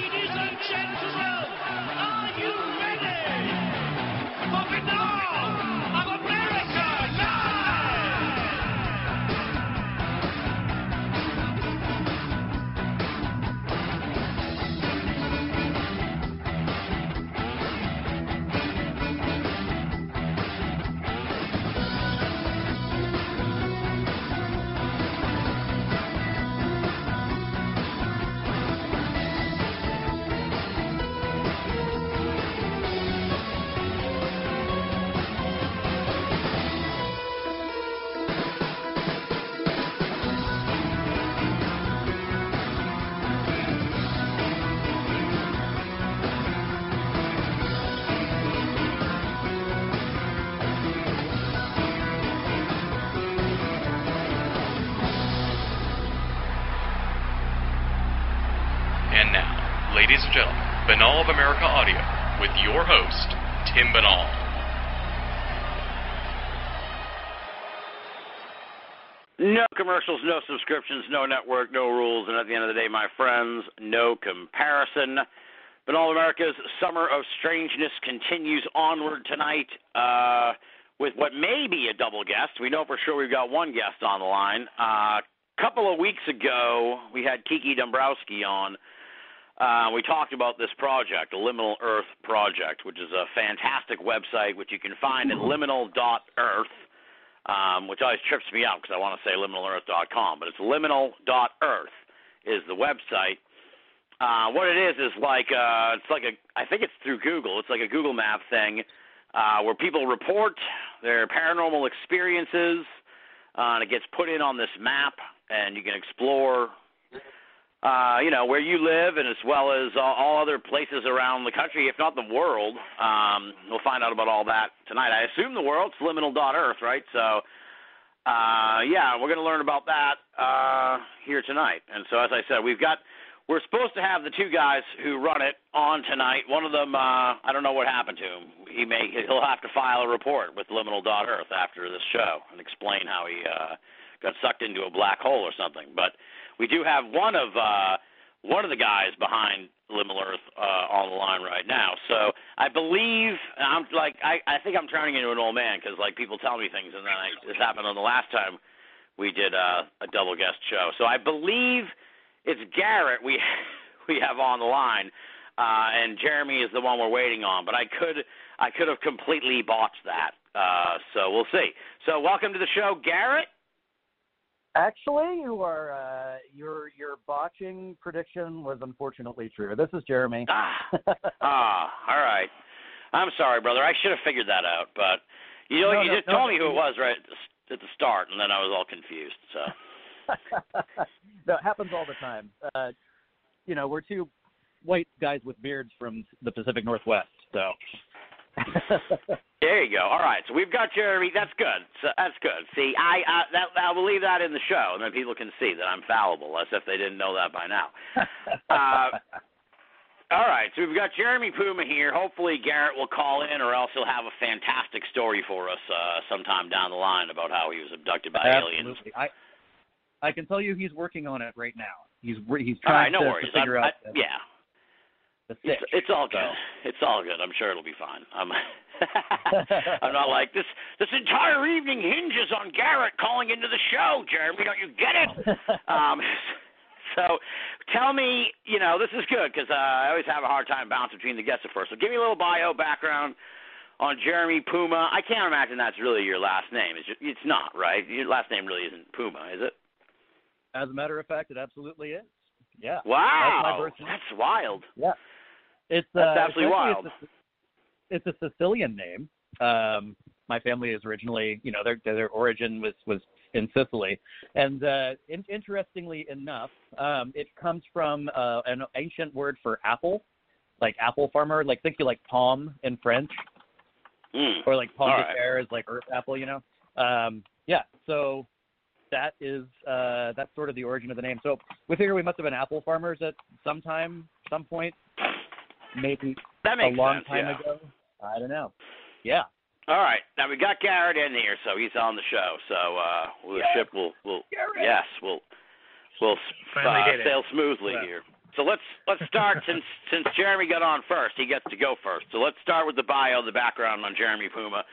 Ladies and gentlemen, are you ready? For finale ladies and gentlemen, Binnall of America Audio with your host, Tim Binnall. No commercials, no subscriptions, no network, no rules, and at the end of the day, my friends, no comparison. But America's Summer of Strangeness continues onward tonight uh, with what may be a double guest. We know for sure we've got one guest on the line. A couple of weeks ago, we had Kiki Dombrowski on. Uh, we talked about this project, the Liminal Earth Project, which is a fantastic website which you can find at liminal.earth um, which always trips me out because I want to say liminalearth.com, but it's liminal.earth is the website. Uh, what it is is like uh, it's like a I think it's through Google. It's like a Google Map thing uh, where people report their paranormal experiences, uh, and it gets put in on this map, and you can explore. Uh, you know where you live, and as well as all, all other places around the country, if not the world. Um, we'll find out about all that tonight. I assume the world's liminal.earth, right? So, uh, yeah, we're going to learn about that uh, here tonight. And so, as I said, we've got we're supposed to have the two guys who run it on tonight. One of them, uh, I don't know what happened to him. He may he'll have to file a report with liminal.earth after this show and explain how he uh, got sucked into a black hole or something. But we do have one of uh, one of the guys behind Liminal Earth uh, on the line right now. So I believe I'm like I, I think I'm turning into an old man because like people tell me things, and then I, this happened on the last time we did uh, a double guest show. So I believe it's Garrett we we have on the line, uh, and Jeremy is the one we're waiting on. But I could I could have completely botched that. Uh, so we'll see. So welcome to the show, Garrett. Actually, you are uh, your your botching prediction was unfortunately true. This is Jeremy. Ah, ah, all right. I'm sorry, brother. I should have figured that out, but you know, No, you no, just no, told me who it was right at the, at the start, and then I was all confused. So no, it happens all the time. Uh, you know, we're two white guys with beards from the Pacific Northwest, so. there you go. All right, so we've got Jeremy. That's good. So that's good. See, I I that I will leave that in the show, and then people can see that I'm fallible, as if they didn't know that by now. Uh, All right, so we've got Jeremy Puma here. Hopefully, Garrett will call in, or else he'll have a fantastic story for us uh, sometime down the line about how he was abducted by aliens. Absolutely. I I can tell you he's working on it right now. He's he's All right, trying no to, to figure I'm- out I- yeah, it's, it's all good. So. It's all good. I'm sure it'll be fine. I'm, I'm not like this. This entire evening hinges on Garrett calling into the show. Jeremy, don't you get it? um, so, tell me, you know, this is good because uh, I always have a hard time bouncing between the guests at first. So, give me a little bio background on Jeremy Puma. I can't imagine that's really your last name. It's, just, it's not, right? Your last name really isn't Puma, is it? As a matter of fact, it absolutely is. Yeah. Wow, That's my birth name. that's wild. Yeah. It's uh, absolutely wild. It's a, it's a Sicilian name. Um, my family is originally, you know, their their origin was was in Sicily, and uh, in, interestingly enough, um, it comes from uh, an ancient word for apple, like apple farmer. Like think you like palm in French, Mm. or like pomme All de right. terre is like earth apple, you know. Um, yeah, so that is uh, that's sort of the origin of the name. So we figure we must have been apple farmers at some time, some point, maybe That a long sense. time yeah. ago. I don't know. Yeah. All right. Now we got Garrett in here, so he's on the show. So uh the Yes. ship will will Garrett. yes, will will Finally uh, sail smoothly Yeah. here. So let's let's start since since Jeremy got on first, he gets to go first. So let's start with the bio, the background on Jeremy Puma.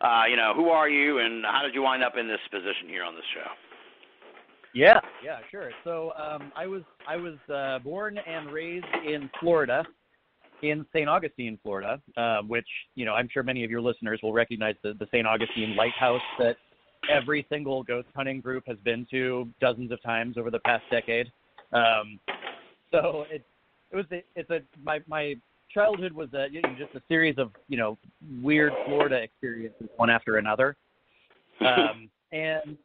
Uh, you know, who are you and how did you wind up in this position here on this show? Yeah, yeah, sure. So um, I was I was uh, born and raised in Florida, in St. Augustine, Florida, uh, which you know I'm sure many of your listeners will recognize the, the St. Augustine Lighthouse that every single ghost hunting group has been to dozens of times over the past decade. Um, so it it was it's a my my childhood was a, you know, just a series of you know weird Florida experiences one after another, um, and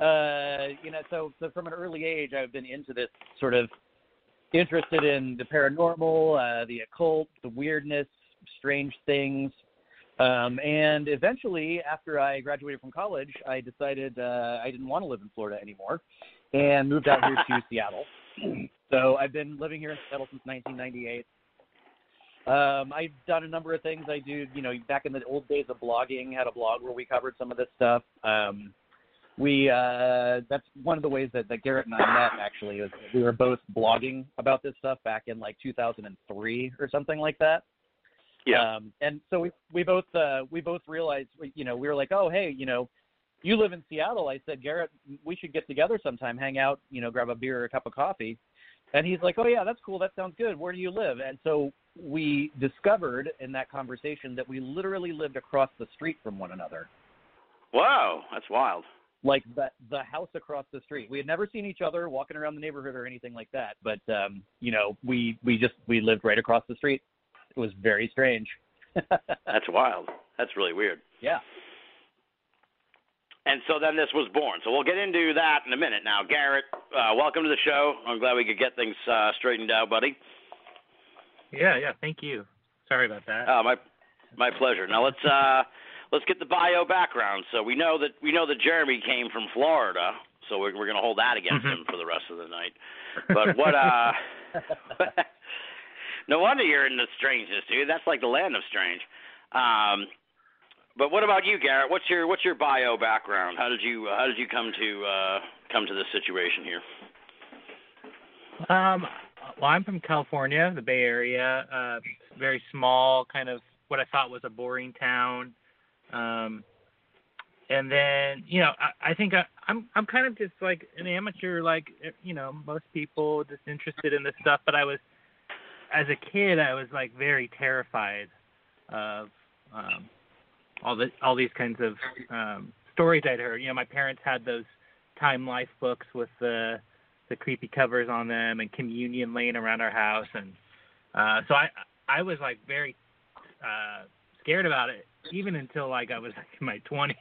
uh, you know so so from an early age I've been into this sort of interested in the paranormal, uh, the occult, the weirdness, strange things. Um, and eventually, after I graduated from college, I decided uh, I didn't want to live in Florida anymore and moved out here to Seattle. So I've been living here in Seattle since 1998. Um, I've done a number of things. I do, you know, back in the old days of blogging, had a blog where we covered some of this stuff. Um, we uh, that's one of the ways that, that Garrett and I met actually. Is we were both blogging about this stuff back in like 2003 or something like that. Yeah. Um, and so we we both uh, we both realized, you know, we were like, oh hey, you know, you live in Seattle. I said, Garrett, we should get together sometime, hang out, you know, grab a beer or a cup of coffee. And he's like, oh yeah, that's cool. That sounds good. Where do you live? And so we discovered in that conversation that we literally lived across the street from one another, Whoa, that's wild. Like the the house across the street. We had never seen each other walking around the neighborhood or anything like that, but um, you know, we we just we lived right across the street. It was very strange. That's wild. That's really weird. yeah. And so then this was born. So we'll get into that in a minute. Now, Garrett, uh, welcome to the show. I'm glad we could get things uh, straightened out, buddy. Yeah, yeah. Thank you. Sorry about that. Uh, my my pleasure. Now let's uh, let's get the bio background. So we know that we know that Jeremy came from Florida, so we're we're going to hold that against Mhm. him for the rest of the night. But what? uh No wonder you're in the strangeness, dude. That's like the land of strange. Um, but what about you, Garrett? What's your what's your bio background? How did you how did you come to uh, come to this situation here? Um, well, I'm from California, the Bay Area. Uh, very small, kind of what I thought was a boring town. Um, and then, you know, I, I think I, I'm I'm kind of just like an amateur, like you know, most people just interested in this stuff. But I was, as a kid, I was like very terrified of um, all the all these kinds of um, stories I'd heard. You know, my parents had those Time Life books with the the creepy covers on them and communion laying around our house and uh so I I was like very uh scared about it even until like I was in my 20s.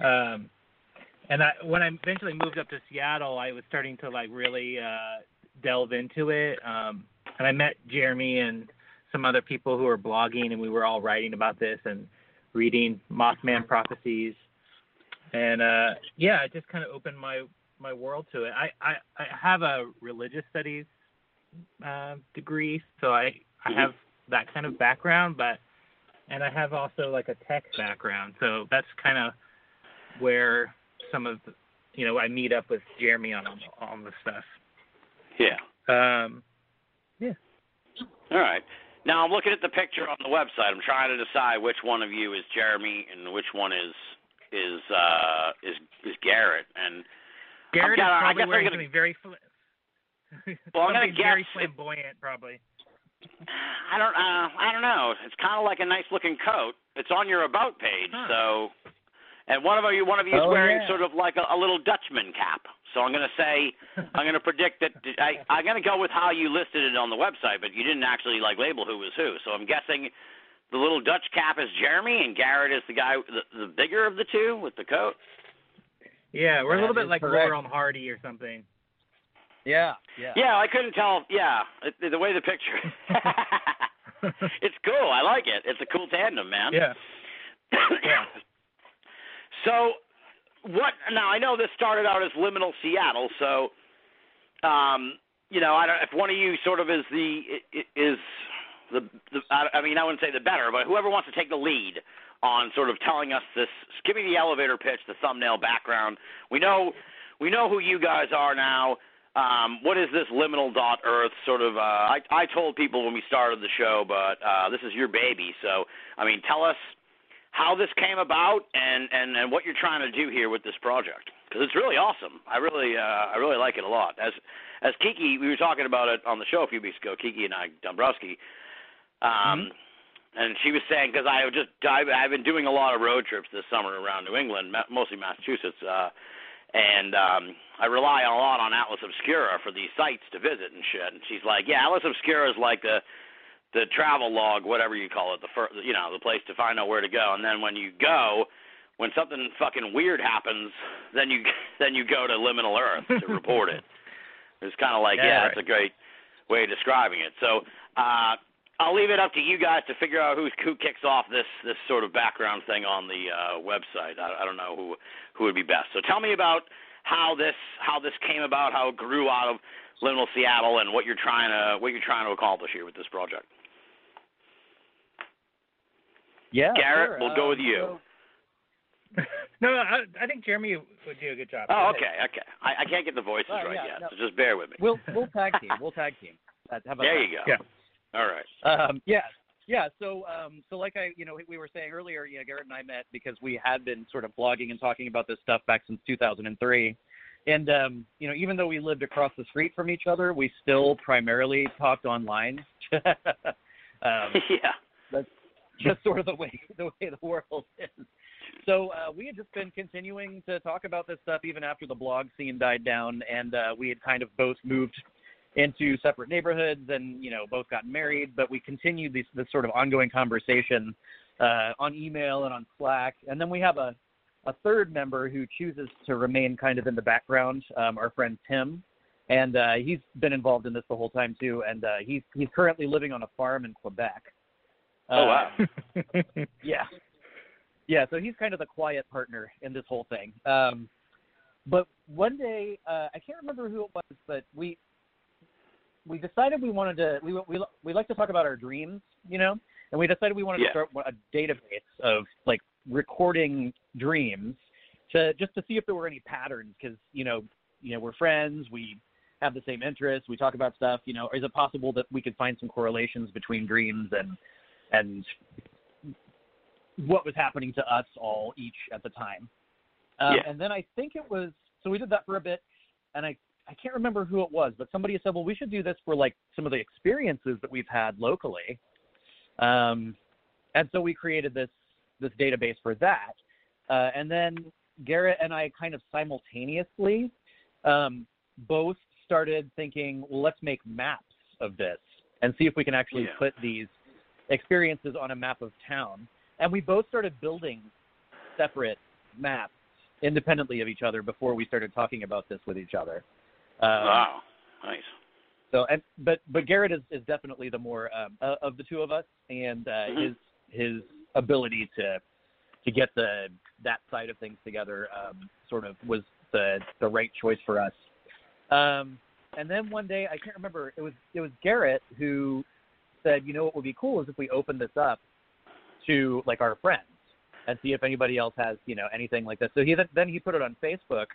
Um and I when I eventually moved up to Seattle, I was starting to like really uh delve into it. Um and I met Jeremy and some other people who were blogging and we were all writing about this and reading Mothman prophecies. And uh yeah, it just kind of opened my my world to it. I I, I have a religious studies uh, degree, so I I have that kind of background, but and I have also like a tech background, so that's kind of where some of the, you know I meet up with Jeremy on on the stuff. Yeah. Um, Yeah. All right. Now I'm looking at the picture on the website. I'm trying to decide which one of you is Jeremy and which one is is uh is is Garrett. And Garrett gonna- I is probably guess I'm gonna- something very fl- Well, I'm gonna something very flamboyant, probably. I don't uh I don't know. It's kind of like a nice looking coat. It's on your about page. Huh. So and one of you one of you is Oh, wearing yeah. sort of like a, a little Dutchman cap. So I'm going to say I'm going to predict that I I'm going to go with how you listed it on the website, but you didn't actually like label who was who. So I'm guessing the little Dutch cap is Jeremy and Garrett is the guy the, the bigger of the two with the coat. Yeah, we're a little bit like correct. Laurel and Hardy or something. Yeah, yeah. Yeah, I couldn't tell. Yeah, it, the way the picture. it's cool. I like it. It's a cool tandem, man. Yeah. Yeah. so, what? Now I know this started out as Liminal Seattle. So, um, you know, I don't. If one of you sort of is the is the, the I I mean, I wouldn't say the better, but whoever wants to take the lead on sort of telling us this, give me the elevator pitch, the thumbnail background. We know we know who you guys are now. Um, what is this liminal dot Earth sort of? Uh, I I told people when we started the show, but uh, this is your baby. So I mean, tell us how this came about and and and what you're trying to do here with this project because it's really awesome. I really uh, I really like it a lot. As as Kiki, we were talking about it on the show a few weeks ago. Kiki and I, Dombrowski. Um, and she was saying because I have just I've, I've been doing a lot of road trips this summer around New England, mostly Massachusetts, uh, and um, I rely a lot on Atlas Obscura for these sites to visit and shit. And she's like, yeah, Atlas Obscura is like the the travel log, whatever you call it, the fir- you know the place to find out where to go. And then when you go, when something fucking weird happens, then you then you go to Liminal Earth to report it. It's kind of like Yeah, yeah, right. it's a great way of describing it. So. uh I'll leave it up to you guys to figure out who who kicks off this this sort of background thing on the uh, website. I, I don't know who who would be best. So tell me about how this how this came about, how it grew out of Liminal Seattle, and what you're trying to what you're trying to accomplish here with this project. Yeah, Garrett, sure. we'll go Um, with you. so- no, I, I think Jeremy would do a good job. Go Oh, ahead. okay, okay. I, I can't get the voices All right, right yeah, yet, no. so just bear with me. we'll we'll tag team. We'll tag team. Uh, How about there that? you go. Yeah. All right. Um, yeah, yeah. So, um, so like I, you know, we were saying earlier, you know, Garrett and I met because we had been sort of blogging and talking about this stuff back since 2003. And um, you know, even though we lived across the street from each other, we still primarily talked online. um, yeah. That's just sort of the way the way the world is. So uh, we had just been continuing to talk about this stuff even after the blog scene died down, and uh, we had kind of both moved into separate neighborhoods, and you know both got married. But we continued this this sort of ongoing conversation uh, on email and on Slack, and then we have a a third member who chooses to remain kind of in the background. Um, our friend Tim, and uh, he's been involved in this the whole time too, and uh, he's he's currently living on a farm in Quebec. Oh, wow. Uh, yeah. Yeah, so he's kind of the quiet partner in this whole thing. Um, but one day, uh, I can't remember who it was, but we we decided we wanted to we we we like to talk about our dreams, you know, and we decided we wanted Yeah. to start a database of like recording dreams to just to see if there were any patterns because you know you know we're friends, we have the same interests, we talk about stuff, you know, is it possible that we could find some correlations between dreams and and what was happening to us all each at the time. Um, Yeah. And then I think it was so we did that for a bit, and I I can't remember who it was, but somebody said, well, we should do this for like some of the experiences that we've had locally. Um, and so we created this this database for that. Uh, and then Garrett and I kind of simultaneously um, both started thinking, well, let's make maps of this and see if we can actually Yeah. put these experiences on a map of town. And we both started building separate maps independently of each other before we started talking about this with each other. Um, wow. Nice. so, and but but Garrett is, is definitely the more um, uh, of the two of us, and uh, Mhm. his his ability to to get the that side of things together um, sort of was the the right choice for us. Um, and then one day, I can't remember. It was it was Garrett who said, you know, what would be cool is if we open this up to like our friends and see if anybody else has you know anything like this. So he then he put it on Facebook,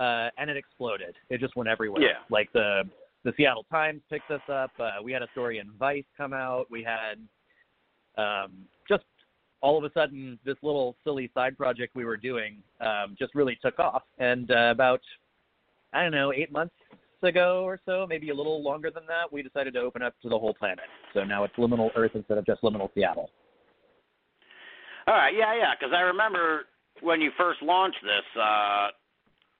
uh, and it exploded. It just went everywhere. Yeah. Like the the Seattle Times picked us up. Uh, we had a story in Vice come out. We had um, just all of a sudden this little silly side project we were doing um, just really took off. And uh, about I don't know eight months ago or so, maybe a little longer than that, we decided to open up to the whole planet. So now it's Liminal Earth instead of just Liminal Seattle. All right, yeah, yeah, because I remember when you first launched this. Uh,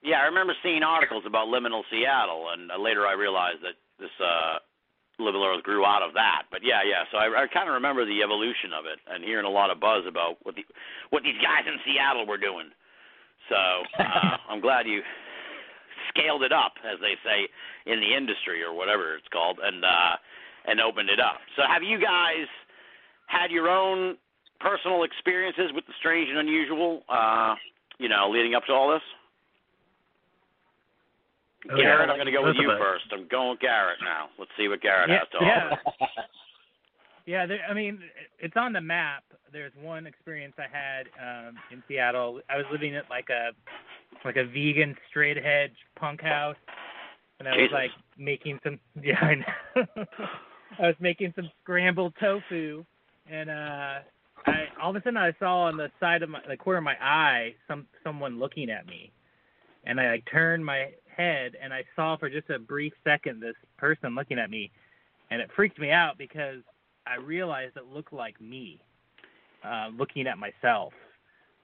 yeah, I remember seeing articles about liminal Seattle, and uh, later I realized that this uh, liminal Earth grew out of that. But yeah, yeah, so I, I kind of remember the evolution of it, and hearing a lot of buzz about what the what these guys in Seattle were doing. So uh, I'm glad you scaled it up, as they say in the industry or whatever it's called, and uh, and opened it up. So have you guys had your own personal experiences with the strange and unusual, uh, you know, leading up to all this? Oh, Garrett. I'm going to go with you first. I'm going with Garrett now. Let's see what Garrett Yeah, has to offer. yeah. Yeah, there, I mean, it's on the map. There's one experience I had um, in Seattle. I was living at like a like a vegan straight edge punk house, and I Jesus. was like making some. Yeah, I know. I was making some scrambled tofu, and uh, I all of a sudden I saw on the side of my the corner of my eye some someone looking at me, and I like turned my head and I saw for just a brief second this person looking at me, and it freaked me out because I realized it looked like me, uh, looking at myself,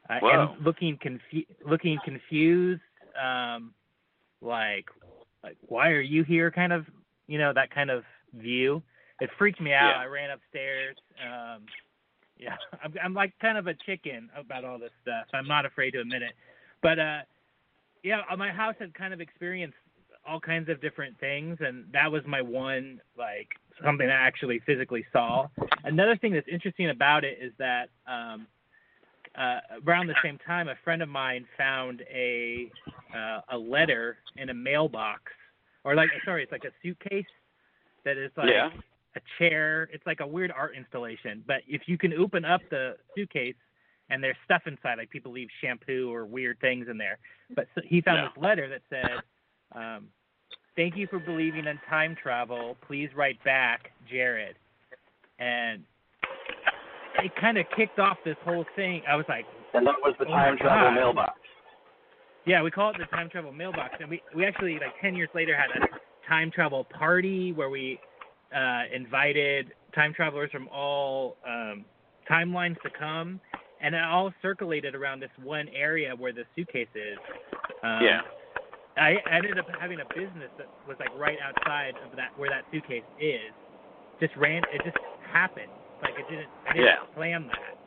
uh, and looking confu- looking confused, um, like like why are you here? Kind of you know that kind of view. It freaked me out. Yeah. I ran upstairs. Um, yeah, I'm, I'm like kind of a chicken about all this stuff. I'm not afraid to admit it. But uh, yeah, uh, my house had kind of experienced all kinds of different things, and that was my one like something I actually physically saw. Another thing that's interesting about it is that um, uh, around the same time, a friend of mine found a uh, a letter in a mailbox, or like sorry, it's like a suitcase that is like Yeah. a chair. It's like a weird art installation. But if you can open up the suitcase and there's stuff inside, like people leave shampoo or weird things in there. But so he found Yeah. this letter that said, um, "Thank you for believing in time travel. Please write back, Jared." And it kind of kicked off this whole thing. I was like, And that was the Oh time travel God. mailbox. yeah, we call it the time travel mailbox, and we we actually like ten years later had a time travel party where we uh, invited time travelers from all um, timelines to come, and it all circulated around this one area where the suitcase is. Um, Yeah. I ended up having a business that was like right outside of that where that suitcase is. Just ran. It just happened. Like it didn't. I didn't Yeah. plan that.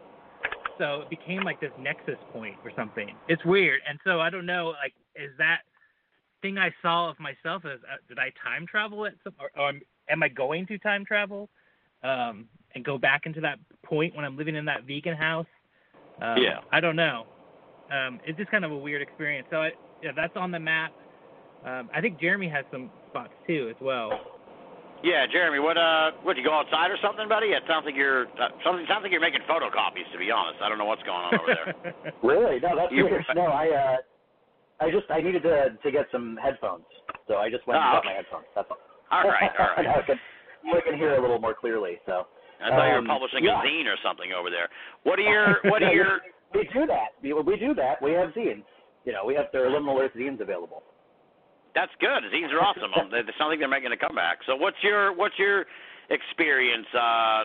So it became like this nexus point or something. It's weird. And so I don't know. Like, is that thing I saw of myself? Is uh, did I time travel at some? Or, or am I going to time travel? Um, and go back into that point when I'm living in that vegan house. Um, Yeah. I don't know. Um, it's just kind of a weird experience. So I, yeah, that's on the map. Um, I think Jeremy has some spots too as well. Yeah, Jeremy, what uh, what you go outside or something, buddy? It sounds like you're uh, something. Sounds like you're making photocopies. To be honest, I don't know what's going on over there. Really? No, that's You- weird. No, I uh, I just I needed to to get some headphones, so I just went and Oh, got okay. my headphones. That's all. all right, all right. I can, I can hear a little more clearly. So. I thought you were Um, publishing yeah. a zine or something over there. What are your What are your We do that. We, we do that. We have zines. You know, we have there are liminal earth zines available. That's good. Zines are awesome. Um, they, they sound like they're making a comeback. So what's your what's your experience? Uh,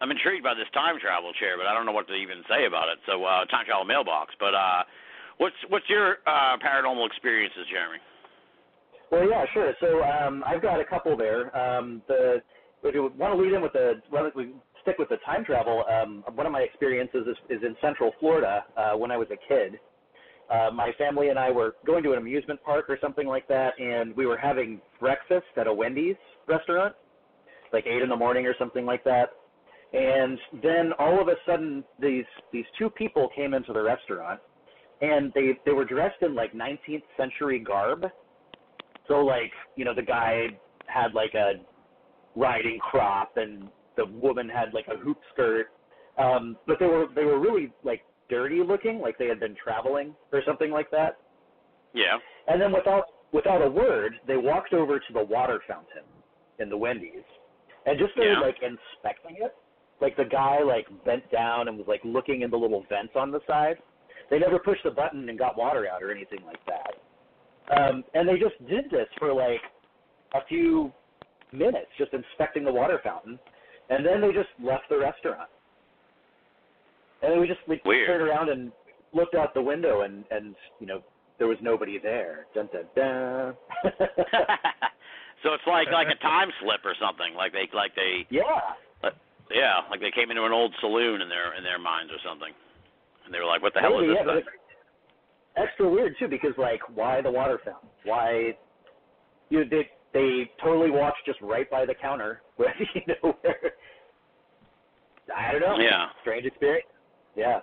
I'm intrigued by this time travel chair, but I don't know what to even say about it. So uh, time travel mailbox. But uh, what's what's your uh, paranormal experiences, Jeremy? Well, yeah, sure. So um, I've got a couple there. Um, the if you want to lead in with the well, we stick with the time travel. Um, one of my experiences is, is in Central Florida uh, when I was a kid. Uh, my family and I were going to an amusement park or something like that, and we were having breakfast at a Wendy's restaurant, like eight in the morning or something like that. And then all of a sudden, these these two people came into the restaurant, and they they were dressed in like 19th century garb. So like, you know, the guy had like a riding crop and the woman had like a hoop skirt. Um, but they were they were really like dirty looking, like they had been traveling or something like that. Yeah. And then without without a word, they walked over to the water fountain in the Wendy's and just started Yeah. like inspecting it. Like the guy like bent down and was like looking in the little vents on the side. They never pushed the button and got water out or anything like that. Um, and they just did this for like a few minutes, just inspecting the water fountain, and then they just left the restaurant. And then we just we Weird. turned around and looked out the window, and and you know there was nobody there. Dun dun dun. so it's like like a time slip or something. Like they like they yeah. Uh, yeah like they came into an old saloon in their in their minds or something, and they were like, what the hell Maybe, is this? but thing? extra weird too because like why the water fountain? Why you they they totally walked just right by the counter where you know where I don't know. Yeah. Strange experience. Yeah.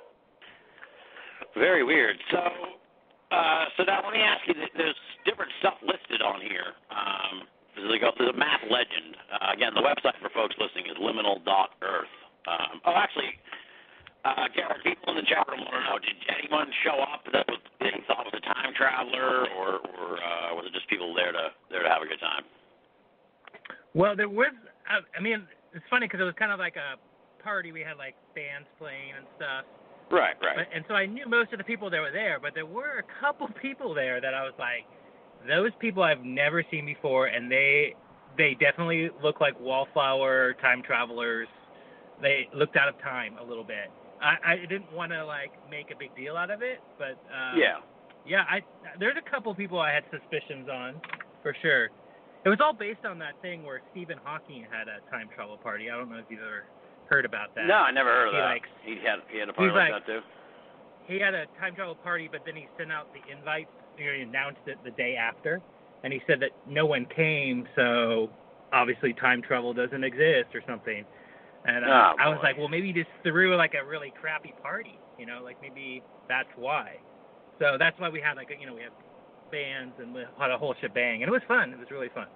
Very weird. So, uh, so now let me ask you: There's different stuff listed on here. Um, there's like a, there's a map legend. Uh, again, the website for folks listening is liminal.earth. Um, oh, actually, uh, Garrett, people in the chat room want to know: Did anyone show up that was being thought was a time traveler, or, or uh, was it just people there to there to have a a good time. Well, there was. I, I mean, it's funny because it was kind of like a party. We had like bands playing and stuff. Right, right. But, and so I knew most of the people that were there, but there were a couple people there that I was like, those people I've never seen before, and they they definitely look like wallflower time travelers. They looked out of time a little bit. I, I didn't want to like make a big deal out of it, but um, yeah. yeah, I there's a couple people I had suspicions on, for sure. It was all based on that thing where Stephen Hawking had a time travel party. I don't know if you've ever heard about that. No, I never heard of that. likes- he had he had a party like, like- that too. He had a time travel party, but then he sent out the invite. You know, he announced it the day after, and he said that no one came, so obviously time travel doesn't exist or something. And uh, Oh, I was like, well, maybe he just threw like a really crappy party. You know, like maybe that's why. So that's why we had like a, you know we had bands and we had a whole shebang, and it was fun. It was really fun.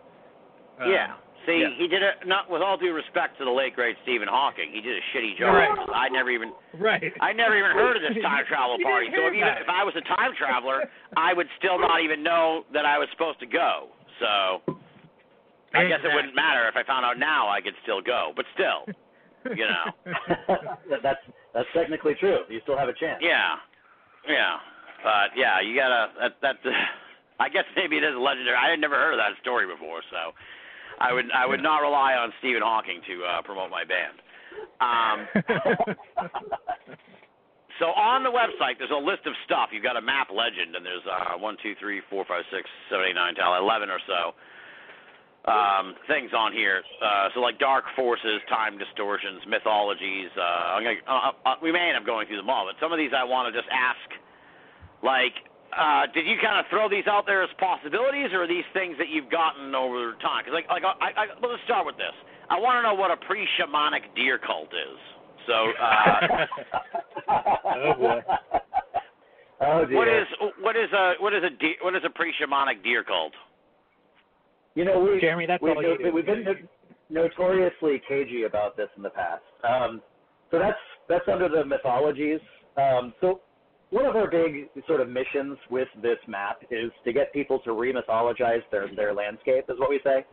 Um, yeah. See, yeah. he did it not with all due respect to the late great Stephen Hawking. He did a shitty job. Right. I never even Right. I never even heard of this time travel party. So if, even, it. if I was a time traveler, I would still not even know that I was supposed to go. So I guess it wouldn't matter if I found out now. I could still go, but still, you know. that's that's technically true. You still have a chance. yeah, yeah. But yeah, you gotta. That, that I guess maybe it is legendary. I had never heard of that story before, so I would I would not rely on Stephen Hawking to uh, promote my band. Um, So on the website, there's a list of stuff. You've got a map legend, and there's uh, one, two, three, four, five, six, seven, eight, nine, ten, eleven or so um, things on here. Uh, so like dark forces, time distortions, mythologies. Uh, I'm gonna, uh, uh, we may end up going through them all, but some of these I want to just ask. Like, uh, did you kind of throw these out there as possibilities, or are these things that you've gotten over time? Because like, like I, I, let's start with this. I want to know what a pre-shamanic deer cult is. So. Uh, Oh, boy. oh dear. What is what is a what is a de- what is a pre-shamanic deer cult? You know, we, Jeremy, that's we've, all you do. we've been no- notoriously cagey about this in the past. Um, so that's that's under the mythologies. Um, so one of our big sort of missions with this map is to get people to remythologize their their landscape, is what we say.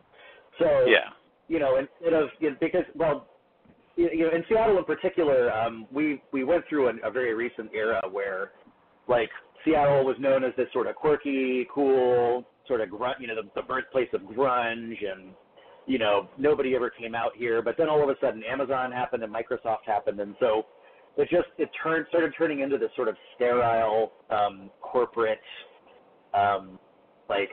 So Yeah. you know, instead of you know, because well, you you know, in Seattle in particular, um, we we went through an, a very recent era where, like, Seattle was known as this sort of quirky, cool, sort of grunt, you know, the, the birthplace of grunge, and you know, nobody ever came out here. But then all of a sudden, Amazon happened and Microsoft happened, and so it just it turned started turning into this sort of sterile, um, corporate, um, like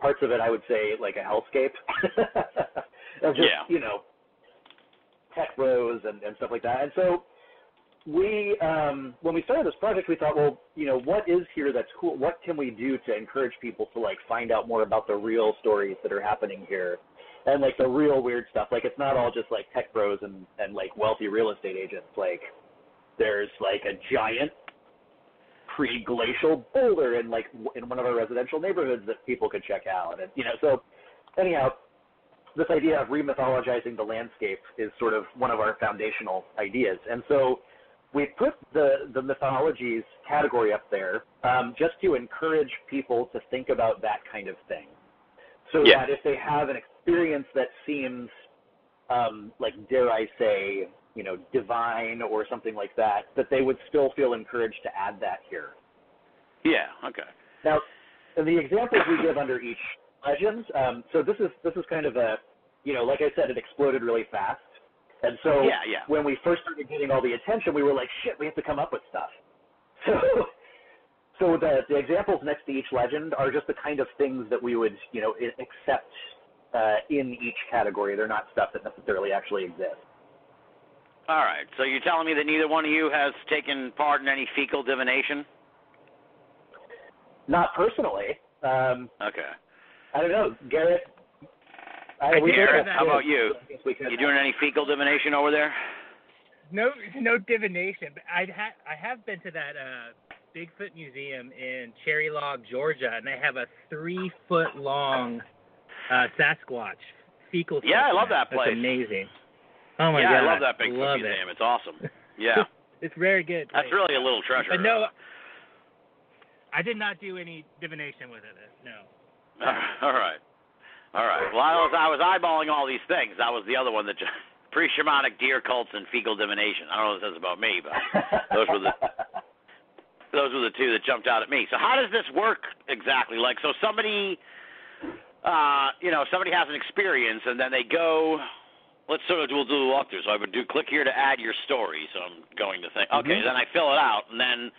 parts of it. I would say like a hellscape. of just Yeah. you know tech bros and, and stuff like that. And so we, um, when we started this project, we thought, well, you know, what is here that's cool? What can we do to encourage people to like find out more about the real stories that are happening here, and like the real weird stuff? Like it's not all just like tech bros and and like wealthy real estate agents. Like there's like a giant pre-glacial boulder in like in one of our residential neighborhoods that people could check out, and you know, so anyhow, this idea of remythologizing the landscape is sort of one of our foundational ideas. And so we put the, the mythologies category up there um, just to encourage people to think about that kind of thing. So Yeah. that if they have an experience that seems um, like, dare I say, you know, divine or something like that, that they would still feel encouraged to add that here. Yeah. Okay. Now, the examples we give under each legends, um, so this is this is kind of a, you know, like I said, it exploded really fast, and so Yeah, yeah. when we first started getting all the attention, we were like, shit, we have to come up with stuff. So, so the the examples next to each legend are just the kind of things that we would, you know, accept uh, in each category. They're not stuff that necessarily actually exists. All right. So you're telling me that neither one of you has taken part in any fecal divination? Not personally. Um, Okay. I don't know, Garrett. I, I we did both hear have that. How about you? so I guess we could- You doing any fecal divination over there? No, no divination. But I ha- I have been to that uh, Bigfoot museum in Cherry Log, Georgia, and they have a three foot long uh, Sasquatch fecal. Yeah, I love that place. That's amazing. Oh my yeah, god, I love that Bigfoot love museum. It. It's awesome. Yeah. It's very good. That's really a little treasure. But no, I did not do any divination with it. No. All right. All right. Well, I was I was eyeballing all these things. That was the other one that pre-shamanic deer cults and fecal divination. I don't know what this says about me, but those were the those were the two that jumped out at me. So how does this work exactly? Like, so somebody, uh, you know, somebody has an experience and then they go. Let's sort of we'll do a walkthrough. So I would do click here to add your story. So I'm going to think. Okay, Mhm. then I fill it out and then.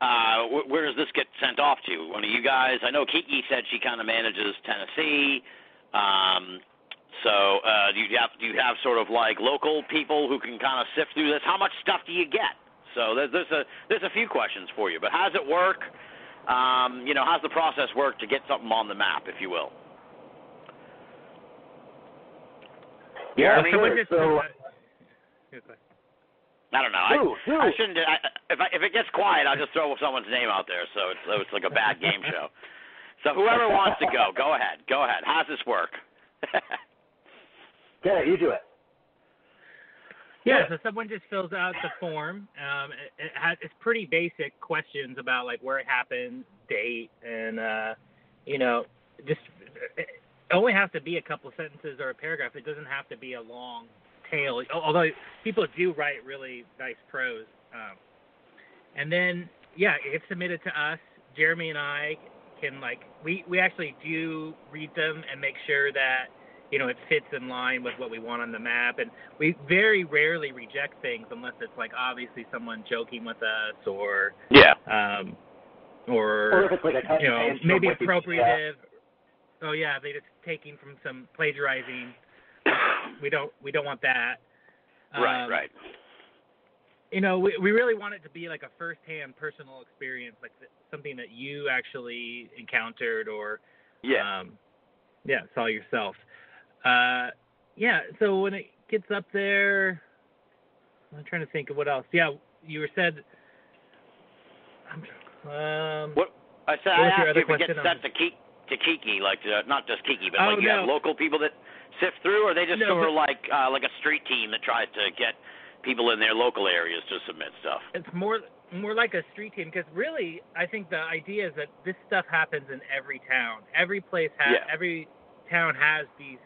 Uh, wh- where does this get sent off to? One of you guys? I know Kiki said she kind of manages Tennessee. Um, so uh, do you have do you have sort of like local people who can kind of sift through this? How much stuff do you get? So there's, there's a there's a few questions for you, but how does it work? Um, you know, how's the process work to get something on the map, if you will? Yeah, Jeremy? Someone sure. So, uh, yeah, go ahead. I don't know. Who? I, Who? I shouldn't. I, if I, if it gets quiet, I'll just throw someone's name out there, so it's so it's like a bad game show. So whoever wants to go, go ahead. Go ahead. How's this work? yeah, you do it. Yeah, so someone just fills out the form. Um, it, it has it's pretty basic questions about like where it happened, date, and uh, you know, just it only has to be a couple sentences or a paragraph. It doesn't have to be a long tale. Although people do write really nice prose. Um, and then yeah, it's submitted to us. Jeremy and I can like we we actually do read them and make sure that you know it fits in line with what we want on the map and we very rarely reject things unless it's like obviously someone joking with us or yeah. um Or or if it's like a cut you know maybe Wikipedia. appropriative oh yeah they just taking from some plagiarizing we don't we don't want that right. Um, Right. you know, we we really want it to be like a first-hand personal experience, like th- something that you actually encountered or Yeah. um, yeah, saw yourself. Uh, yeah. So when it gets up there, I'm trying to think of what else. Yeah, you were said. Um, What I said I asked you if it gets question sent to Kiki, to Kiki, like uh, not just Kiki, but Oh, like you have local people that sift through, or they just No, sort of like uh, like a street team that tries to get people in their local areas to submit stuff. it's more more like a street team because really I think the idea is that this stuff happens in every town. Every place has Yeah. every town has these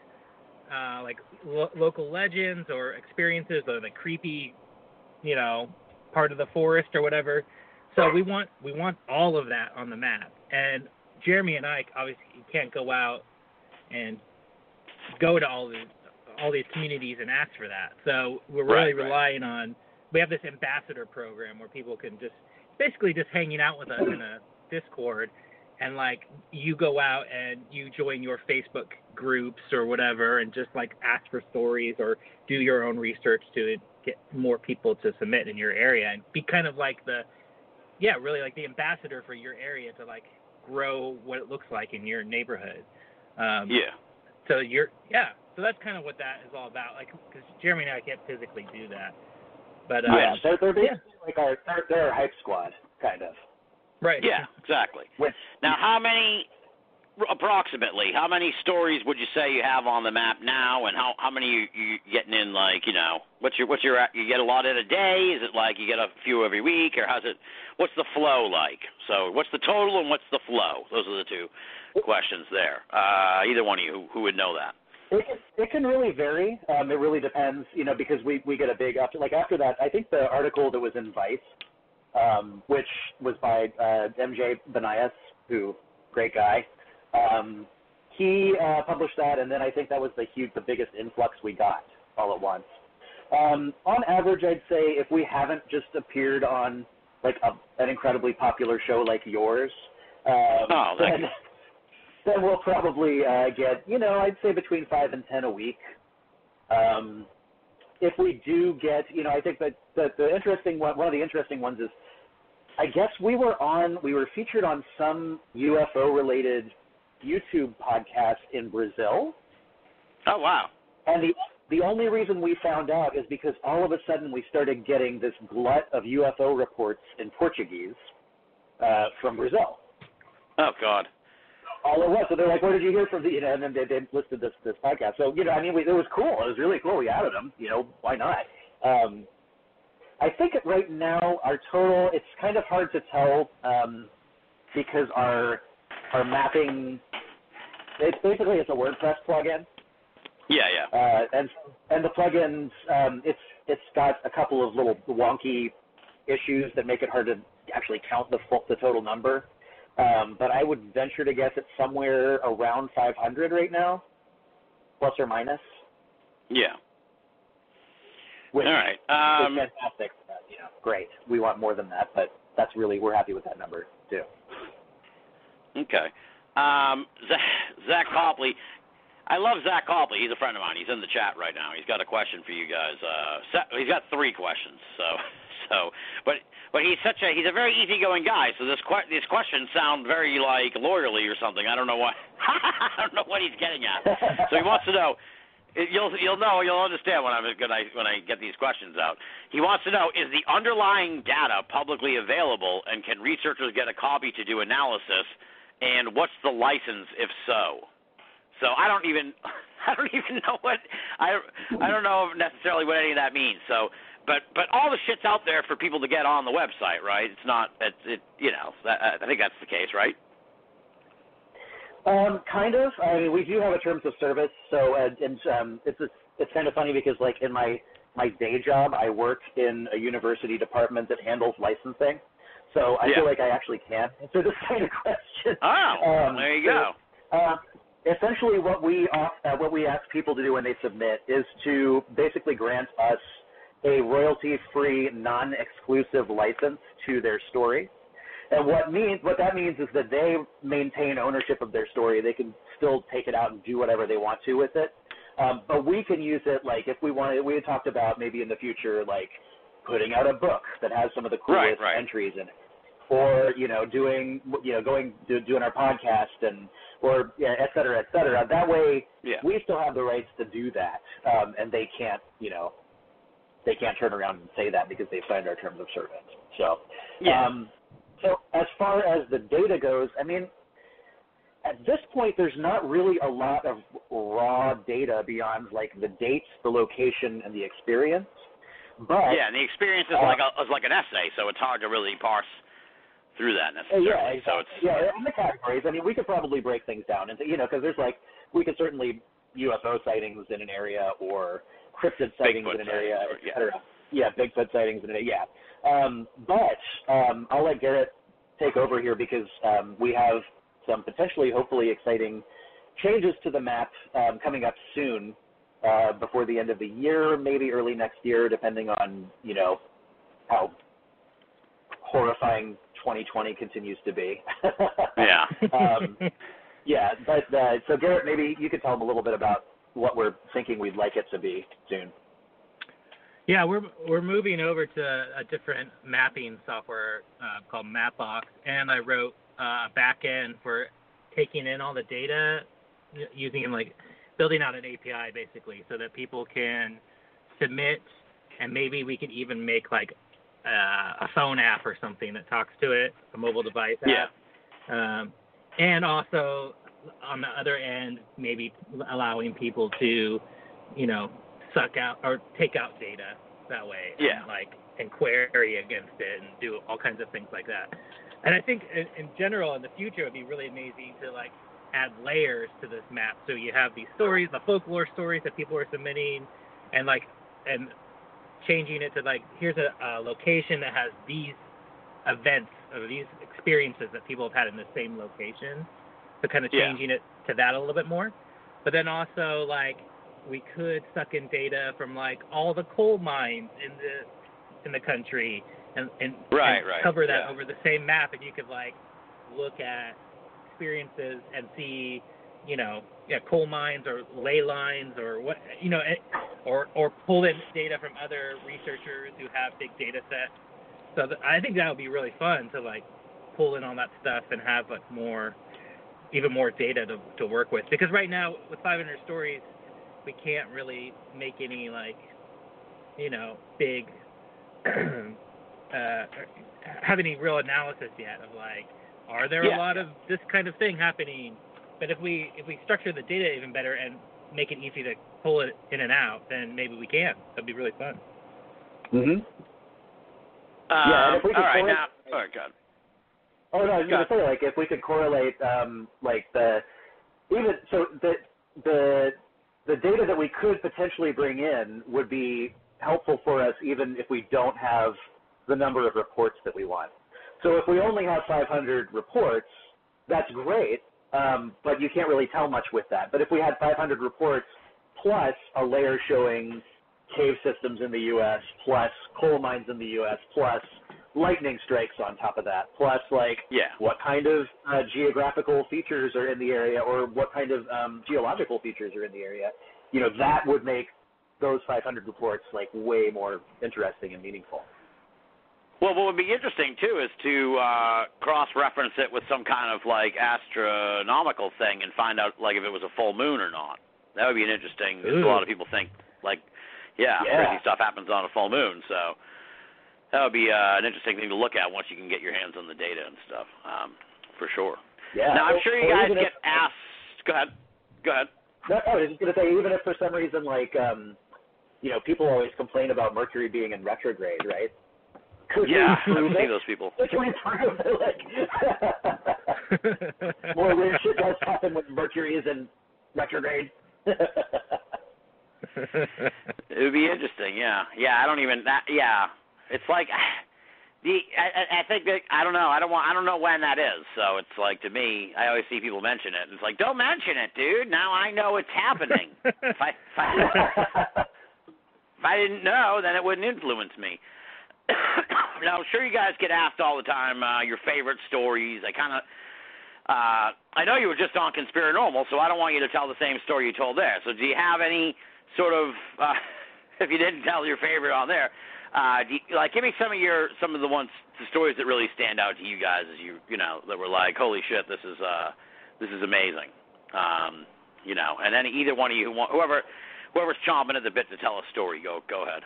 uh, like lo- local legends or experiences or the creepy, you know, part of the forest or whatever. So we want we want all of that on the map. And Jeremy and I obviously can't go out and go to all these all these communities and ask for that. So we're really Right, right. relying on we have this ambassador program where people can just basically just hanging out with us in a Discord and like you go out and you join your Facebook groups or whatever and just like ask for stories or do your own research to get more people to submit in your area and be kind of like the yeah, really like the ambassador for your area to like grow what it looks like in your neighborhood. Um, Yeah. So you're yeah. So that's kind of what that is all about. Like because Jeremy and I can't physically do that, but uh, yeah, they're, they're basically like our they're, they're our hype squad, kind of. right. Yeah. Exactly. With Now, how many approximately? How many stories would you say you have on the map now, and how how many you, you getting in? Like you know, what's your what's your you get a lot in a day? Is it like you get a few every week, or how's it? What's the flow like? So, what's the total and what's the flow? Those are the two questions there. Uh, either one of you who, who would know that. It can, it can really vary. Um, it really depends, you know, because we we get a big after like after that. I think the article that was in Vice, um, which was by uh, MJ Banias, who great guy. Um, he uh, published that, and then I think that was the huge, the biggest influx we got all at once. Um, on average, I'd say if we haven't just appeared on like a, an incredibly popular show like yours, um, Oh, then, then we'll probably uh, get, you know, I'd say between five and ten a week. Um, if we do get, you know, I think that, that the interesting one, one of the interesting ones is, I guess we were on, we were featured on some UFO related YouTube podcast in Brazil, Oh wow. and the the only reason we found out is because all of a sudden we started getting this glut of UFO reports in Portuguese uh, from Brazil. Oh God. all it was. So they're like, "Where did you hear from?" The, you know, and then they, they listed this this podcast. So you know, I mean, we, it was cool. It was really cool. We added them. You know, why not? Um, I think right now our total. It's kind of hard to tell um, because our our mapping it's basically it's a WordPress plugin. Yeah, yeah. Uh, and and the plugins, um, it's it's got a couple of little wonky issues that make it hard to actually count the full, the total number. Um, but I would venture to guess it's somewhere around 500 right now, plus or minus. Yeah. Which All right. is Um, fantastic. Uh, you know, great. We want more than that, but that's really we're happy with that number too. Okay. Um, Zach, Copley. I love Zach Copley. He's a friend of mine. He's in the chat right now. He's got a question for you guys. Uh, he's got three questions. So, so, but but he's such a he's a very easygoing guy. So this que- these questions sound very like lawyerly or something. I don't know what I don't know what he's getting at. So he wants to know. You'll you'll know you'll understand when I'm I when I get these questions out. He wants to know is the underlying data publicly available and can researchers get a copy to do analysis and what's the license if so? So I don't even I don't even know what I I don't know necessarily what any of that means. So but but all the shit's out there for people to get on the website, right? It's not it, it you know that, I think that's the case, right? Um, kind of. I mean, we do have a terms of service, so and um, it's it's, it's kind of funny because like in my my day job, I work in a university department that handles licensing, so I Yeah. feel like I actually can answer this kind of question. Oh, Um, there you so, go. Uh, essentially, what we uh, what we ask people to do when they submit is to basically grant us a royalty-free, non-exclusive license to their story. And what means what that means is that they maintain ownership of their story. They can still take it out and do whatever they want to with it. Um, but we can use it like if we wanted. We had talked about maybe in the future like putting out a book that has some of the Right, coolest right. entries in it, or you know doing you know going do, doing our podcast and or yeah, et cetera, et cetera. That way Yeah. we still have the rights to do that, um, and they can't you know they can't turn around and say that because they signed our terms of service. So Yeah. um, so as far as the data goes, I mean, at this point, there's not really a lot of raw data beyond like the dates, the location, and the experience. But yeah, and the experience is Uh, like a, is like an essay, so it's hard to really parse through that Uh, necessarily. yeah, So exactly. it's yeah, and the categories. I mean, we could probably break things down into you know because there's like we could certainly UFO sightings in an area or cryptid sightings Bigfoot in an area, et yeah. Yeah, Bigfoot sightings in an area. Yeah, um, but um, I'll let Garrett take over here because um, we have some potentially, hopefully, exciting changes to the map um, coming up soon. Uh, before the end of the year, maybe early next year, depending on you know how horrifying 2020 continues to be. Yeah. um, yeah, but uh, so Garrett, maybe you could tell them a little bit about what we're thinking we'd like it to be soon. Yeah, we're we're moving over to a different mapping software uh, called Mapbox, and I wrote uh, a back end for taking in all the data, using like building out an API basically, so that people can submit, and maybe we could even make like uh, a phone app or something that talks to it, a mobile device Yeah. app. Um, and also on the other end, maybe allowing people to, you know, suck out or take out data that way. Yeah. And like and query against it and do all kinds of things like that. And I think in, in general, in the future, it'd be really amazing to like add layers to this map. So you have these stories, the folklore stories that people are submitting, and like and changing it to like here's a, a location that has these events or these experiences that people have had in the same location. So kind of Yeah. changing it to that a little bit more. But then also like we could suck in data from like all the coal mines in the in the country and and, Right, and right, cover that yeah. over the same map and you could like look at experiences and see you know yeah coal mines or ley lines or what you know it, or or pull in data from other researchers who have big data sets. So th- i think that would be really fun to like pull in all that stuff and have like more even more data to to work with. Because right now with 500 stories we can't really make any like you know big uh have any real analysis yet of like are there Yeah. a lot of this kind of thing happening but if we if we structure the data even better and make it easy to pull it in and out then maybe we can that'd be really fun Mm-hmm. Um, Yeah, and if we could all right, correlate- now. All right, good. Oh no, I was gonna say like if we could correlate um, like the even so the the the data that we could potentially bring in would be helpful for us even if we don't have the number of reports that we want. So if we only have 500 reports, that's great, um, but you can't really tell much with that. But if we had 500 reports plus a layer showing cave systems in the U.S., plus coal mines in the U.S., plus lightning strikes on top of that, plus like Yeah. what kind of uh, geographical features are in the area or what kind of um, geological features are in the area, you know, that would make those 500 reports like way more interesting and meaningful. Well, what would be interesting too is to uh, cross-reference it with some kind of like astronomical thing and find out like if it was a full moon or not. That would be an interesting. A lot of people think like, yeah, Yeah. crazy stuff happens on a full moon. So that would be uh, an interesting thing to look at once you can get your hands on the data and stuff, um, for sure. Yeah. now I'm sure you guys get if- asked. Go ahead. Go ahead. No, I was just going to say, even if for some reason, like, um, you know, people always complain about Mercury being in retrograde, right? Could Yeah, we I've seen it? those people. Could we prove that, like, more weird shit does happen when Mercury is in retrograde? It would be interesting, yeah, yeah. I don't even that, yeah. It's like the I, I- I think that I don't know. I don't want. I don't know when that is. So it's like to me, I always see people mention it. And it's like, don't mention it, dude. Now I know it's happening. if I if I, if I didn't know, then it wouldn't influence me. now, I'm sure you guys get asked all the time uh, your favorite stories. I kind of. Uh, I know you were just on Conspiranormal, so I don't want you to tell the same story you told there. So, do you have any sort of, uh, if you didn't tell your favorite on there, uh, do you, like give me some of your some of the ones, the stories that really stand out to you guys as you you know that were like, holy shit, this is uh, this is amazing. Um, you know, and then either one of you, whoever whoever's chomping at the bit to tell a story, go go ahead.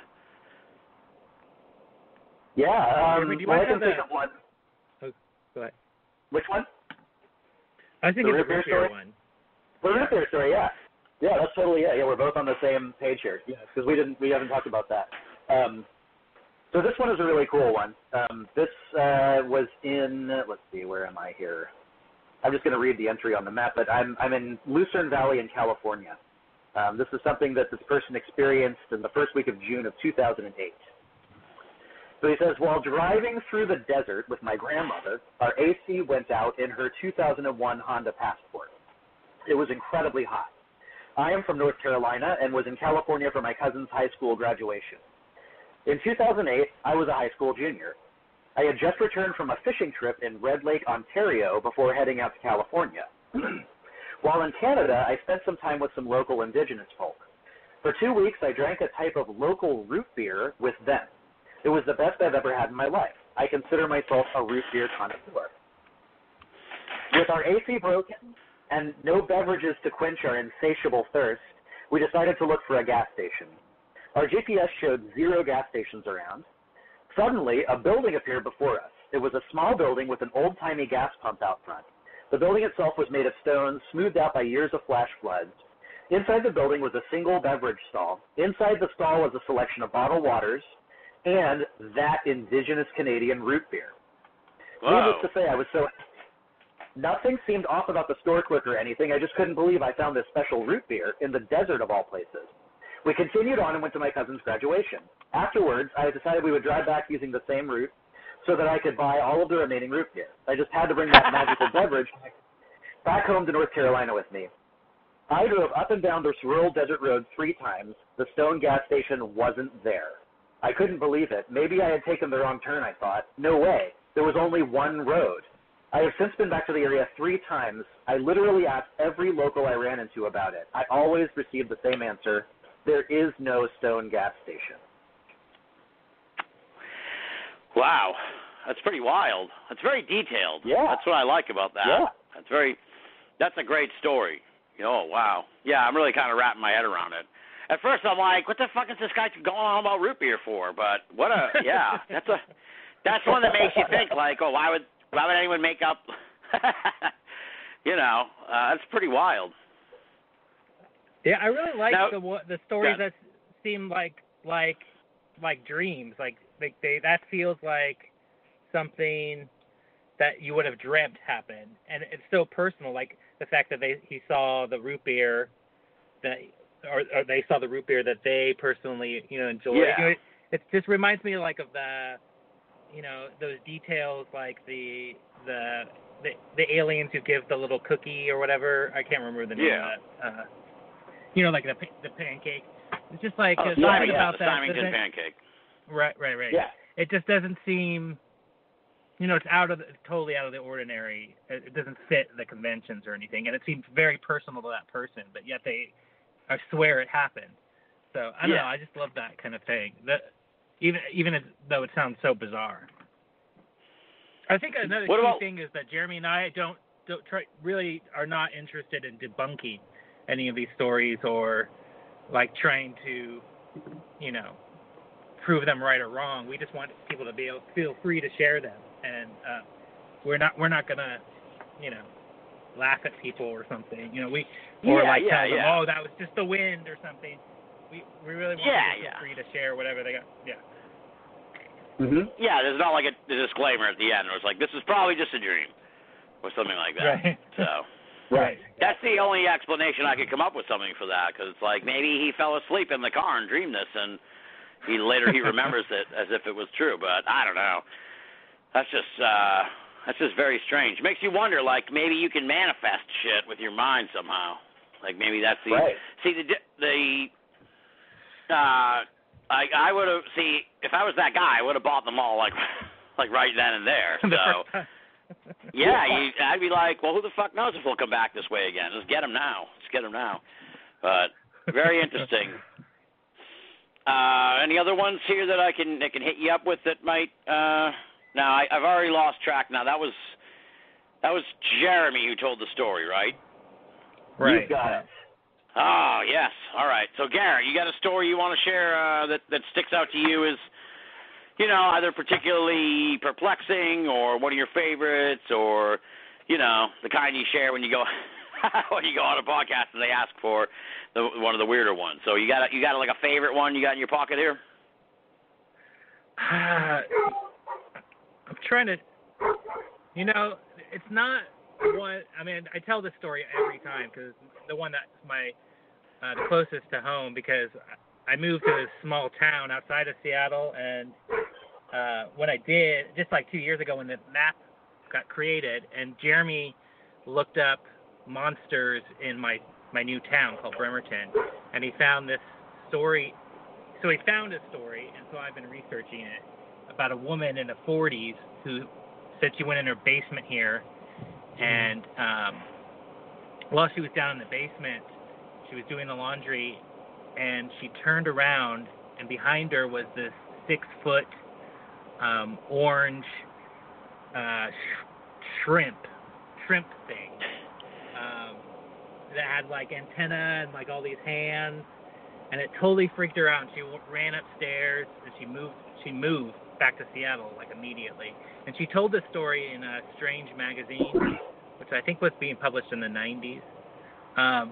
Yeah. Um, Jeremy, do you well, I can think have of one. Go ahead. Which one? I think The it's the beer story? one. The Yeah. root beer story, yeah. Yeah, that's totally yeah. Yeah, we're both on the same page here. Yeah, because we didn't we haven't talked about that. Um, so this one is a really cool one. Um, this uh, was in let's see, where am I here? I'm just going to read the entry on the map, but I'm I'm in Lucerne Valley in California. Um, this is something that this person experienced in the first week of June of 2008. So he says, while driving through the desert with my grandmother, our AC went out in her 2001 Honda Passport. It was incredibly hot. I am from North Carolina and was in California for my cousin's high school graduation. In 2008, I was a high school junior. I had just returned from a fishing trip in Red Lake, Ontario before heading out to California. While in Canada, I spent some time with some local indigenous folk. For two weeks, I drank a type of local root beer with them. It was the best I've ever had in my life. I consider myself a root beer connoisseur. With our AC broken and no beverages to quench our insatiable thirst, we decided to look for a gas station. Our GPS showed zero gas stations around. Suddenly, a building appeared before us. It was a small building with an old timey gas pump out front. The building itself was made of stone, smoothed out by years of flash floods. Inside the building was a single beverage stall. Inside the stall was a selection of bottled waters and that indigenous Canadian root beer. Whoa. Needless to say, I was so. Nothing seemed off about the store clerk or anything. I just couldn't believe I found this special root beer in the desert of all places. We continued on and went to my cousin's graduation. Afterwards, I decided we would drive back using the same route so that I could buy all of the remaining root beer. I just had to bring that magical beverage back home to North Carolina with me. I drove up and down this rural desert road three times. The Stone gas station wasn't there. I couldn't believe it. Maybe I had taken the wrong turn, I thought. No way. There was only one road. I have since been back to the area three times. I literally asked every local I ran into about it. I always received the same answer. There is no Stone gas station. Wow, that's pretty wild. That's very detailed. Yeah. That's what I like about that. Yeah. That's very. That's a great story. Oh wow. Yeah, I'm really kind of wrapping my head around it. At first, I'm like, what the fuck is this guy going on about root beer for? But what a yeah. That's a. That's one that makes you think like, oh, why would why would anyone make up? you know, uh, that's pretty wild. Yeah, I really like Now- the wa- the stories Yeah. that seem like like like dreams. Like like they that feels like something that you would have dreamt happened, and it's so personal. Like the fact that they he saw the root beer that or, or they saw the root beer that they personally you know enjoyed. Yeah. You know, it, it just reminds me like of the you know those details like the the the, the aliens who give the little cookie or whatever. I can't remember the name Yeah. of that. Uh, you know, like the the pancake. It's just like Oh, Simon, yeah, about the that. Pancake. Right, right, right. Yeah. It just doesn't seem, you know, it's out of the, totally out of the ordinary. It, it doesn't fit the conventions or anything, and it seems very personal to that person. But yet they, I swear it happened. So I don't Yeah. know. I just love that kind of thing. That even even though it sounds so bizarre. I think another What key about- thing is that Jeremy and I don't don't try really are not interested in debunking any of these stories or like trying to, you know, prove them right or wrong. We just want people to be able feel free to share them, and uh, we're not we're not gonna, you know, laugh at people or something. You know, we or Yeah, like yeah, tell them, yeah. oh, that was just the wind or something. We we really want Yeah, people yeah. free to share whatever they got. Yeah. hmm Yeah, there's not like a, a disclaimer at the end where it's like, this is probably just a dream, or something like that. Right. So Right. that's the only explanation I could come up with something for that, because it's like maybe he fell asleep in the car and dreamed this, and he later he remembers it as if it was true. But I don't know. That's just uh that's just very strange. Makes you wonder, like maybe you can manifest shit with your mind somehow. Like maybe that's the Right. see the the uh I I would have see if I was that guy I would have bought them all like like right then and there. So yeah, you, I'd be like, well, who the fuck knows if he'll come back this way again? Let's get them now. Let's get them now. But very interesting. Uh, any other ones here that I can that can hit you up with that might? Uh, no, I, I've already lost track. Now that was that was Jeremy who told the story, right? right. You've got it. Oh yes. All right. So Garrett, you got a story you want to share uh, that that sticks out to you as you know either particularly perplexing or one of your favorites or you know the kind you share when you go when you go on a podcast and they ask for the one of the weirder ones. So you got a, you got like a favorite one you got in your pocket here? Trying to, you know, it's not one. I mean, I tell this story every time because the one that's my uh, the closest to home because I moved to a small town outside of Seattle, and uh, when I did, just like two years ago, when the map got created, and Jeremy looked up monsters in my my new town called Bremerton, and he found this story so he found a story, and so I've been researching it about a woman in the 40s who said she went in her basement here, and um, while she was down in the basement, she was doing the laundry, and she turned around, and behind her was this six-foot um, orange uh, sh- shrimp, shrimp thing um, that had like antenna and like all these hands and it totally freaked her out. And she ran upstairs and she moved. She moved back to Seattle like immediately. And she told this story in a Strange magazine, which I think was being published in the 90s. Um,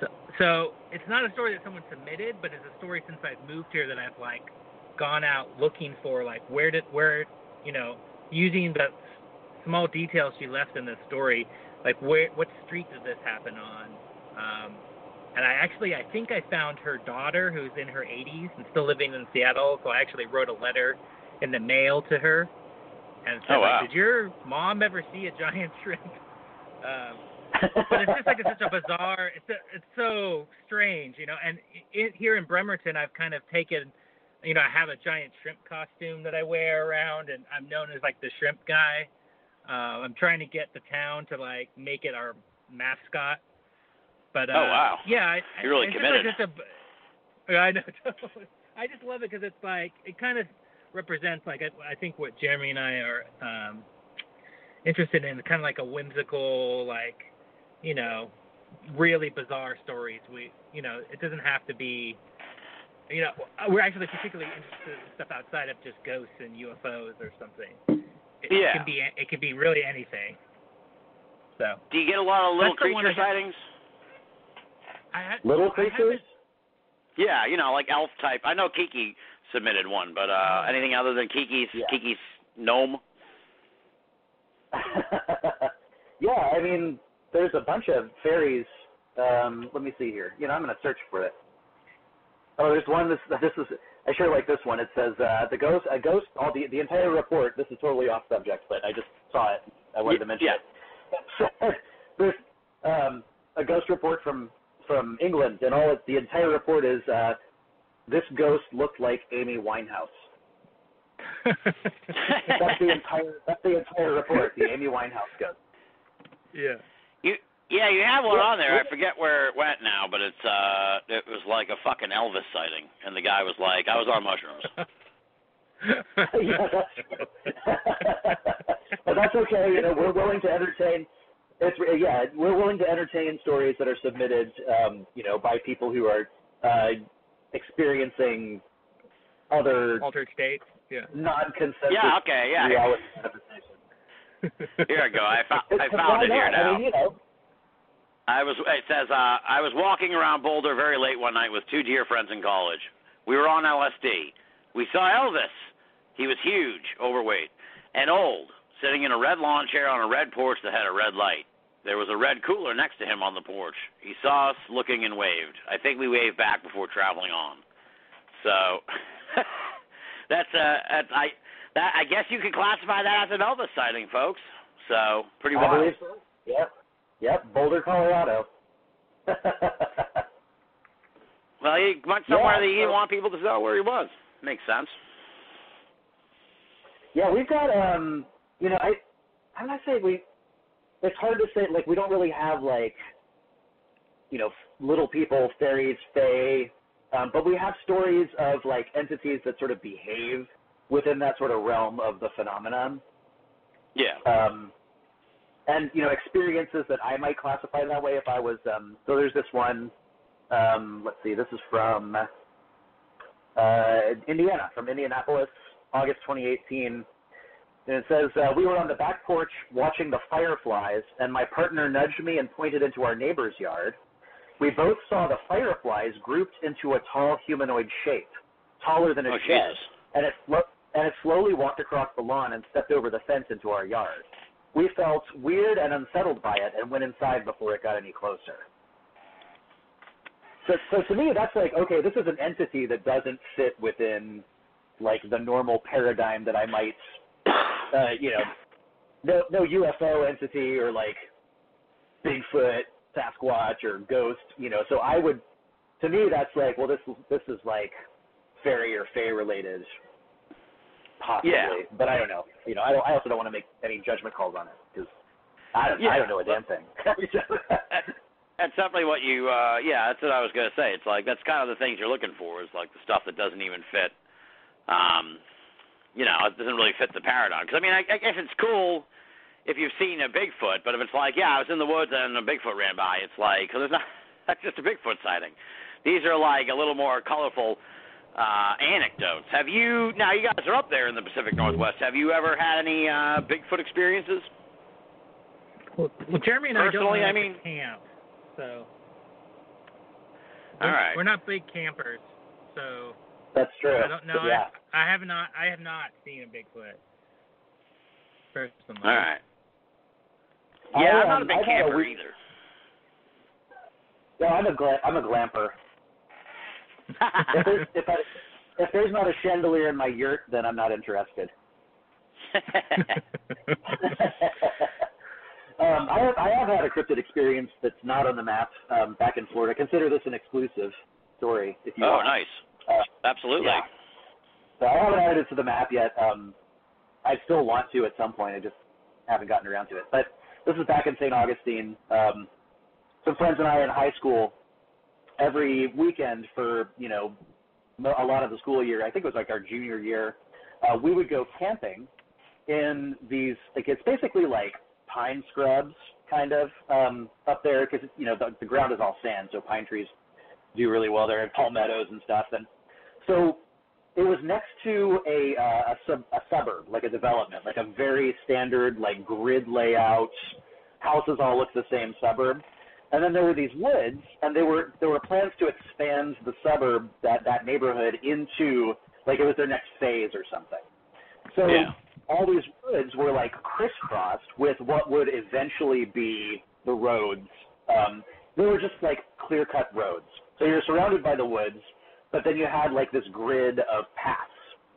so, so it's not a story that someone submitted, but it's a story since I've moved here that I've like gone out looking for like where did where you know using the small details she left in this story, like where what street did this happen on. Um, and I actually, I think I found her daughter, who's in her 80s and still living in Seattle. So I actually wrote a letter in the mail to her, and said, Oh, wow. like, "Did your mom ever see a giant shrimp?" Um, but it's just like it's such a bizarre. It's a, it's so strange, you know. And it, here in Bremerton, I've kind of taken, you know, I have a giant shrimp costume that I wear around, and I'm known as like the shrimp guy. Uh, I'm trying to get the town to like make it our mascot. But uh, Oh, wow. yeah, I, You're really committed. Just like a, I know. I just love it because it's like it kind of represents like I, I think what Jeremy and I are um, interested in, kind of like a whimsical, like you know, really bizarre stories. We, you know, it doesn't have to be. You know, we're actually particularly interested in stuff outside of just ghosts and UFOs or something. It, Yeah. it can be it can be really anything. So Do you get a lot of little That's the one creature sightings? I Little creatures? Yeah, you know, like elf type. I know Kiki submitted one, but uh anything other than Kiki's Yeah. Kiki's gnome? yeah, I mean, there's a bunch of fairies. Um, let me see here. You know, I'm going to search for it. Oh, there's one. This this is. I sure like this one. It says uh, the ghost. A ghost. All the the entire report. This is totally off subject, but I just saw it. I wanted to mention Yeah. it. there's um, a ghost report from from England, and all the entire report is uh, this ghost looked like Amy Winehouse. That's the entire. That's the entire report. The Amy Winehouse ghost. yeah. You yeah, you have one on there. I forget where it went now, but it's uh it was like a fucking Elvis sighting and the guy was like, I was on mushrooms. yeah, that's but that's okay. You know, we're willing to entertain. It's yeah, we're willing to entertain stories that are submitted, um, you know, by people who are uh, experiencing other Altered states. Yeah. non-consensus Yeah, okay, yeah. reality. Here I go. I found I Because found why it here not? I now. mean, you know, I was. It says uh, I was walking around Boulder very late one night with two dear friends in college. We were on LSD. We saw Elvis. He was huge, overweight, and old, sitting in a red lawn chair on a red porch that had a red light. There was a red cooler next to him on the porch. He saw us looking and waved. I think we waved back before traveling on. So that's uh, that's, I that I guess you could classify that as an Elvis sighting, folks. So pretty I wild. believe so. Yep, yep. Boulder, Colorado. Well, he went somewhere Yeah, that he didn't so- want people to know where he was. Makes sense. Yeah, we've got um you know, I I'm not saying we it's hard to say like we don't really have like you know, little people, fairies, fae, um, but we have stories of like entities that sort of behave within that sort of realm of the phenomenon. Yeah. Um and you know, experiences that I might classify that way if I was um so there's this one um let's see, this is from uh Indiana, from Indianapolis, August 2018. And it says, uh, We were on the back porch watching the fireflies, and my partner nudged me and pointed into our neighbor's yard. We both saw the fireflies grouped into a tall humanoid shape, taller than a Oh, shed, and it, slo- and it slowly walked across the lawn and stepped over the fence into our yard. We felt weird and unsettled by it and went inside before it got any closer. So, so to me, that's like, okay, this is an entity that doesn't fit within like the normal paradigm that I might, uh, you know, no, no UFO entity or like Bigfoot, Sasquatch, or ghost, you know. So I would, to me, that's like, well, this this is like fairy or fae related, possibly. Yeah. But I don't know. You know, I don't. I also don't want to make any judgment calls on it because I don't. Yeah, I don't know a damn thing. That's definitely what you. uh Yeah, that's what I was gonna say. It's like that's kind of the things you're looking for is like the stuff that doesn't even fit. Um, you know, it doesn't really fit the paradigm. Because I mean, I, I guess it's cool if you've seen a Bigfoot, but if it's like, yeah, I was in the woods and a Bigfoot ran by, it's like, cause there's not. That's just a Bigfoot sighting. These are like a little more colorful uh anecdotes. Have you? Now you guys are up there in the Pacific Northwest. Have you ever had any uh Bigfoot experiences? Well, well Jeremy and I don't Personally, like I mean- to camp, so All we're, right. we're not big campers. So that's true. I don't know. Yeah. I, I have not. I have not seen a Bigfoot. Personally. All right. I, Yeah, I'm not um, a big I've had a camper either. No, I'm a gla- I'm a glamper. If there's if, I, if there's not a chandelier in my yurt, then I'm not interested. um, I have I have had a cryptid experience that's not on the map um, back in Florida. Consider this an exclusive story, if you oh, want. nice. Uh, Absolutely. yeah. So I haven't added it to the map yet. Um, I still want to at some point. I just haven't gotten around to it. But this is back in St. Augustine. Um, some friends and I in high school, every weekend for you know a lot of the school year. I think it was like our junior year. Uh, we would go camping in these. Like it's basically like pine scrubs, kind of um, up there because you know the, the ground is all sand, so pine trees do really well there, and palmettos and stuff. And so it was next to a uh, a, sub, a suburb, like a development, like a very standard like grid layout. Houses all look the same suburb. And then there were these woods, and there were there were plans to expand the suburb that that neighborhood into like it was their next phase or something. So Yeah. all these woods were like crisscrossed with what would eventually be the roads, um, they were just like clear cut roads. So you're surrounded by the woods, but then you had like this grid of paths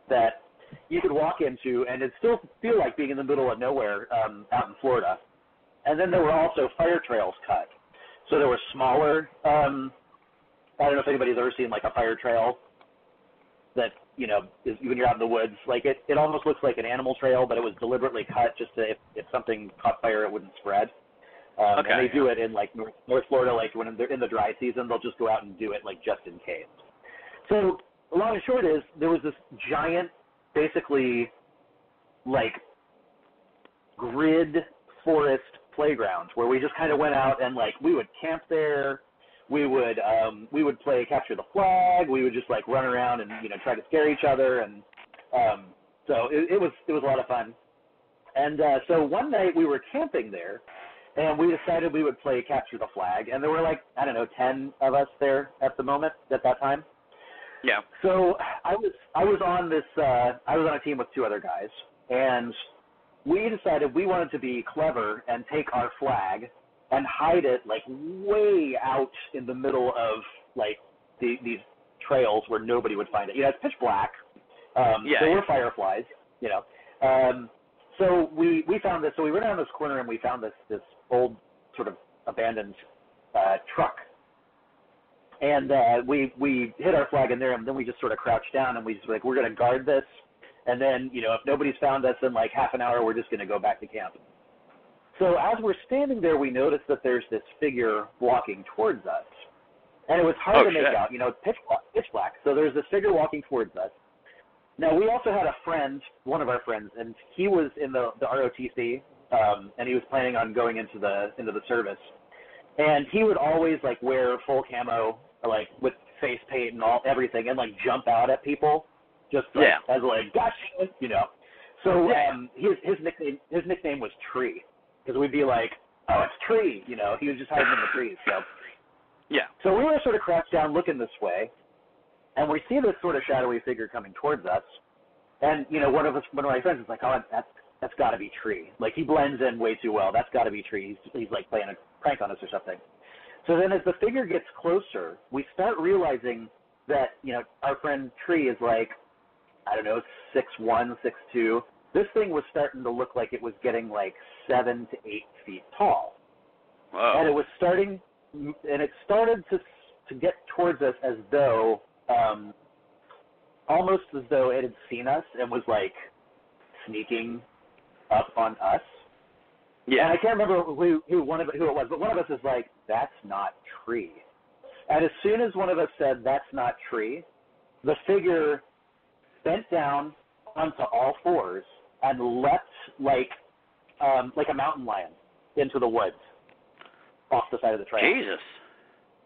that you could walk into, and it still feel like being in the middle of nowhere um, out in Florida. And then there were also fire trails cut. So there were smaller. Um, I don't know if anybody's ever seen like a fire trail that you know is when you're out in the woods. Like it, it almost looks like an animal trail, but it was deliberately cut just to if, if something caught fire, it wouldn't spread. Um, Okay. And they do it in like North, North Florida, like when they're in the dry season, they'll just go out and do it like just in case. So long and short is there was this giant, basically, like grid forest playground where we just kind of went out and like we would camp there. We would um, we would play capture the flag. We would just like run around and you know try to scare each other and um, so it, it was it was a lot of fun. And uh, so one night we were camping there, and we decided we would play capture the flag. And there were like I don't know ten of us there at the moment at that time. Yeah. So I was I was on this uh, I was on a team with two other guys, and we decided we wanted to be clever and take our flag and hide it like way out in the middle of like the, these trails where nobody would find it. You know, it's pitch black. Um, Yeah, there were fireflies. You know, um, so we we found this. So we went around this corner and we found this this old sort of abandoned uh, truck and uh, we we hit our flag in there, and then we just sort of crouched down, and we just like we're gonna guard this, and then you know if nobody's found us in like half an hour, we're just gonna go back to camp. So as we're standing there, we notice that there's this figure walking towards us, and it was hard Oh, to make out. You know, pitch black, pitch black. So there's this figure walking towards us. Now we also had a friend, one of our friends, and he was in the the ROTC, um, and he was planning on going into the into the service and he would always like wear full camo like with face paint and all everything and like jump out at people just like, Yeah. as like gotcha you know so Yeah. um his his nickname his nickname was tree because we'd be like oh it's tree you know he was just hiding in the trees so Yeah. so we were sort of crouched down looking this way and we see this sort of shadowy figure coming towards us and you know one of us one of my friends is like oh that's that's got to be tree. Like he blends in way too well. That's got to be tree. He's, he's like playing a prank on us or something. So then as the figure gets closer we start realizing that you know our friend tree is like i don't know six one six two. This thing was starting to look like it was getting like seven to eight feet tall. And it was starting and it started to to get towards us as though um almost as though it had seen us and was like sneaking up on us Yeah. and I can't remember who who one of who it was, but one of us is like, "That's not tree." And as soon as one of us said, "That's not tree," the figure bent down onto all fours and leapt like um, like a mountain lion into the woods off the side of the trail. Jesus.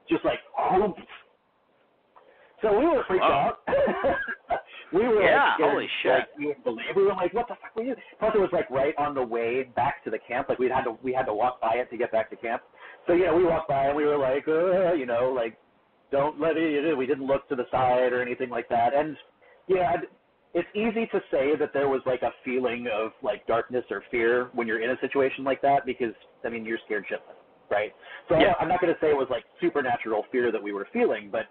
Just like, whoop. so we were freaked Wow. out. we were Yeah, like, scared, holy shit. Like, you wouldn't believe. We were like, what the fuck were you? Plus, it was like right on the way back to the camp. Like we had to we had to walk by it to get back to camp. So you know, we walked by and we were like, uh, you know, like don't let it. We didn't look to the side or anything like that. And yeah, it's easy to say that there was like a feeling of like darkness or fear when you're in a situation like that because I mean you're scared shitless, right? So Yeah. I'm not going to say it was like supernatural fear that we were feeling, but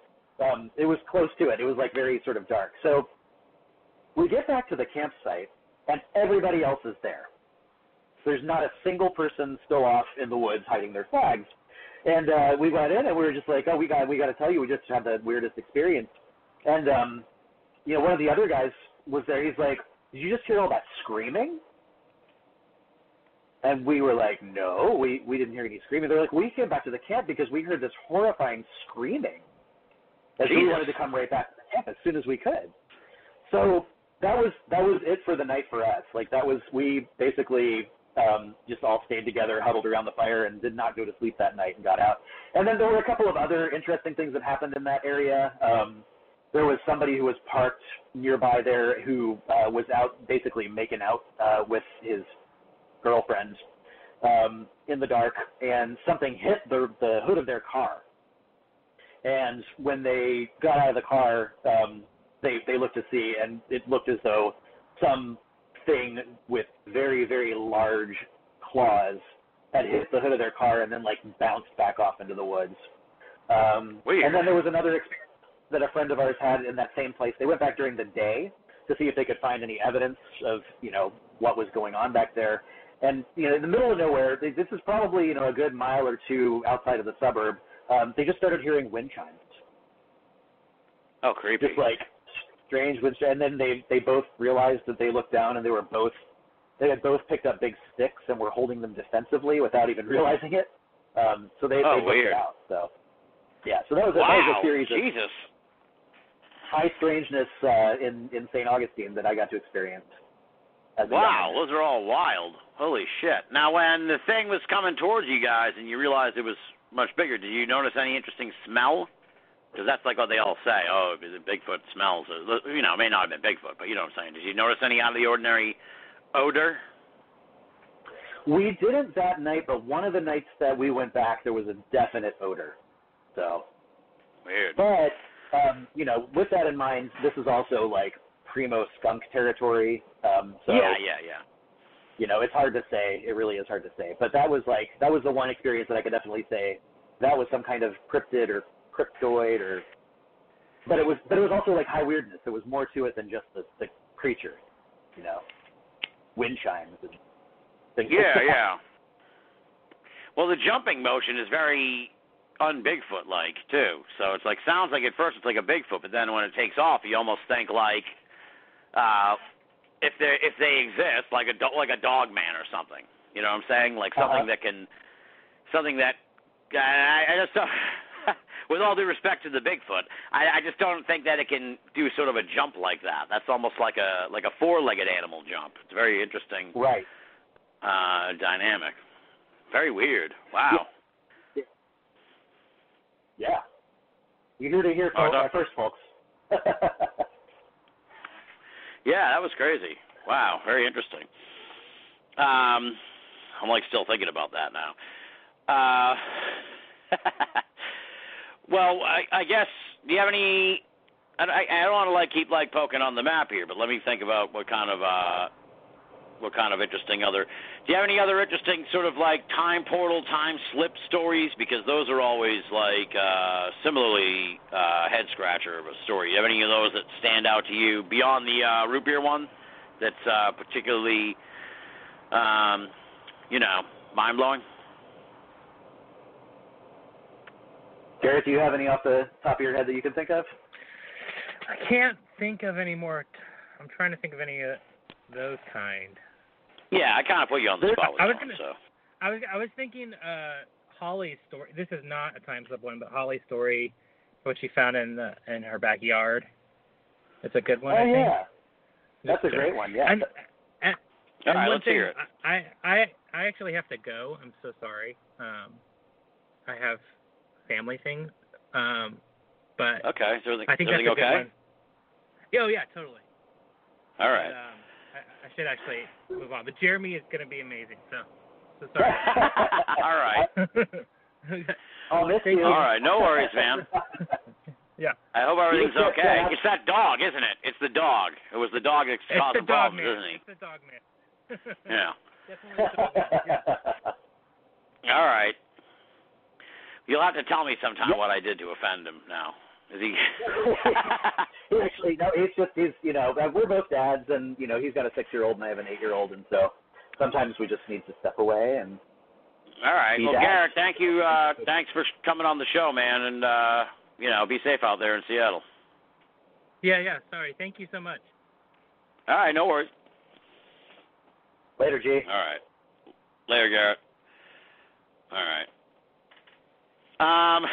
um, it was close to it. It was like very sort of dark. So we get back to the campsite and everybody else is there. There's not a single person still off in the woods hiding their flags. And uh, we went in and we were just like, oh, we got we got to tell you, we just had the weirdest experience. And um, you know, one of the other guys was there. He's like, did you just hear all that screaming? And we were like, no, we we didn't hear any screaming. They're like, we came back to the camp because we heard this horrifying screaming. And we wanted to come right back to the camp as soon as we could. So that was that was it for the night for us. Like that was we basically um, just all stayed together, huddled around the fire, and did not go to sleep that night and got out. And then there were a couple of other interesting things that happened in that area. Um, there was somebody who was parked nearby there who uh, was out basically making out uh, with his girlfriend um, in the dark, and something hit the the hood of their car. And when they got out of the car, um, they they looked to see, and it looked as though some thing with very very large claws, had hit the hood of their car and then like bounced back off into the woods. Um, Weird. and then there was another experience that a friend of ours had in that same place. They went back during the day to see if they could find any evidence of you know what was going on back there. And you know, in the middle of nowhere, they, this is probably you know a good mile or two outside of the suburb. Um, they just started hearing wind chimes, Oh, creepy. just like strange wind. And then they they both realized that they looked down and they were both they had both picked up big sticks and were holding them defensively without even realizing it. Um, so they Oh, they weird. it out. So yeah, so that was a, wow. that was a series of Jesus. high strangeness uh, in in St. Augustine that I got to experience. Wow, those are all wild. Holy shit. Now, when the thing was coming towards you guys and you realized it was much bigger, did you notice any interesting smell? Because that's like what they all say. Oh, Bigfoot smells. You know, it may not have been Bigfoot, but you know what I'm saying. Did you notice any out of the ordinary odor? We didn't that night, but one of the nights that we went back, there was a definite odor. So, Weird. but um, you know, with that in mind, this is also like primo skunk territory. Um, so yeah, yeah, yeah. you know, it's hard to say. It really is hard to say. But that was like that was the one experience that I could definitely say that was some kind of cryptid or cryptoid or. But it was, but it was also like high weirdness. There was more to it than just the the creature, you know, wind chimes and things. Yeah, yeah. Well, the jumping motion is very un Bigfoot like too. So it's like sounds like at first it's like a Bigfoot, but then when it takes off, you almost think like uh if they if they exist, like a do- like a dog man or something. You know what I'm saying? Like something Uh-huh. that can something that I, I just don't. With all due respect to the Bigfoot, I, I just don't think that it can do sort of a jump like that. That's almost like a like a four-legged animal jump. It's very interesting Right. uh, dynamic. Very weird. Wow. Yeah. You're here to hear Oh, fol- uh, first, folks. Yeah, that was crazy. Wow, very interesting. Um, I'm like still thinking about that now. Uh, well, I, I guess. Do you have any? I, I don't want to like keep like poking on the map here, but let me think about what kind of uh, what kind of interesting other. Do you have any other interesting sort of like time portal, time slip stories? Because those are always like uh, similarly uh, head scratcher of a story. Do you have any of those that stand out to you beyond the uh, root beer one? That's uh, particularly, um, you know, mind blowing. Garrett, do you have any off the top of your head that you can think of? I can't think of any more. T- I'm trying to think of any of those kind. Yeah, I kind of put you on the spot with I was that one, gonna- so. I was I was thinking uh Holly's story. This is not a time slip one, but Holly's story, what she found in the in her backyard. It's a good one. oh I think. yeah, that's a Just, great one. Yeah. And, and, All and right, let's thing, hear it. I, I I actually have to go. I'm so sorry. Um, I have family things. Um, but Okay, is everything, I think is that's everything a good okay? one. Yeah, oh yeah, totally. All right. But, um, I, I should actually move on. But Jeremy is going to be amazing. So, so sorry. All right. I'll miss you. All right, no worries, man. yeah. I hope everything's okay. said- It's that dog, isn't it? It's the dog. It was the dog that It's caused the the dog problems, man. isn't he? It's the dog man. Yeah. Definitely the dog man. Yeah. All right. You'll have to tell me sometime what I did to offend him. Now, is he? he actually no, it's just he's you know uh, we're both dads and you know he's got a six year old and I have an eight year old and so sometimes we just need to step away and All right. Well, does. Garrett, thank you. Uh, thanks for coming on the show, man, and uh, you know, be safe out there in Seattle. yeah, yeah. Sorry. Thank you so much. All right, no worries. later, G. All right. Later, Garrett. All right. Um,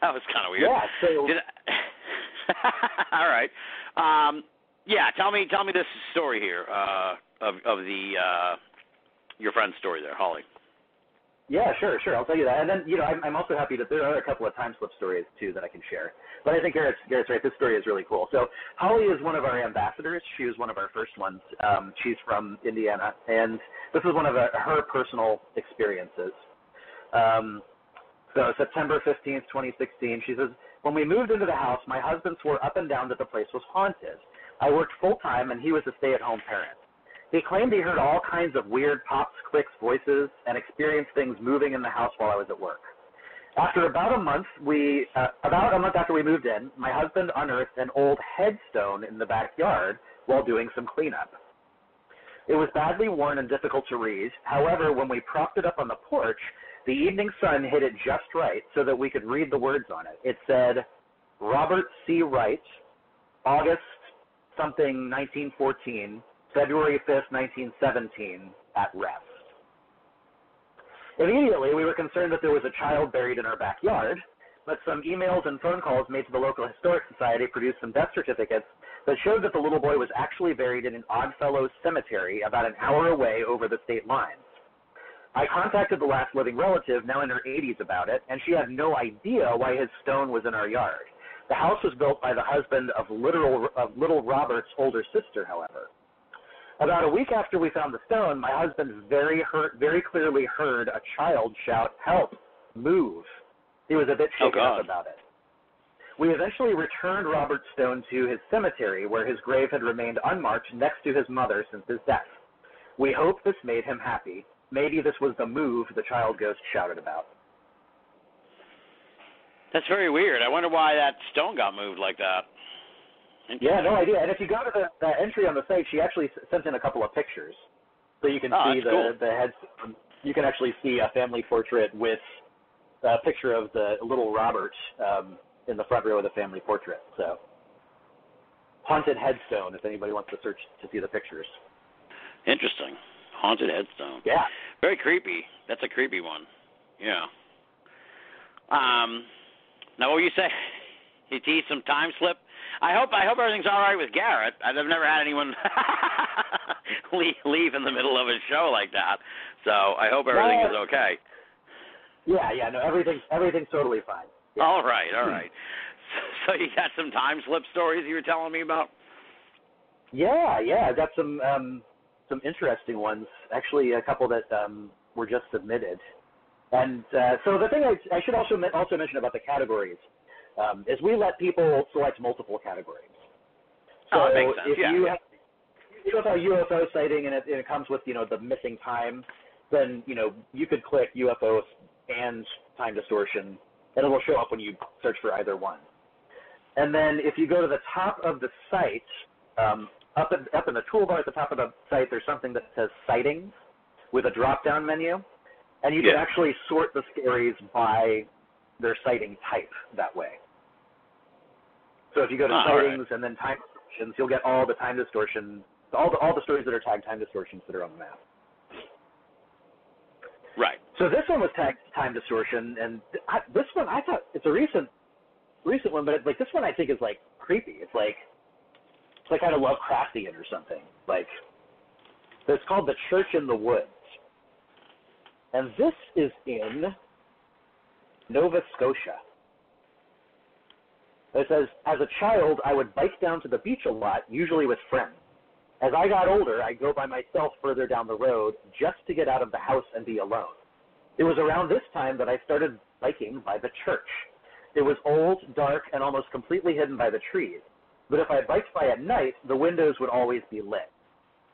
that was kind of weird. Yeah. So I... All right. Um, yeah, tell me tell me this story here uh, of of the uh, your friend's story there, Holly. Yeah, sure, sure. I'll tell you that. And then, you know, I'm, I'm also happy that there are a couple of time slip stories too that I can share. But I think Garrett's, Garrett's right. This story is really cool. So Holly is one of our ambassadors. She was one of our first ones. Um, she's from Indiana, and this is one of uh her personal experiences. Um, so September 15th, 2016, she says, when we moved into the house, my husband swore up and down that the place was haunted. I worked full time, and he was a stay-at-home parent. He claimed he heard all kinds of weird pops, clicks, voices, and experienced things moving in the house while I was at work. After about a month, we uh, about a month after we moved in, my husband unearthed an old headstone in the backyard while doing some cleanup. It was badly worn and difficult to read. However, when we propped it up on the porch, the evening sun hit it just right so that we could read the words on it. It said, Robert C. Wright, August something 1914, February 5th, 1917, at rest. Immediately, we were concerned that there was a child buried in our backyard, but some emails and phone calls made to the local historic society produced some death certificates that showed that the little boy was actually buried in an Oddfellows cemetery about an hour away over the state lines. I contacted the last living relative, now in her 80s, about it, and she had no idea why his stone was in our yard. The house was built by the husband of, literal, of little Robert's older sister, however. About a week after we found the stone, my husband very hurt, very clearly heard a child shout, "Help! Move!" He was a bit Oh, shaken God. up about it. We eventually returned Robert's stone to his cemetery, where his grave had remained unmarked next to his mother since his death. We hope this made him happy. Maybe this was the move the child ghost shouted about. That's very weird. I wonder why that stone got moved like that. Yeah, no idea. And if you go to the, the entry on the site, she actually sent in a couple of pictures, so you can Oh, see the cool. the head. You can actually see a family portrait with a picture of the little Robert um, in the front row of the family portrait. So haunted headstone. If anybody wants to search to see the pictures. Interesting. Haunted headstone. Yeah. Very creepy. That's a creepy one. Yeah. Um. Now, what you say? You teased some time slip. I hope I hope everything's all right with Garrett. I've never had anyone leave, leave in the middle of a show like that. So I hope everything is okay. Yeah, yeah. No, everything's everything's totally fine. Yeah. All right, all right. So you got some time slip stories you were telling me about? Yeah, yeah, I got some um, some interesting ones. Actually, a couple that um, were just submitted. And uh, so the thing I, I should also also mention about the categories um, is we let people select multiple categories. So Oh, makes sense, if yeah. you have you have a UFO sighting and it, and it comes with you know the missing time, then you know you could click UFO and time distortion, and it will show up when you search for either one. And then if you go to the top of the site, um, up, in, up in the toolbar at the top of the site, there's something that says sightings with a drop-down menu, and you can actually sort the scaries by their sighting type that way. So if you go to Ah, all right. sightings and then time distortions, you'll get all the time distortion, all the all the stories that are tagged time distortions that are on the map. Right. So this one was tagged time distortion, and I, this one I thought it's a recent, recent one, but it, like this one I think is like creepy. It's like, it's like kind of Lovecraftian or something. Like, it's called the Church in the Woods, and this is in Nova Scotia. It says, as a child, I would bike down to the beach a lot, usually with friends. As I got older, I'd go by myself further down the road just to get out of the house and be alone. It was around this time that I started biking by the church. It was old, dark, and almost completely hidden by the trees. But if I biked by at night, the windows would always be lit.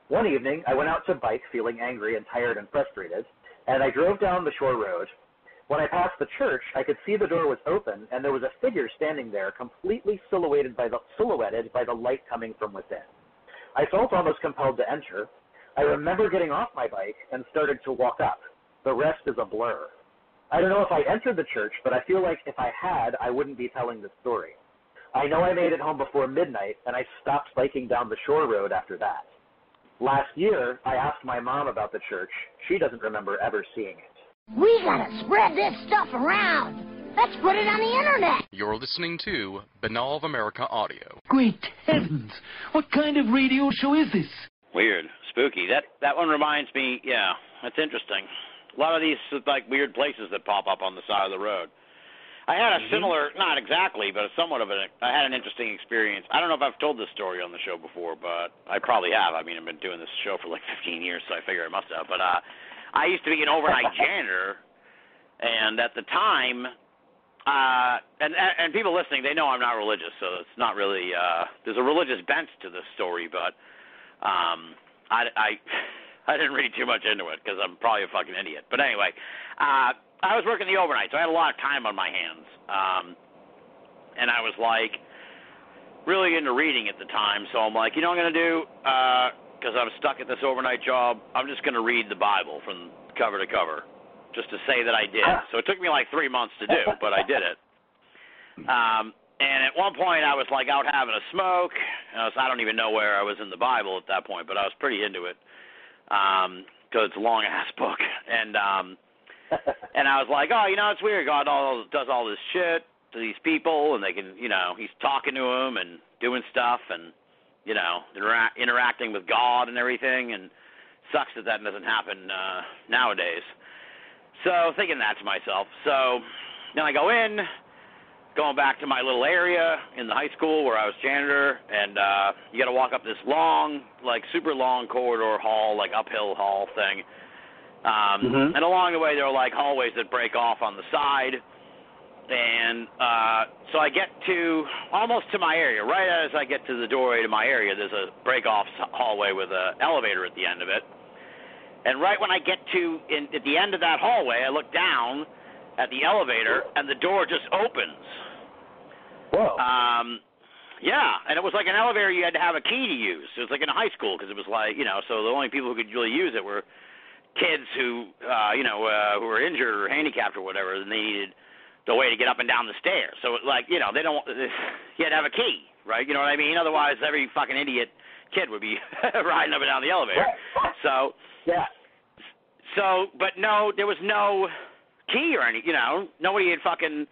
One evening, I went out to bike feeling angry and tired and frustrated, and I drove down the shore road. When I passed the church, I could see the door was open, and there was a figure standing there, completely silhouetted by the, silhouetted by the light coming from within. I felt almost compelled to enter. I remember getting off my bike and started to walk up. The rest is a blur. I don't know if I entered the church, but I feel like if I had, I wouldn't be telling this story. I know I made it home before midnight, and I stopped biking down the shore road after that. Last year, I asked my mom about the church. She doesn't remember ever seeing it. We gotta spread this stuff around. Let's put it on the internet. You're listening to Binnall of America Audio. Great heavens! What kind of radio show is this? Weird, spooky. That that one reminds me. Yeah, that's interesting. A lot of these like weird places that pop up on the side of the road. I had a similar, not exactly, but somewhat of an. I had an interesting experience. I don't know if I've told this story on the show before, but I probably have. I mean, I've been doing this show for like 15 years, so I figure I must have. But uh, I used to be an overnight janitor, and at the time, uh, and and people listening, they know I'm not religious, so it's not really. Uh, there's a religious bent to this story, but um, I, I I didn't read too much into it because I'm probably a fucking idiot. But anyway, uh, I was working the overnight, so I had a lot of time on my hands. Um, and I was like really into reading at the time, so I'm like, you know what I'm gonna do? Because I'm stuck at this overnight job, I'm just gonna read the Bible from cover to cover, just to say that I did. So it took me like three months to do, but I did it. Um, and at one point, I was like out having a smoke. And I, was, I don't even know where I was in the Bible at that point, but I was pretty into it because it's a long ass book. And um, and I was like, oh, you know, it's weird. God all does all this shit to these people, and they can, you know, he's talking to them and doing stuff, and you know, intera- interacting with God and everything. And sucks that that doesn't happen uh, nowadays. So thinking that to myself. So then I go in, going back to my little area in the high school where I was janitor, and uh, you got to walk up this long, like super long corridor hall, like uphill hall thing. Um, Mhm. And along the way, there are like hallways that break off on the side. And uh, so I get to almost to my area. Right as I get to the doorway to my area, there's a break off hallway with an elevator at the end of it. And right when I get to in, at the end of that hallway, I look down at the elevator, and the door just opens. Whoa. Um, yeah, and it was like an elevator you had to have a key to use. It was like in high school because it was like you know, so the only people who could really use it were kids who uh, you know uh, who were injured or handicapped or whatever, and they needed the way to get up and down the stairs. So like you know, they don't you had to have a key, right? You know what I mean? Otherwise, every fucking idiot kid would be riding up and down the elevator. So yeah. so, but no, there was no key or any. You know, nobody had fucking.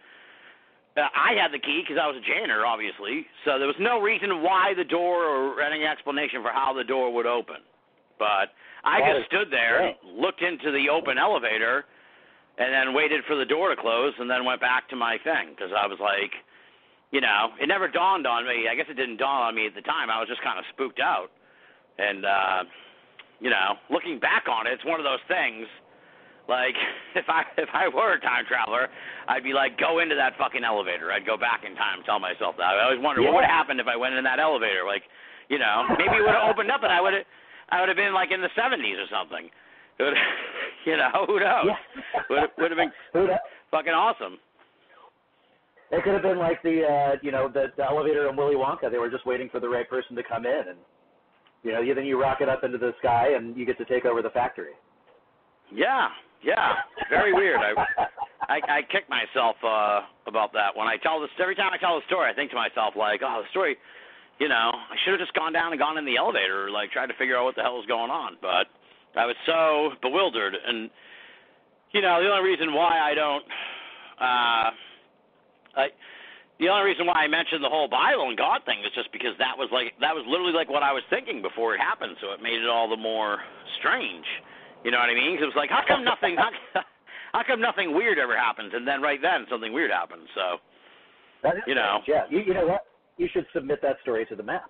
Uh, I had the key because I was a janitor, obviously. So there was no reason why the door or any explanation for how the door would open. But I That just is stood there, and looked into the open elevator, and then waited for the door to close, and then went back to my thing because I was like, you know, it never dawned on me. I guess it didn't dawn on me at the time. I was just kind of spooked out, and uh, you know, looking back on it, it's one of those things. Like if I if I were a time traveler, I'd be like, go into that fucking elevator. I'd go back in time, tell myself that. I always wonder what would Yeah. happened if I went in that elevator. Like, you know, maybe it would have opened up, and I would have I would have been like in the '70s or something. It would, you know, who knows? Yeah. Would would have been Who fucking awesome. It could have been like the uh, you know the, the elevator in Willy Wonka. They were just waiting for the right person to come in, and you know then you rocket up into the sky and you get to take over the factory. Yeah, yeah, very weird. I I, I kick myself uh, about that when I tell this. Every time I tell the story, I think to myself like, oh, the story. You know, I should have just gone down and gone in the elevator, like tried to figure out what the hell was going on. But I was so bewildered, and you know, the only reason why I don't, uh, I, the only reason why I mentioned the whole Bible and God thing is just because that was like that was literally like what I was thinking before it happened, so it made it all the more strange. You know what I mean? 'Cause it was like, how come nothing? How, how come nothing weird ever happens? And then right then something weird happens. So That is You know. strange, yeah. You, you know what? You should submit that story to the map.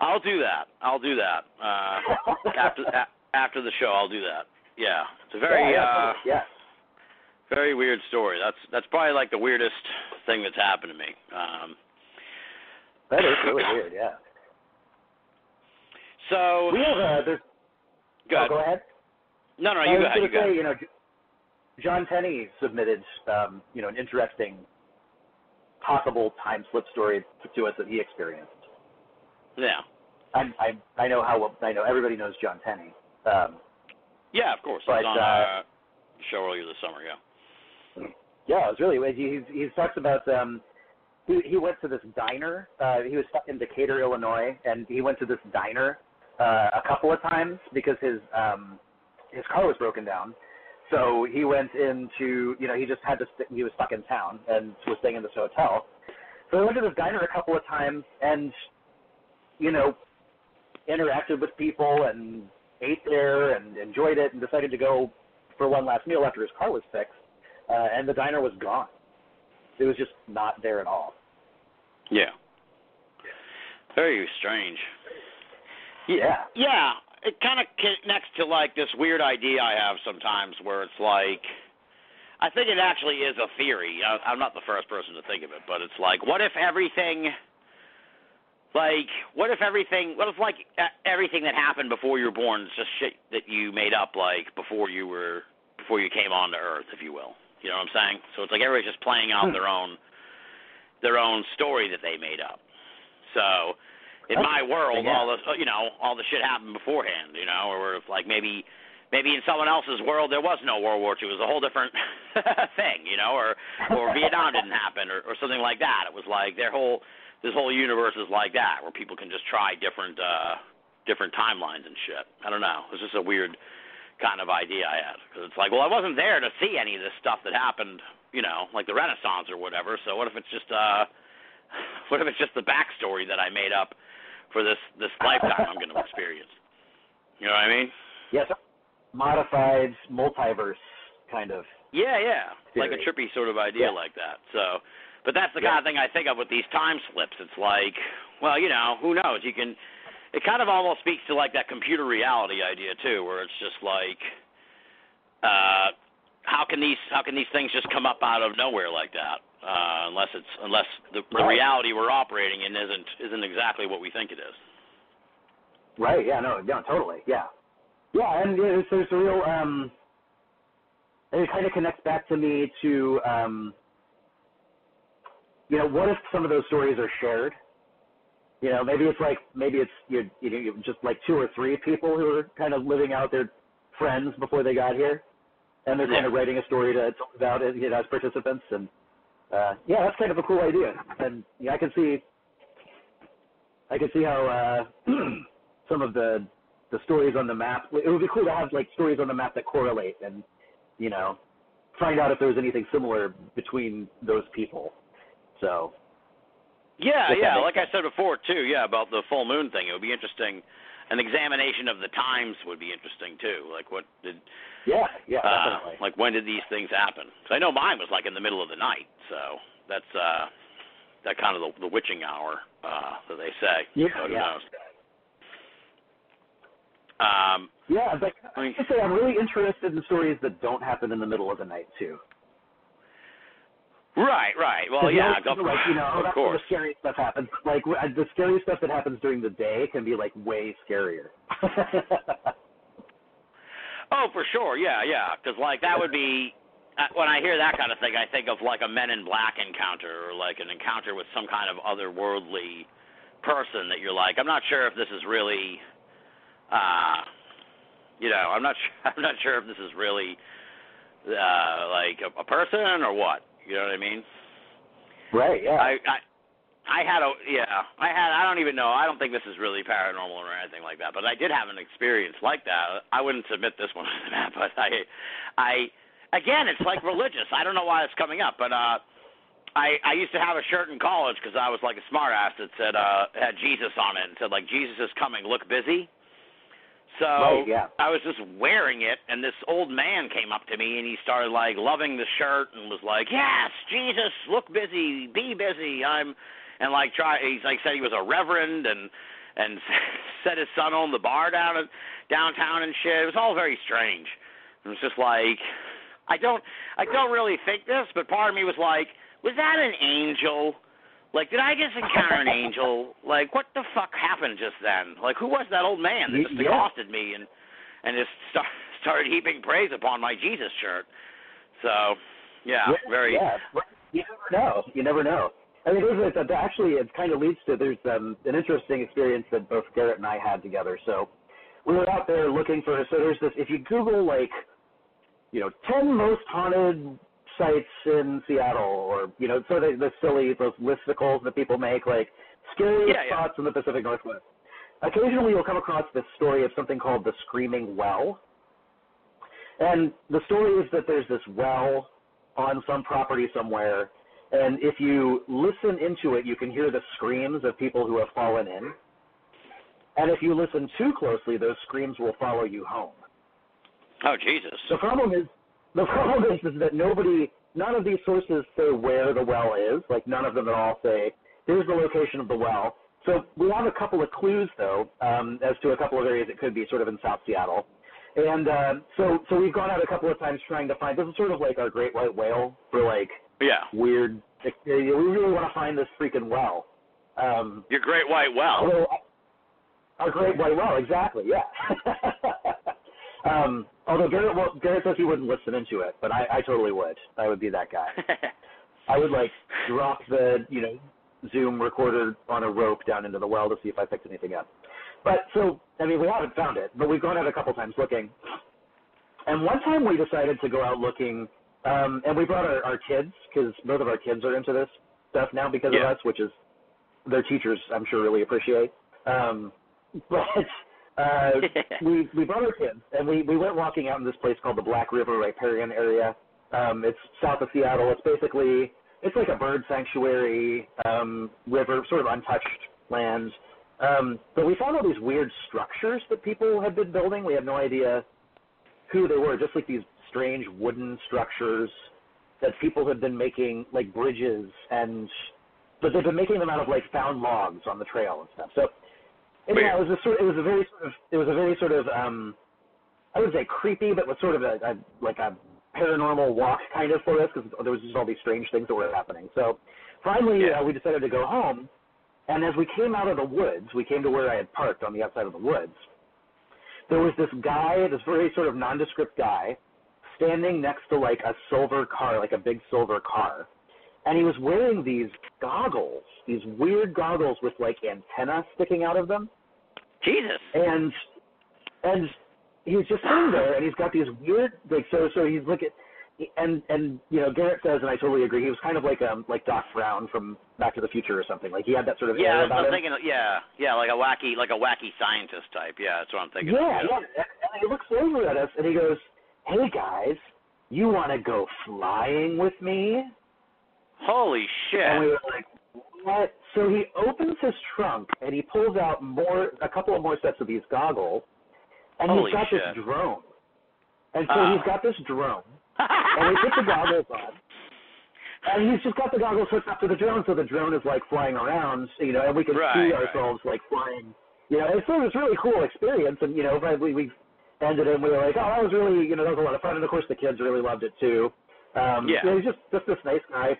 I'll do that. I'll do that uh, after a, after the show. I'll do that. Yeah, it's a very yeah, uh, yeah. very weird story. That's that's probably like the weirdest thing that's happened to me. Um, That is really weird. Yeah. so We have uh, there's. go Oh, ahead. go ahead. No, no, I you was go ahead. You to go say, ahead. you know, John Tenney submitted, um, you know, an interesting possible time slip story to us that he experienced. Yeah, I I I know how I know everybody knows John Tenney. Um, yeah, of course. But, It's on uh, our show earlier this summer. Yeah. yeah, it was really he he talks about um he he went to this diner. Uh, he was in Decatur, Illinois, and he went to this diner uh, a couple of times because his um his car was broken down. So he went into you know he just had to st- he was stuck in town and was staying in this hotel. So he went to this diner a couple of times and you know interacted with people and ate there and enjoyed it and decided to go for one last meal after his car was fixed. Uh, and the diner was gone. It was just not there at all. Yeah. Very strange. Yeah. Yeah, it kind of connects to like this weird idea I have sometimes where it's like I think it actually is a theory. I, I'm not the first person to think of it, but it's like what if everything like what if everything what if like everything that happened before you were born is just shit that you made up like before you were before you came onto earth if you will you know what i'm saying so it's like everybody's just playing out Hmm. their own their own story that they made up so in That's my world yeah. all the you know all the shit happened beforehand you know or if like maybe maybe in someone else's world there was no world war two. It was a whole different thing you know or or vietnam didn't happen or or something like that. It was like their whole this whole universe is like that where people can just try different uh different timelines and shit. I don't know. It's just a weird kind of idea i had because it's like well i wasn't there to see any of this stuff that happened you know like the renaissance or whatever so what if it's just uh what if it's just the backstory that i made up for this this lifetime i'm going to experience you know what i mean Yes, modified multiverse kind of. Yeah, yeah. Like a trippy sort of idea Yeah. like that. So, but that's the Yeah. kind of thing I think of with these time slips. It's like, well, you know, who knows? You can. It kind of almost speaks to like that computer reality idea too, where it's just like, uh, how can these how can these things just come up out of nowhere like that? Uh, unless it's unless the, the reality we're operating in isn't isn't exactly what we think it is. Right. Yeah. No. No. Totally. Yeah. Yeah. And there's, there's a real. Um, and it kind of connects back to me to. Um, you know, what if some of those stories are shared? You know, maybe it's like maybe it's you you know you- just like two or three people who are kind of living out their friends before they got here, and they're kind of writing a story to talk about it, you know, as participants. And uh, yeah, that's kind of a cool idea. And yeah, I can see. I can see how uh, some of the the stories on the map. It would be cool to have like stories on the map that correlate, and you know, find out if there's anything similar between those people. So Yeah, yeah. Like I said before too. Yeah, about the full moon thing. It would be interesting. An examination of the times would be interesting too. Like what did yeah, yeah, uh, definitely. like when did these things happen? Cause I know mine was like in the middle of the night. So that's uh that kind of the, the witching hour uh that they say. Yeah, So who yeah. knows? Um, Yeah, but I mean- I say I'm really interested in stories that don't happen in the middle of the night too. Right, right. Well, yeah, most people, like you know, of that's course. the scary stuff happens. Like the scary stuff that happens during the day can be like way scarier. Oh, for sure. Yeah, yeah. Because like that would be uh, when I hear that kind of thing, I think of like a Men in Black encounter or like an encounter with some kind of otherworldly person that you're like, I'm not sure if this is really, uh, you know, I'm not sure, I'm not sure if this is really uh like a, a person or what. You know what I mean? right. Yeah. I, I I had a yeah, I had I don't even know. I don't think this is really paranormal or anything like that, but I did have an experience like that. I wouldn't submit this one to that, but I I again, it's like religious. I don't know why it's coming up, but uh I I used to have a shirt in college cuz I was like a smart ass that said uh had Jesus on it and said like Jesus is coming, look busy. So Right, yeah. I was just wearing it, and this old man came up to me, and he started like loving the shirt, and was like, "Yes, Jesus, look busy, be busy." I'm, and like try. He's like said he was a reverend, and and set his son on the bar down in downtown and shit. It was all very strange. It was just like, I don't, I don't really think this, but part of me was like, was that an angel? Like, did I just encounter an angel? Like, what the fuck happened just then? Like, who was that old man that just yeah. accosted me and and just start, started heaping praise upon my Jesus shirt? So, yeah, very. Yeah, you never know. You never know. I mean, it, it, actually, it kind of leads to there's um, an interesting experience that both Garrett and I had together. So we were out there looking for. So there's this. If you Google like, you know, ten most haunted sites in Seattle, or you know, so the, the silly those listicles that people make, like scariest Yeah, yeah. spots in the Pacific Northwest. Occasionally, you'll come across this story of something called the Screaming Well. And the story is that there's this well on some property somewhere, and if you listen into it, you can hear the screams of people who have fallen in. And if you listen too closely, those screams will follow you home. Oh Jesus. The problem is, the problem is, is that nobody, none of these sources say where the well is. Like none of them at all say, here's the location of the well. So we have a couple of clues though, um, as to a couple of areas it could be, sort of in South Seattle. And uh, so, so we've gone out a couple of times trying to find. This is sort of like our great white whale for like Yeah. weird. We really want to find this freaking well. Um, Your great white well. although our great white well, exactly, yeah. um, although Garrett, well, Garrett says he wouldn't listen into it, but I, I totally would. I would be that guy. I would like drop the you know Zoom recorder on a rope down into the well to see if I picked anything up. But so I mean we haven't found it, but we've gone out a couple times looking. And one time we decided to go out looking, um, and we brought our, our kids because both of our kids are into this stuff now because Yeah. of us, which is their teachers I'm sure really appreciate. Um, but uh, we we brought our kids and we we went walking out in this place called the Black River Riparian area. Um, it's south of Seattle. It's basically it's like a bird sanctuary um, river, sort of untouched land. Um, but we found all these weird structures that people had been building. We had no idea who they were, just like these strange wooden structures that people had been making, like bridges, and but they've been making them out of like found logs on the trail and stuff. So anyhow, it was a sort, it was a very sort of, it was a very sort of, um, I would say creepy, but was sort of a, a like a paranormal walk kind of for us because there was just all these strange things that were happening. So finally, Yeah. uh, we decided to go home. And as we came out of the woods, we came to where I had parked on the outside of the woods. There was this guy, this very sort of nondescript guy, standing next to like a silver car, like a big silver car. And he was wearing these goggles, these weird goggles with like antenna sticking out of them. Jesus. And and he's just sitting there and he's got these weird like so so he's looking and and you know Garrett says and I totally agree he was kind of like um like Doc Brown from Back to the Future or something like he had that sort of Yeah, air about I'm thinking. Of, yeah, yeah, like a wacky, like a wacky scientist type. Yeah, that's what I'm thinking. Yeah, of, yeah. And he looks over at us and he goes, "Hey guys, you want to go flying with me?" Holy shit. And we were like, "What?" So he opens his trunk and he pulls out more, a couple of more sets of these goggles, and Holy he's got shit. this drone. And so Oh. he's got this drone, and he puts the goggles on. And he's just got the goggles hooked up to the drone, so the drone is like flying around, you know, and we can Right, see right. ourselves like flying. You know, and so it was a really cool experience, and you know, we we ended and we were like, oh, that was really, you know, that was a lot of fun, and of course the kids really loved it too. Um, Yeah. you know, he's just just this nice guy.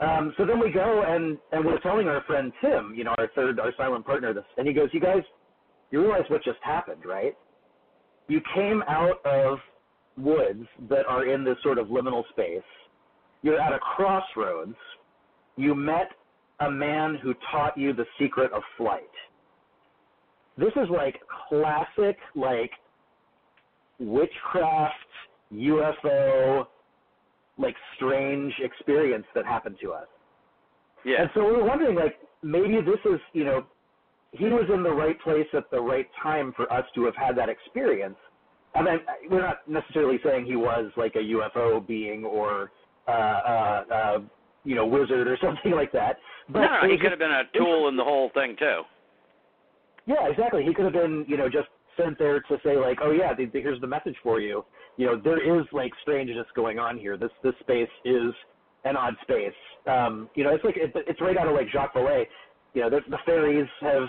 Um, so then we go and and we're telling our friend Tim, you know, our third, our silent partner, this, and he goes, you guys, you realize what just happened, right? You came out of woods that are in this sort of liminal space. You're at a crossroads. You met a man who taught you the secret of flight. This is like classic, like witchcraft, UFO, like strange experience that happened to us. yeah. And so we were wondering, like, maybe this is, you know, he was in the right place at the right time for us to have had that experience. I mean, we're not necessarily saying he was like a UFO being or, uh, uh, uh, you know, wizard or something like that. But no, no, he could have been a tool in the whole thing too. yeah, exactly. He could have been, you know, just sent there to say like, oh yeah, here's the message for you. You know, there is like strangeness going on here. This this space is an odd space. Um, you know, it's like it, it's right out of like Jacques Vallée. You know, the, the fairies have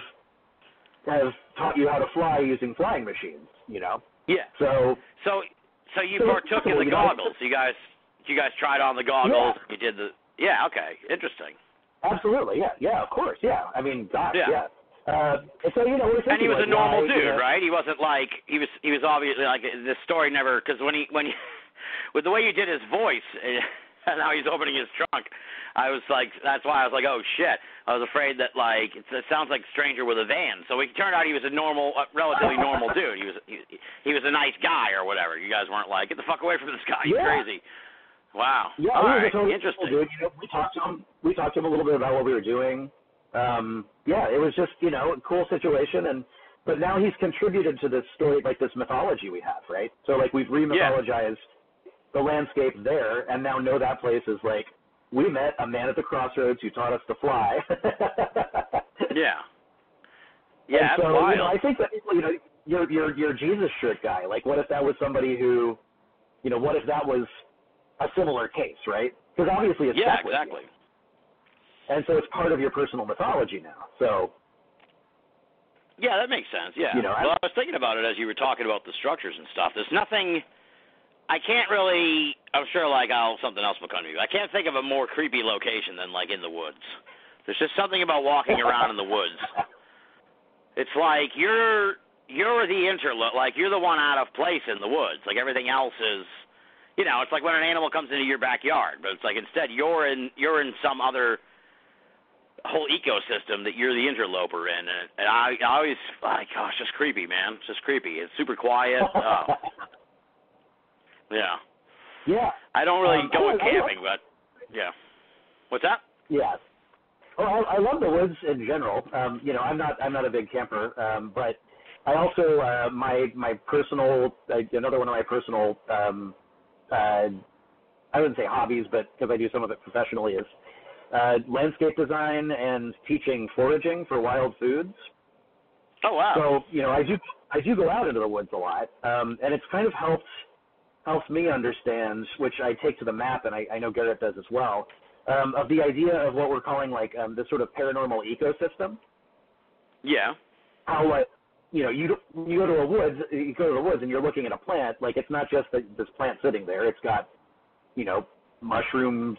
have taught you how to fly using flying machines. You know, Yeah. so So, so you So, partook in the you know, goggles. You guys, you guys tried on the goggles. You did the. Yeah. Okay. Interesting. absolutely, yeah, yeah, of course, yeah. I mean, gosh, Yeah. yeah. Uh, and so you know, we're And he was a normal dude, you know, right? He wasn't like he was. He was obviously like the story never because when he when he, with the way you did his voice and how he's opening his trunk, I was like that's why I was like oh shit. I was afraid that like it, it sounds like stranger with a van. So it turned out he was a normal, uh, relatively normal dude. He was he, he was a nice guy or whatever. You guys weren't like get the fuck away from this guy. He's Yeah. crazy. Wow. Yeah, All he was right. a totally Interesting. cool dude. You know, we talked to him. We talked to him a little bit about what we were doing. Um, yeah, it was just you know a cool situation, and but now he's contributed to this story, like this mythology we have, right? So like we've remythologized the landscape there, and now know that place is like we met a man at the crossroads who taught us to fly. Yeah. Yeah, And so, wild. You know, I think that you know your your your Jesus shirt guy. Like, what if that was somebody who, you know, what if that was a similar case, right? Because obviously it's yeah, exactly. And so it's part of your personal mythology now. So Yeah, that makes sense. Yeah. You know, well, I was thinking about it as you were talking about the structures and stuff. There's nothing. I can't really. I'm sure, like, I'll something else will come to me. I can't think of a more creepy location than like in the woods. There's just something about walking around in the woods. It's like you're you're the interlope, like you're the one out of place in the woods. Like everything else is, you know, it's like when an animal comes into your backyard, but it's like instead you're in you're in some other whole ecosystem that you're the interloper in, and, and I, I always my gosh, just creepy, man. It's just creepy. It's super quiet. Oh. yeah. Yeah. I don't really Um, go I- I camping, but yeah. What's that? Yeah. Well, I, I love the woods in general. Um, you know, I'm not I'm not a big camper, um, but I also uh, my my personal uh, another one of my personal um, uh, I wouldn't say hobbies, but because I do some of it professionally is uh, landscape design and teaching foraging for wild foods. Oh wow. So you know, I do I do go out into the woods a lot, um, and it's kind of helped helps me understand, which I take to the map, and I, I know Garrett does as well, um, of the idea of what we're calling like um, this sort of paranormal ecosystem. yeah. How like you know you you go to a woods you go to the woods and you're looking at a plant like it's not just that this plant sitting there it's got you know mushrooms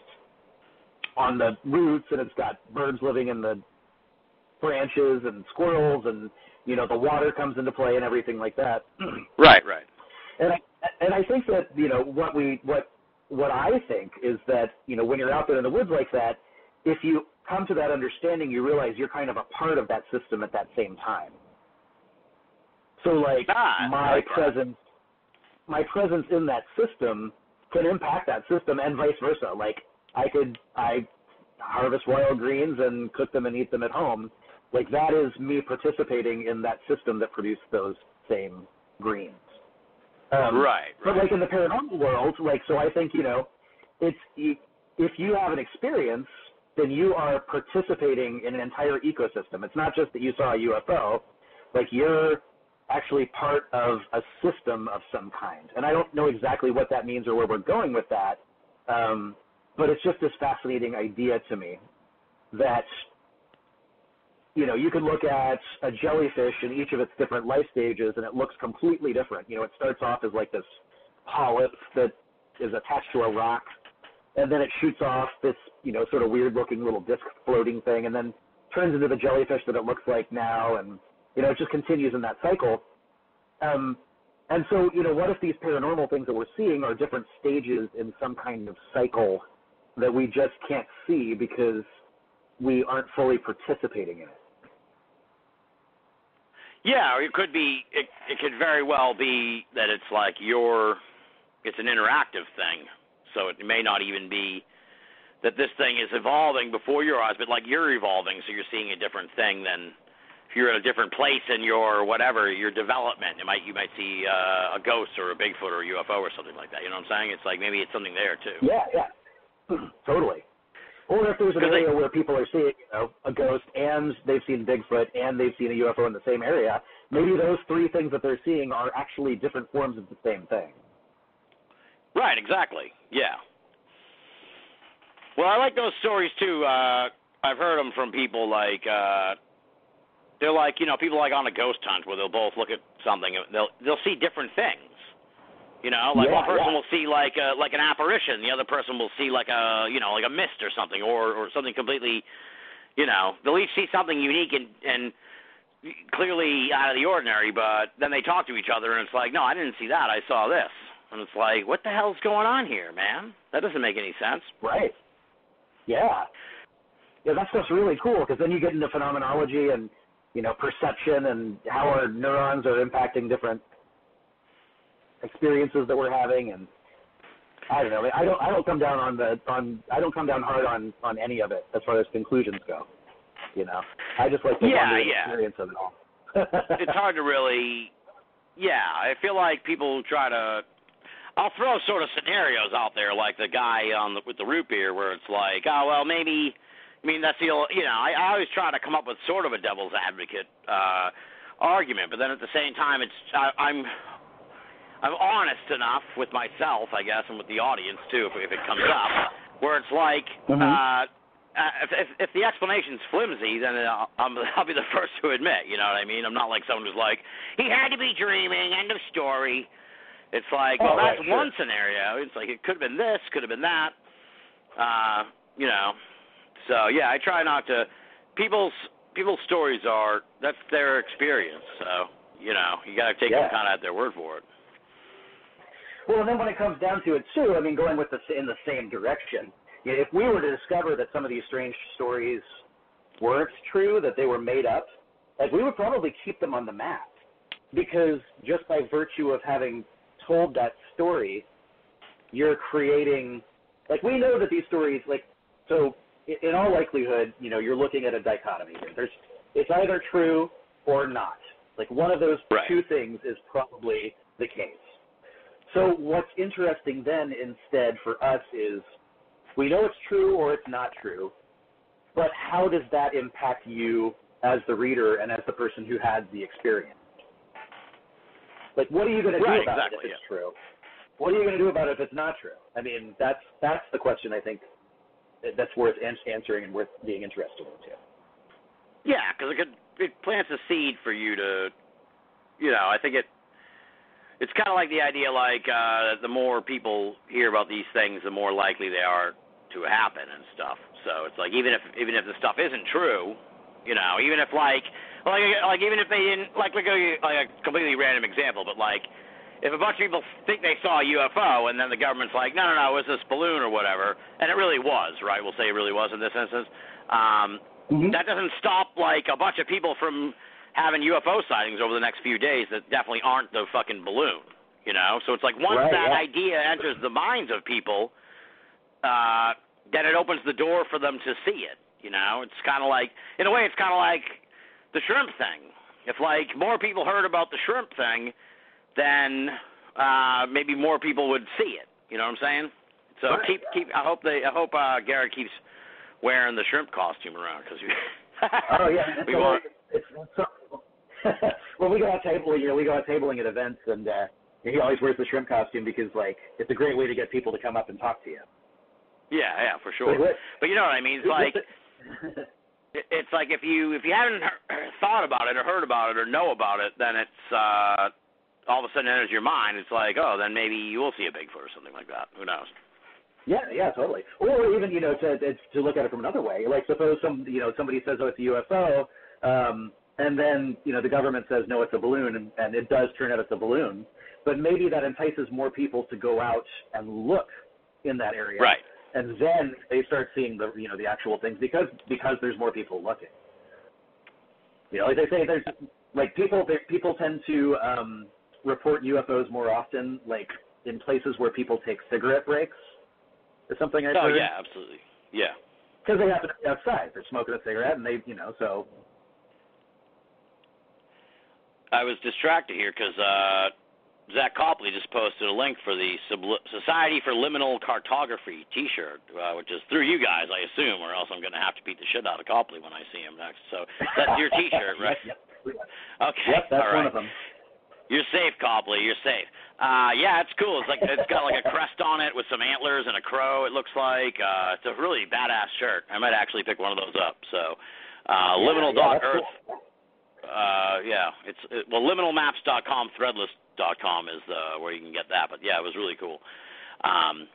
on the roots and it's got birds living in the branches and squirrels and you know the water comes into play and everything like that Right, right. and I, and I think that you know what we what what I think is that you know when you're out there in the woods like that, if you come to that understanding, you realize you're kind of a part of that system at that same time. So like Ah, my like that. presence, my presence in that system can impact that system and vice versa. Like I could I harvest wild greens and cook them and eat them at home. Like that is me participating in that system that produced those same greens. Um, right, But like in the paranormal world, like so, I think you know, it's if you have an experience, then you are participating in an entire ecosystem. It's not just that you saw a UFO, like you're actually part of a system of some kind. And I don't know exactly what that means or where we're going with that, um, but it's just this fascinating idea to me that you know, you can look at a jellyfish in each of its different life stages and it looks completely different. You know, it starts off as like this polyp that is attached to a rock and then it shoots off this, you know, sort of weird looking little disc floating thing and then turns into the jellyfish that it looks like now and you know, it just continues in that cycle. Um and so, you know, what if these paranormal things that we're seeing are different stages in some kind of cycle that we just can't see because we aren't fully participating in it? Yeah, or it could be. It it could very well be that it's like your. It's an interactive thing, so it may not even be that this thing is evolving before your eyes, but like you're evolving, so you're seeing a different thing than if you're at a different place in your whatever your development. You might you might see uh, a ghost or a Bigfoot or a UFO or something like that. You know what I'm saying? It's like maybe it's something there too. Yeah, yeah, totally. Or if there's an Because they- area where people are seeing, you know, a ghost and they've seen Bigfoot and they've seen a UFO in the same area, maybe those three things that they're seeing are actually different forms of the same thing. Right, exactly. Yeah. Well, I like those stories too. Uh I've heard them from people like uh they're like, you know, people like on a ghost hunt where they'll both look at something and they'll they'll see different things. You know, like Yeah, one person yeah. will see like a like an apparition, the other person will see like a, you know, like a mist or something or or something completely, you know, they'll each see something unique and and clearly out of the ordinary, but then they talk to each other and it's like, no, I didn't see that. I saw this. And it's like, what the hell's going on here, man? That doesn't make any sense. Right. Yeah. Yeah, that stuff's really cool because then you get into phenomenology and you know perception and how our neurons are impacting different experiences that we're having and I don't know. I don't. I don't come down on the on. I don't come down hard on on any of it as far as conclusions go. You know, I just like the Yeah, yeah. experience of it all. it's hard to really yeah i feel like people try to i'll throw sort of scenarios out there like the guy on the with the root beer where it's like oh well maybe i mean that's the you know i, I always try to come up with sort of a devil's advocate uh argument but then at the same time it's I, i'm i'm honest enough with myself i guess and with the audience too if, if it comes up where it's like Mhm. uh uh, if, if if the explanation's flimsy, then I'll, I'm, I'll be the first to admit. You know what I mean? I'm not like someone who's like, he had to be dreaming. End of story. It's like, well, Oh, right, that's sure. one scenario. It's like it could have been this, could have been that. Uh, you know. So yeah, I try not to people's people's stories are that's their experience. So you know you got to take Yeah. them kind of at their word for it. Well, and then when it comes down to it too, I mean, going with the in the same direction. you know, If we were to discover that some of these strange stories weren't true, that they were made up, like we would probably keep them on the map, because just by virtue of having told that story, you're creating. Like we know that these stories, like so, in all likelihood, you know, you're looking at a dichotomy here. There's it's either true or not. Like one of those Right. two things is probably the case. So what's interesting then instead for us is we know it's true or it's not true, but how does that impact you as the reader and as the person who had the experience? Like what are you going to do Right, about exactly, it if it's true? What are you going to do about it if it's not true? I mean, that's that's the question I think that's worth ans- answering and worth being interested in too. Yeah, because it could it plants a seed for you to, you know, I think it. It's kind of like the idea, like uh, the more people hear about these things, the more likely they are to happen and stuff. So it's like even if even if the stuff isn't true, you know, even if like like like even if they didn't like like a, like a completely random example, but like if a bunch of people think they saw a UFO and then the government's like, no, no, no, it was this balloon or whatever, and it really was, right? We'll say it really was in this instance. Um, that doesn't stop like a bunch of people from having UFO sightings over the next few days that definitely aren't the fucking balloon. You know, so it's like once Right, that yeah. idea enters the minds of people, uh, then it opens the door for them to see it. You know, it's kind of like, in a way, it's kind of like the shrimp thing. If like more people heard about the shrimp thing, then uh, maybe more people would see it. You know what I'm saying? So Right. keep keep. I hope they. I hope uh, Garrett keeps wearing the shrimp costume around because Oh yeah, it's we want. It's, so, when we go out tabling, you know, we go out tabling at events, and uh, he always wears the shrimp costume because like it's a great way to get people to come up and talk to you. Yeah, yeah, for sure. What- But you know what I mean? It's like it's like if you if you haven't thought about it or heard about it or know about it, then it's uh all of a sudden enters your mind. It's like, oh, then maybe you will see a Bigfoot or something like that. Who knows? Yeah, yeah, totally. Or even you know to to to look at it from another way. Like suppose some you know somebody says oh it's a UFO, um, and then you know the government says no it's a balloon, and, and it does turn out it's a balloon. But maybe that entices more people to go out and look in that area, Right. And then they start seeing the you know the actual things because because there's more people looking. You know, like they say, there's like people they, people tend to um, report UFOs more often, like in places where people take cigarette breaks or something. I've Oh heard. yeah, absolutely. Yeah. because they happen to be outside. They're smoking a cigarette, and they, you know, so I was distracted here because uh, Zach Copley just posted a link for the Subli- Society for Liminal Cartography T-shirt, uh, which is through you guys, I assume, or else I'm going to have to beat the shit out of Copley when I see him next. So that's your T-shirt, right? Yep, yep. Okay. Yep, that's right. one of them. You're safe, Copley. You're safe. Uh, yeah, it's cool. It's like it's got like a crest on it with some antlers and a crow. It looks like uh, it's a really badass shirt. I might actually pick one of those up. So, uh, Yeah, liminal yeah, that's earth. Uh, yeah, it's it, well, liminalmaps.com, threadless.com is the where you can get that. But yeah, it was really cool. Um,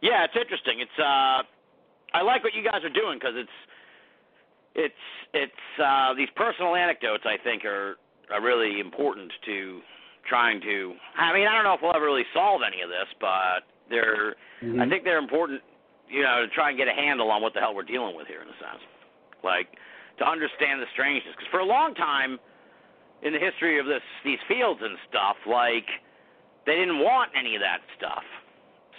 yeah, it's interesting. It's uh, I like what you guys are doing because it's it's it's uh, these personal anecdotes. I think are are really important to trying to. I mean, I don't know if we'll ever really solve any of this, but they're. Mm-hmm. I think they're important. You know, to try and get a handle on what the hell we're dealing with here, in a sense, like to understand the strangeness. Because for a long time in the history of this these fields and stuff, like they didn't want any of that stuff.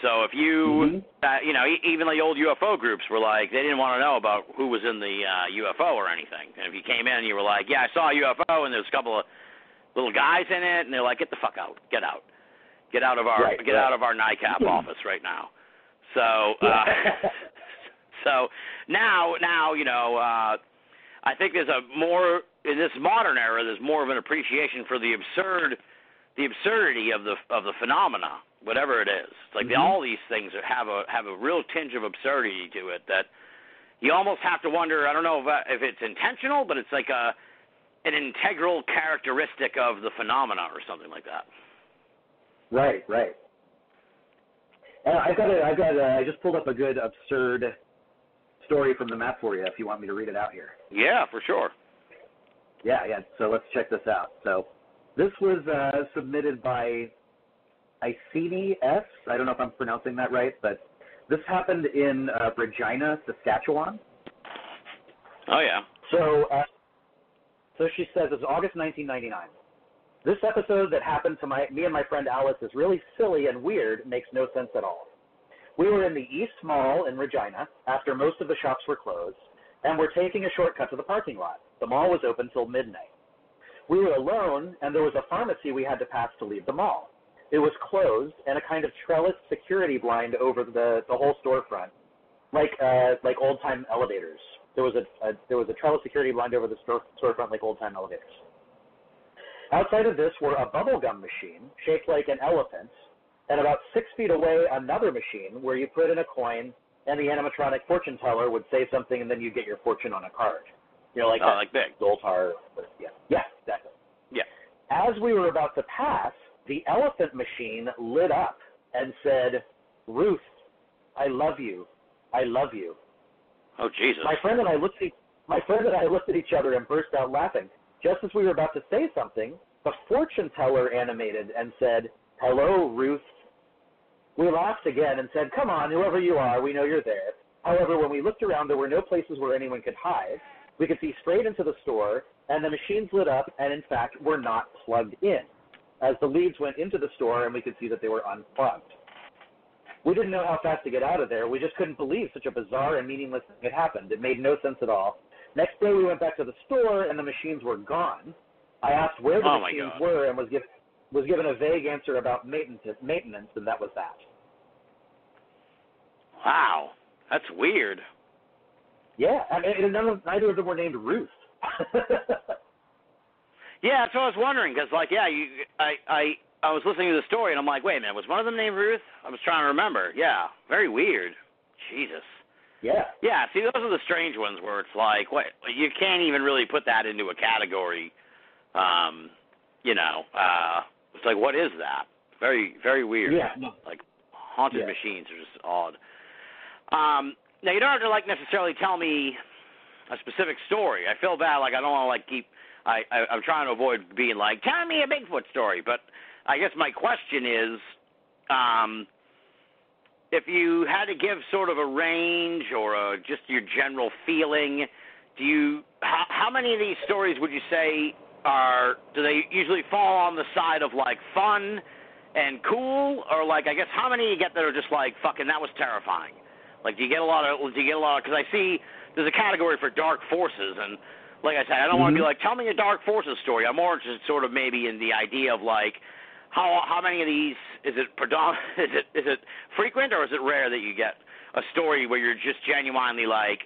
So if you, Mhm. uh, you know, even the old UFO groups were like, they didn't want to know about who was in the uh, UFO or anything. And if you came in and you were like, yeah, I saw a UFO and there's a couple of little guys in it, and they're like, get the fuck out, get out, get out of our, Right, get right. out of our NICAP office right now. So, uh, so now, now, you know, uh, I think there's a more in this modern era. There's more of an appreciation for the absurd, the absurdity of the of the phenomena, whatever it is. It's like they, Mhm. all these things have a have a real tinge of absurdity to it that you almost have to wonder. I don't know if, uh, if it's intentional, but it's like a an integral characteristic of the phenomena or something like that. Right, right. And I've got a, I've got a, I just pulled up a good absurd story from the map for you if you want me to read it out here. Yeah, for sure. Yeah, yeah. So let's check this out. So this was uh, submitted by Iceni S. I don't know if I'm pronouncing that right, but this happened in uh, Regina, Saskatchewan. Oh yeah. So, uh, so she says it's August 1999. This episode that happened to my me and my friend Alice is really silly and weird. Makes no sense at all. We were in the East Mall in Regina after most of the shops were closed, and we're taking a shortcut to the parking lot. The mall was open till midnight. We were alone, and there was a pharmacy we had to pass to leave the mall. It was closed, and a kind of trellis security blind over the the whole storefront, like uh, like old time elevators. There was a, a there was a trellis security blind over the store, storefront like old time elevators. Outside of this were a bubblegum machine shaped like an elephant, and about six feet away another machine where you put in a coin and the animatronic fortune teller would say something and then you get your fortune on a card. You know, like Oh, like big. Zoltar. Yeah, yeah, exactly. Yeah. As we were about to pass, the elephant machine lit up and said, "Ruth, I love you. I love you." Oh Jesus. My friend and I looked at my friend and I looked at each other and burst out laughing. Just as we were about to say something, the fortune teller animated and said, "Hello, Ruth." We laughed again and said, "Come on, whoever you are, we know you're there." However, when we looked around, there were no places where anyone could hide. We could see straight into the store, and the machines lit up and, in fact, were not plugged in. As the leads went into the store, and we could see that they were unplugged. We didn't know how fast to get out of there. We just couldn't believe such a bizarre and meaningless thing had happened. It made no sense at all. Next day, we went back to the store, and the machines were gone. I asked where the Oh, machines were and was given was given a vague answer about maintenance, maintenance, and that was that. Wow. That's weird. Yeah, I mean, and none of, neither of them were named Ruth. Yeah, that's what I was wondering because, like, yeah, you, I, I, I was listening to the story and I'm like, wait a minute, was one of them named Ruth? I was trying to remember. Yeah, very weird. Jesus. yeah, Yeah, see, those are the strange ones where it's like, what, you can't even really put that into a category. Um, you know, uh, it's like, what is that? Very, very weird. yeah, no, Like haunted Yeah. machines are just odd. Um, now you don't have to like necessarily tell me a specific story. I feel bad, like I don't want to like keep. I, I I'm trying to avoid being like, tell me a Bigfoot story. But I guess my question is, um, if you had to give sort of a range or a, just your general feeling, do you how, how many of these stories would you say are do they usually fall on the side of like fun and cool, or like I guess how many you get that are just like fucking that was terrifying? Like do you get a lot of do you get a lot because I see there's a category for dark forces and like I said I don't want to be mm-hmm. like tell me a dark forces story. I'm more interested sort of maybe in the idea of like how how many of these is it predom- is it is it frequent or is it rare that you get a story where you're just genuinely like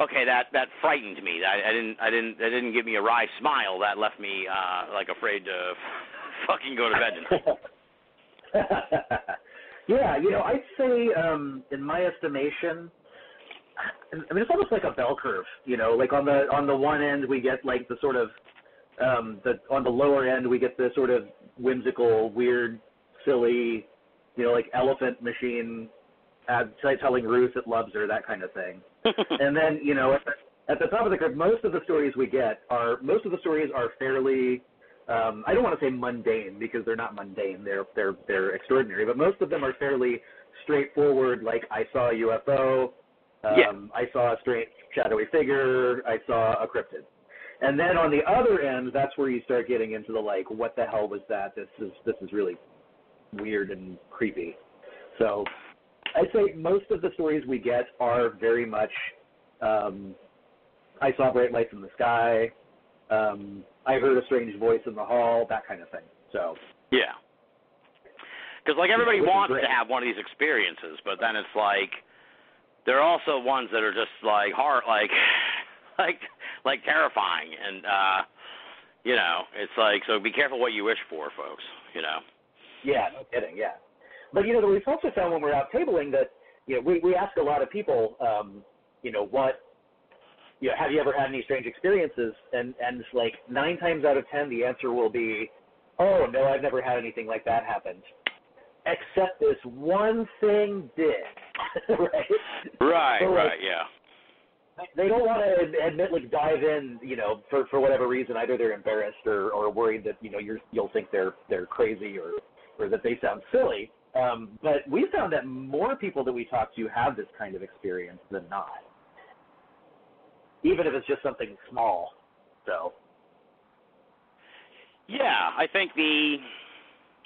okay that that frightened me I, I didn't I didn't that didn't give me a wry smile that left me uh like afraid to fucking go to bed tonight. yeah, you know, I'd say, um, in my estimation, I mean, it's almost like a bell curve. You know, like on the on the one end we get like the sort of um, the on the lower end we get the sort of whimsical, weird, silly, you know, like elephant machine ad, telling Ruth it loves her, that kind of thing. and then you know at the, at the top of the curve, most of the stories we get are most of the stories are fairly. Um, I don't want to say mundane because they're not mundane. They're they're they're extraordinary, but most of them are fairly straightforward. Like I saw a UFO. Um, Yeah. I saw a strange shadowy figure. I saw a cryptid. And then on the other end, that's where you start getting into the like, what the hell was that? This is this is really weird and creepy. So I'd say most of the stories we get are very much um, I saw bright lights in the sky, um, I heard a strange voice in the hall, that kind of thing. So Yeah. Because like everybody is wants to have one of these experiences, but then it's like there are also ones that are just like heart like like like terrifying, and uh you know it's like so be careful what you wish for, folks. You know. Yeah, no kidding. Yeah, but you know, we've also found when we're out tabling that you know we we ask a lot of people, um, you know, what, you know, have you ever had any strange experiences? And and it's like nine times out of ten, the answer will be, oh no, I've never had anything like that happen. Except this one thing did, right? Right. So, like, right. Yeah. they don't want to admit like dive in, you know, for for whatever reason. Either they're embarrassed or or worried that you know you're you'll think they're they're crazy or or that they sound silly. Um, but we found that more people that we talk to have this kind of experience than not, even if it's just something small. So Yeah, I think the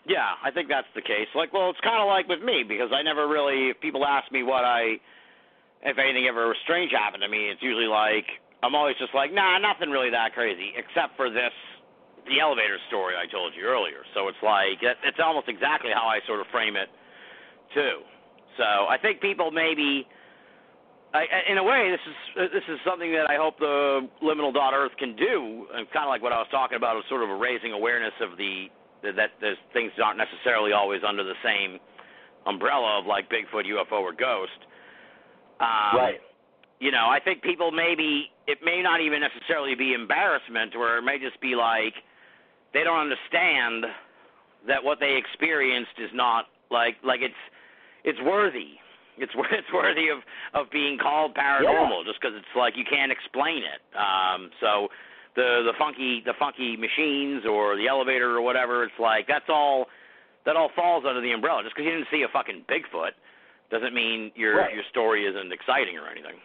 yeah, I think that's the case. Like, well, it's kind of like with me because I never really. If people ask me what I, if anything ever strange happened to me, it's usually like I'm always just like, nah, nothing really that crazy, except for this, the elevator story I told you earlier. So it's like it, it's almost exactly how I sort of frame it, too. So I think people maybe. I, in a way, this is this is something that I hope the liminal dot Earth can do, and kind of like what I was talking about, of sort of a raising awareness of the that there's things aren't necessarily always under the same umbrella of like Bigfoot, UFO, or ghost. Um, right. You know, I think people maybe it may not even necessarily be embarrassment, or it may just be like they don't understand that what they experienced is not like like it's it's worthy. It's it's worthy of of being called paranormal Yeah. just because it's like you can't explain it. Um, so the the funky the funky machines or the elevator or whatever, it's like that's all that all falls under the umbrella. Just because you didn't see a fucking Bigfoot doesn't mean your Right. your story isn't exciting or anything.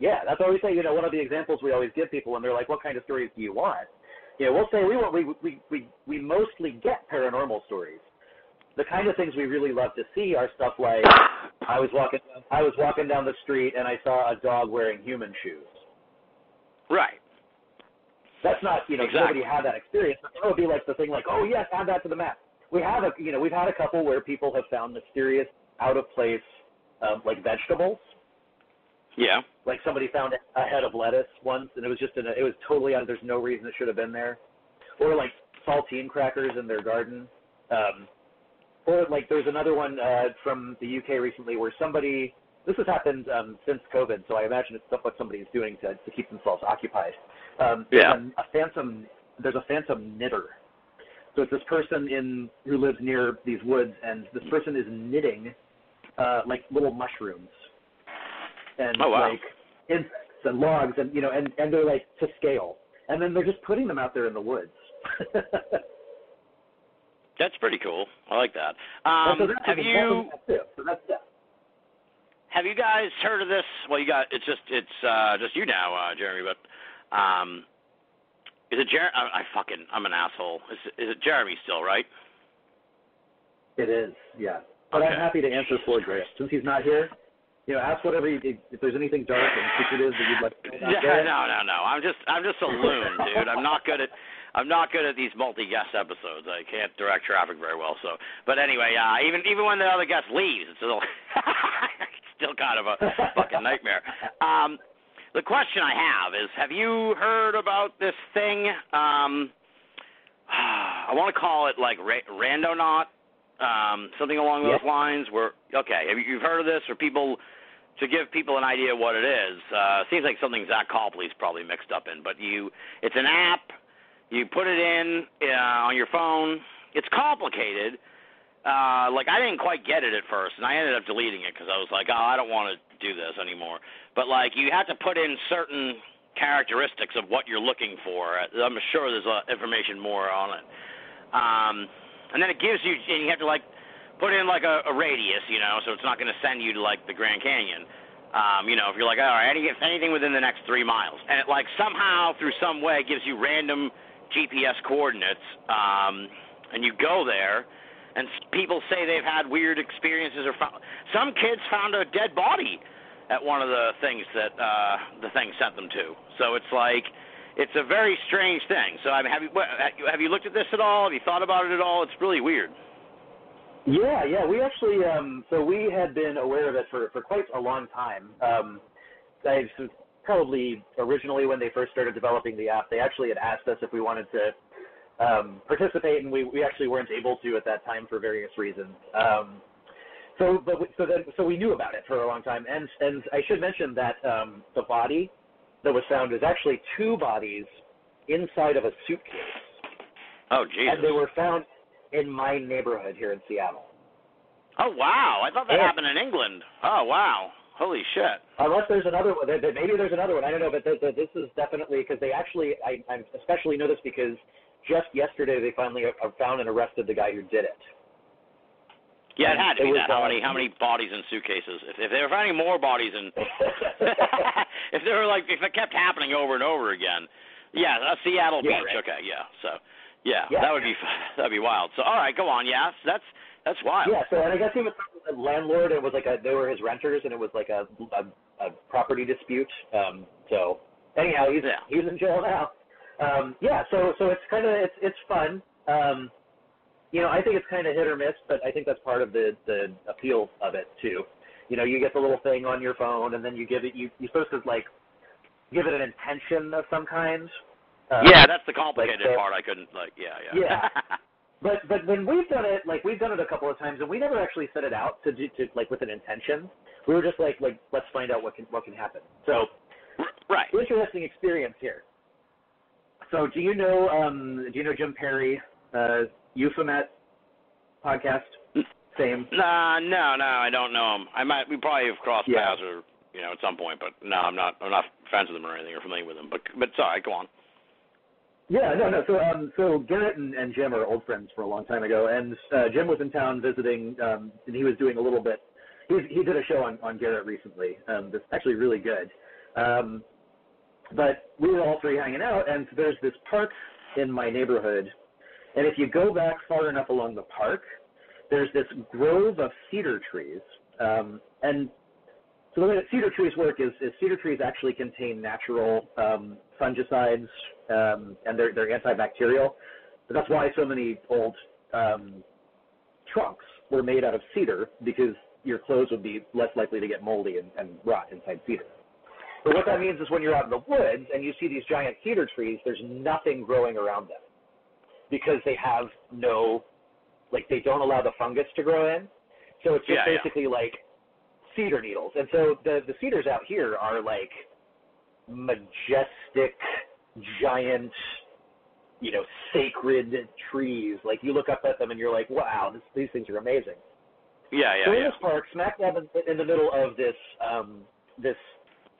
Yeah, that's what we say. You know, one of the examples we always give people when they're like, "What kind of stories do you want?" Know, we'll say we want we we we we mostly get paranormal stories. The kind of things we really love to see are stuff like I was walking I was walking down the street and I saw a dog wearing human shoes. Right. That's not you know Exactly. nobody had that experience. But that would be like the thing like, oh yes, add that to the map. We have a you know we've had a couple where people have found mysterious out of place um, like vegetables. Yeah. like somebody found a head of lettuce once and it was just in a, it was totally out of there's no reason it should have been there. Or like saltine crackers in their garden. Um or like there's another one uh from the UK recently where somebody this has happened um since covid so i imagine it's stuff what somebody's doing to to keep themselves occupied. Um Yeah. and a phantom there's a phantom knitter. So it's this person in who lives near these woods and this person is knitting uh like little mushrooms and Oh, wow. like insects and logs and you know and and they're like to scale and then they're just putting them out there in the woods That's pretty cool. I like that. Um, so that's have you. So have you guys heard of this? Well, you got it's just it's uh just you now, uh, Jeremy. But um, is it Jer? I, I fucking I'm an asshole. Is is it Jeremy still right? It is, yeah. But Okay. I'm happy to answer for Grant since he's not here. You know, ask whatever you, if there's anything dark and secretive that you'd like to know Yeah, no, no, no. I'm just I'm just a loon, dude. I'm not good at I'm not good at these multi-guest episodes. I can't direct traffic very well. So, but anyway, uh, even even when the other guest leaves, it's still still kind of a fucking nightmare. Um, the question I have is, have you heard about this thing? Um, I want to call it like ra- randonaut, um, something along those Yeah. lines. Where okay, have you you've heard of this? Or people to give people an idea what it is, uh, seems like something Zach Copley's probably mixed up in. But you, it's an app. You put it in uh, on your phone. It's complicated. Uh, like I didn't quite get it at first, and I ended up deleting it because I was like, oh, I don't want to do this anymore. But like, you have to put in certain characteristics of what you're looking for. I'm sure there's uh, information more on it. Um, and then it gives you, and you have to like put in like a, a radius, you know, so it's not going to send you to like the Grand Canyon. Um, you know, if you're like, all right, any, anything within the next three miles, and it like somehow through some way gives you random GPS coordinates, um, and you go there, and people say they've had weird experiences or found, some kids found a dead body at one of the things that uh, the thing sent them to. So it's like it's a very strange thing. So I mean, have you have you looked at this at all? Have you thought about it at all? It's really weird. Yeah, yeah. We actually, um, so we had been aware of it for, for quite a long time. Um, I probably originally when they first started developing the app, they actually had asked us if we wanted to um, participate, and we, we actually weren't able to at that time for various reasons. Um, so, but we, so then, so we knew about it for a long time, and and I should mention that um, the body that was found is actually two bodies inside of a suitcase, Oh Jesus! and they were found in my neighborhood here in Seattle. Oh wow! I thought that Yeah. happened in England. Oh wow! Holy shit. Unless there's another one, maybe there's another one. I don't know, but th- th- this is definitely because they actually. I, I especially know this because just yesterday they finally uh, found and arrested the guy who did it. Yeah, it had to It be that. How many how many bodies in suitcases? If if they were finding more bodies in if they were like if it kept happening over and over again. Yeah, that's Seattle Yeah, Beach. right. Okay, yeah. So yeah, Yeah. that would be that'd be wild. So all right, go on. Yeah, that's that's wild. Yeah, so and I guess he was a landlord. It was like a they were his renters, and it was like a a, a property dispute. Um, so anyhow, he's Yeah. he's in jail now. Um, yeah, so so it's kind of it's it's fun. Um, you know, I think it's kind of hit or miss, but I think that's part of the the appeal of it too. You know, you get the little thing on your phone, and then you give it you you're supposed to like give it an intention of some kind. Um, Yeah, that's the complicated like, uh, part. I couldn't like. Yeah, yeah. Yeah. But but when we've done it, like we've done it a couple of times, and we never actually set it out to do to like with an intention. We were just like like let's find out what can what can happen. So right. interesting experience here. So do you know um do you know Jim Perry, uh Euphomet podcast? Same. Nah, no, no, I don't know him. I might. We probably have crossed Yeah. paths or you know at some point, but no, I'm not. I'm not friends with him or anything or familiar with him. But but sorry, go on. Yeah, no, no. So, um, so Garrett and, and Jim are old friends for a long time ago, and uh, Jim was in town visiting, um, and he was doing a little bit. He he did a show on on Garrett recently. Um, that's actually really good. Um, but we were all three hanging out, and there's this park in my neighborhood, and if you go back far enough along the park, there's this grove of cedar trees, um, and so the way that cedar trees work is, is cedar trees actually contain natural um, fungicides, um, and they're, they're antibacterial. But that's why so many old um, trunks were made out of cedar because your clothes would be less likely to get moldy and, and rot inside cedar. But what that means is when you're out in the woods and you see these giant cedar trees, there's nothing growing around them because they have no, like they don't allow the fungus to grow in. So it's just Yeah, yeah. basically like cedar needles. And so the the cedars out here are like majestic, giant, you know, sacred trees. Like you look up at them and you're like, wow, this, these things are amazing. Yeah, yeah. so in yeah. this park, smack dab in, in the middle of this um, this,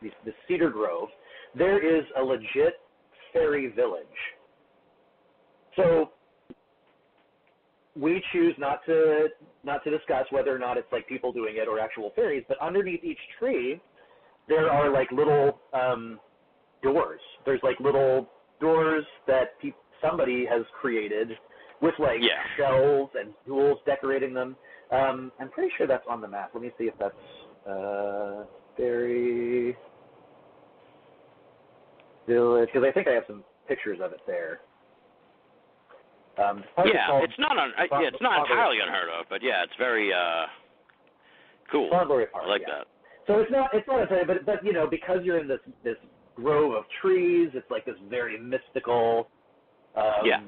this this cedar grove, there is a legit fairy village. So we choose not to not to discuss whether or not it's like people doing it or actual fairies, but underneath each tree there are like little um, doors. There's like little doors that pe- somebody has created with like Yeah. shells and jewels decorating them. Um, I'm pretty sure that's on the map. Let me see if that's uh, very village because I think I have some pictures of it there. Um, is Yeah, it's not un, I, yeah, it's not entirely unheard of, but yeah, it's very uh cool. Thornbury Park. I like yeah. that. So it's not it's not a but but you know because you're in this this grove of trees, it's like this very mystical um, Yeah.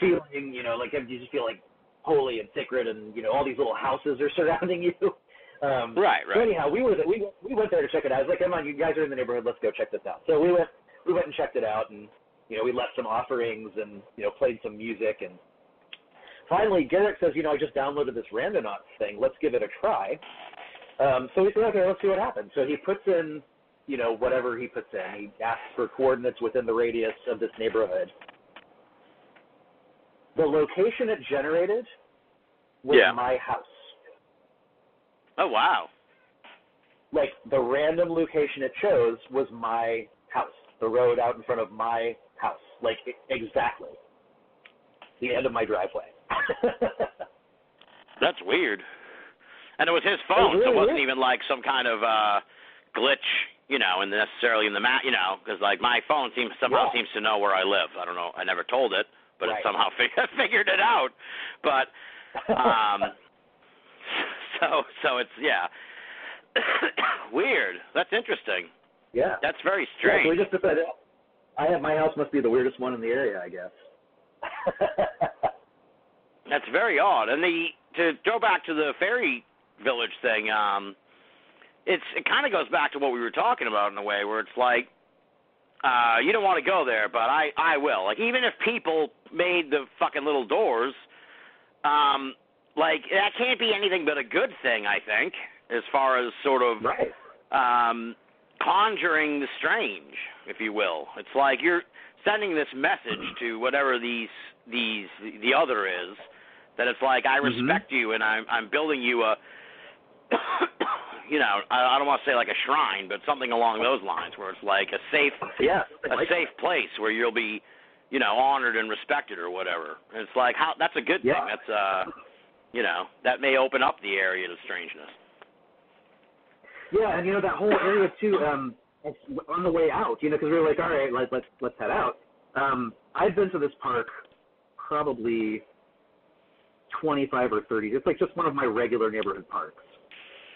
feeling. You know, like you just feel like holy and sacred, and you know all these little houses are surrounding you. Um, Right, So right. anyhow, we were we we went there to check it out. I was like, come on, you guys are in the neighborhood, let's go check this out. So we went we went and checked it out, and you know we left some offerings and you know played some music, and finally Garrett says, you know, I just downloaded this Randonauts thing, let's give it a try. Um, so we said, okay, let's see what happens. So he puts in, you know, whatever he puts in. He asks for coordinates within the radius of this neighborhood. The location it generated was Yeah. my house. Oh wow. like the random location it chose was my house, the road out in front of my like exactly the end of my driveway. That's weird. And it was his phone, so really it wasn't weird. even like some kind of uh glitch, you know, and necessarily in the map, you know, because like my phone seems somehow Yeah. seems to know where I live. I don't know. I never told it, but Right. it somehow fig- figured it out. But um so so it's yeah. Weird. That's interesting. yeah, That's very strange. yeah. So we just decided. I have my house must be the weirdest one in the area, I guess. That's very odd. And the to go back to the fairy village thing, um, it's it kind of goes back to what we were talking about in a way, where it's like, uh, you don't want to go there, but I I will. Like even if people made the fucking little doors, um, like that can't be anything but a good thing. I think, as far as sort of right. um, conjuring the strange, if you will. It's like you're sending this message to whatever these these the other is that it's like I Mhm. respect you and I'm I'm building you a you know I, I don't want to say like a shrine but something along those lines where it's like a safe Yeah. a like safe place where you'll be you know honored and respected or whatever. And it's like how that's a good Yeah. thing. That's uh you know that may open up the area to strangeness. Yeah, and you know that whole area too. Um, on the way out, you know, because we were like, all right, like, let's let's head out. Um, I've been to this park probably 25 or 30. It's like just one of my regular neighborhood parks,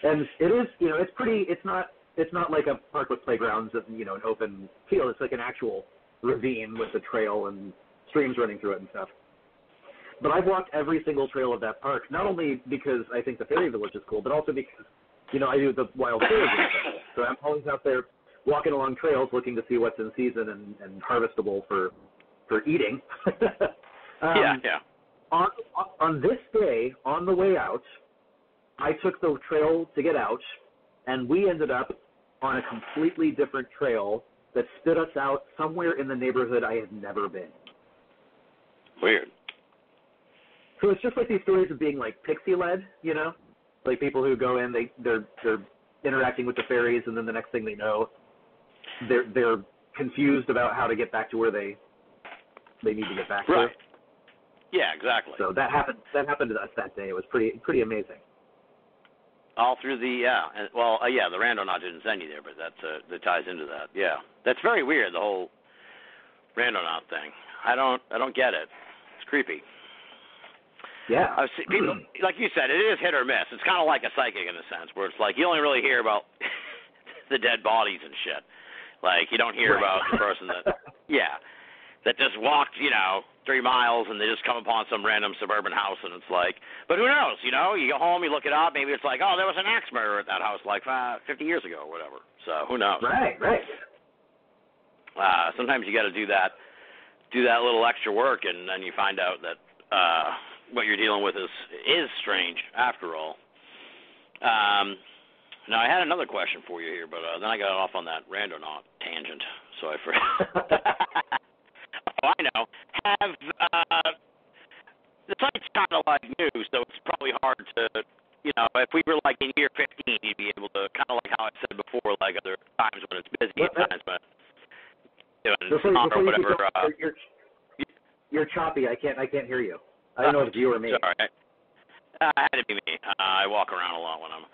and it is, you know, it's pretty. It's not. It's not like a park with playgrounds and you know an open field. It's like an actual ravine with a trail and streams running through it and stuff. But I've walked every single trail of that park, not only because I think the fairy village is cool, but also because you know, I do the wild tourism. So I'm always out there walking along trails looking to see what's in season and, and harvestable for for eating. um, yeah, yeah. On on this day, on the way out, I took the trail to get out, and we ended up on a completely different trail that stood us out somewhere in the neighborhood I had never been. Weird. So it's just like these stories of being like pixie led, you know, like people who go in, they they're they're interacting with the fairies, and then the next thing they know, they're they're confused about how to get back to where they they need to get back Right. to. Yeah, exactly. So that happened that happened to us that day. It was pretty pretty amazing. All through the yeah, and, well, uh, yeah, the randonaut didn't send you there, but that uh, that ties into that. Yeah, that's very weird. The whole randonaut thing. I don't I don't get it. It's creepy. Yeah. I've seen people like you said, it is hit or miss. It's kind of like a psychic in a sense, where it's like you only really hear about the dead bodies and shit. Like you don't hear Right. about the person that yeah, that just walked, you know, three miles and they just come upon some random suburban house and it's like, but who knows? You know, you go home, you look it up, maybe it's like, oh, there was an axe murder at that house like uh, 50 years ago or whatever. So who knows? Right, right. uh, sometimes you got to do that, do that little extra work, and then you find out that uh, what you're dealing with is is strange after all. Um, now I had another question for you here, but uh, then I got off on that randonaut tangent, so I forgot. oh, I know. Have uh, the site's kind of like new, so it's probably hard to. You know, if we were like in year 15, you'd be able to kind of like how I said before, like other times when it's busy, Well, at times when doing Before, song before or you whatever. going, Uh, you're, you're you're choppy. I can't I can't hear you. I don't know if you or me. Sorry. Uh, it had to be me. Uh, I walk around a lot when I'm.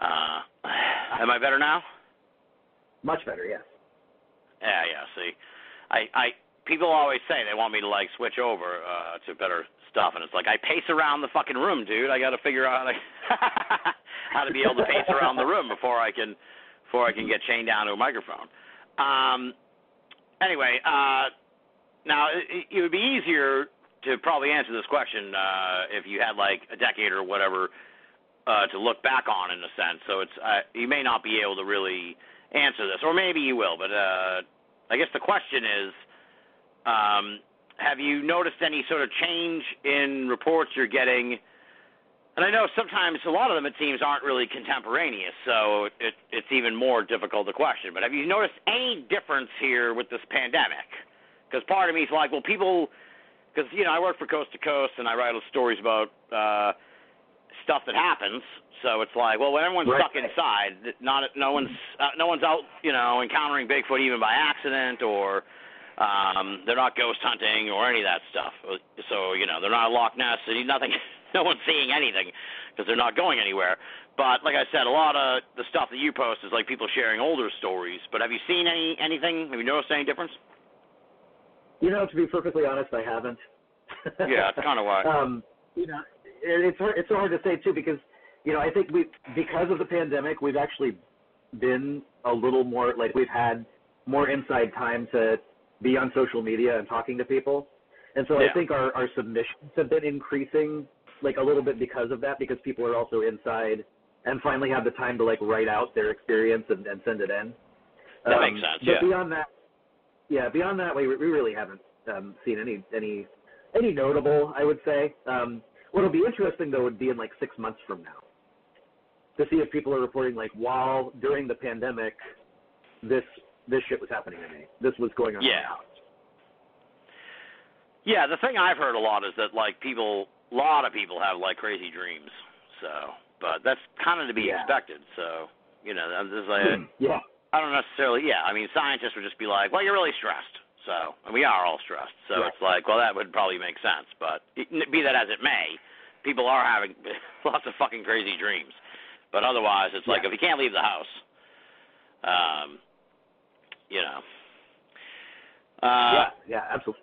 Uh, am I better now? Much better, yes. Yeah, yeah. See, I, I people always say they want me to like switch over uh, to better stuff, and it's like I pace around the fucking room, dude. I got to figure out how to how to be able to pace around the room before I can before I can get chained down to a microphone. Um. Anyway, uh, now it, it would be easier to probably answer this question uh, if you had like a decade or whatever uh, to look back on in a sense. So it's uh, you may not be able to really answer this, or maybe you will. But uh, I guess the question is, um, have you noticed any sort of change in reports you're getting? And I know sometimes a lot of them it seems aren't really contemporaneous, so it, it's even more difficult to question. But have you noticed any difference here with this pandemic? Because part of me is like, well, people, because you know I work for Coast to Coast and I write all stories about uh, stuff that happens. So it's like, well, when everyone's Right. stuck inside, not no one's uh, no one's out, you know, encountering Bigfoot even by accident, or um, they're not ghost hunting or any of that stuff. So you know, they're not at Loch Ness and nothing. No one's seeing anything because they're not going anywhere. But like I said, a lot of the stuff that you post is like people sharing older stories. But have you seen any anything? Have you noticed any difference? You know, to be perfectly honest, I haven't. Yeah, that's kind of why. um, you know, it, it's hard, it's so hard to say too because you know I think we because of the pandemic we've actually been a little more like we've had more inside time to be on social media and talking to people, and so Yeah. I think our our submissions have been increasing like a little bit because of that because people are also inside and finally have the time to like write out their experience and, and send it in. That Um, makes sense, But yeah. beyond that, yeah, beyond that, we we really haven't um, seen any any any notable. I would say. Um, what'll be interesting though would be in like six months from now, to see if people are reporting like while during the pandemic, this this shit was happening to me. This was going on. Yeah. Yeah, the thing I've heard a lot is that like people, a lot of people have like crazy dreams. So, but that's kind of to be Yeah. expected. So, you know, I'm just like, Hmm. yeah. I don't necessarily. Yeah, I mean, scientists would just be like, well, you're really stressed. So, and we are all stressed. So Yeah. it's like, well, that would probably make sense. But be that as it may, people are having lots of fucking crazy dreams. But otherwise, it's like Yeah. if you can't leave the house, um, you know. Uh, yeah. Yeah. Absolutely.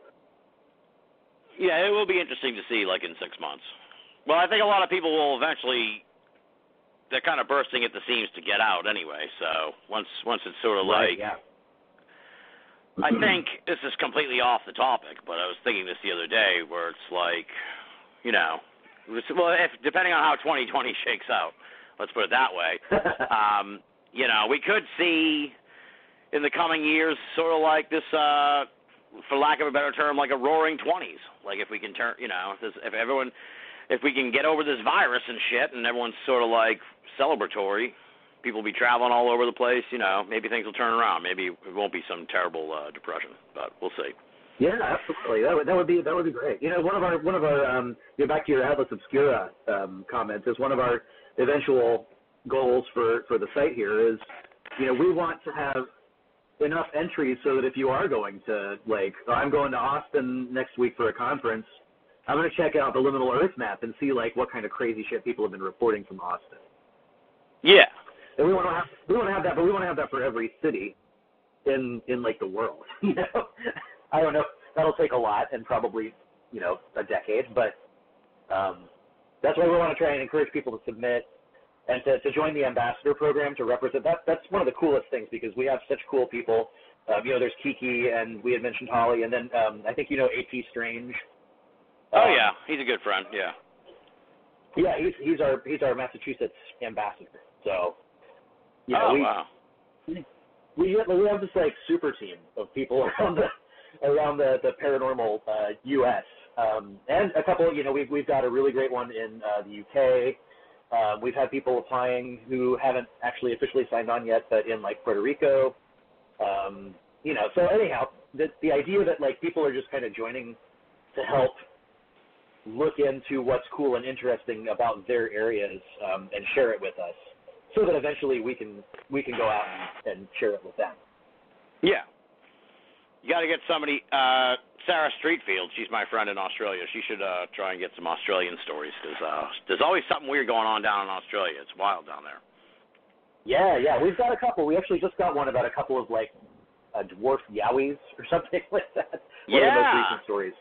yeah, it will be interesting to see, like in six months. Well, I think a lot of people will eventually. They're kind of bursting at the seams to get out anyway. So once once it's sort of Right. like, Yeah. I think this is completely off the topic, but I was thinking this the other day, where it's like, you know, well, if depending on how 2020 shakes out, let's put it that way. um, you know, we could see in the coming years sort of like this, uh, for lack of a better term, like a roaring 20s. Like if we can turn, you know, if, this, if everyone, if we can get over this virus and shit, and everyone's sort of like celebratory, people will be traveling all over the place. You know, maybe things will turn around. Maybe it won't be some terrible uh, depression, but we'll see. Yeah, absolutely. That would that would be that would be great. You know, one of our one of our um, you know, back to your Atlas Obscura um, comments is one of our eventual goals for for the site here is, you know, we want to have enough entries so that if you are going to like, I'm going to Austin next week for a conference, I'm going to check out the liminal Earth map and see like what kind of crazy shit people have been reporting from Austin. Yeah. And we want to have we want to have that, but we want to have that for every city in in like the world. You know, I don't know. That'll take a lot and probably you know a decade, but um, that's why we want to try and encourage people to submit and to, to join the ambassador program to represent. That that's one of the coolest things because we have such cool people. Um, you know, there's Kiki and we had mentioned Holly, and then um, I think you know AP Strange. Oh Um, yeah, he's a good friend. Yeah. Yeah, he's he's our he's our Massachusetts ambassador. So, you know, oh we, wow. we we have this like super team of people around the around the the paranormal uh, U.S. Um, and a couple. You know, we've we've got a really great one in uh, the U.K. Um, we've had people applying who haven't actually officially signed on yet, but in like Puerto Rico. Um, you know, so anyhow, the the idea that like people are just kind of joining to help look into what's cool and interesting about their areas um, and share it with us, so that eventually we can we can go out and, and share it with them. Yeah. You got to get somebody. Uh, Sarah Streetfield, she's my friend in Australia. She should uh, try and get some Australian stories because uh, there's always something weird going on down in Australia. It's wild down there. Yeah, yeah, we've got a couple. We actually just got one about a couple of like uh, dwarf yowies or something like that. One of the most recent stories.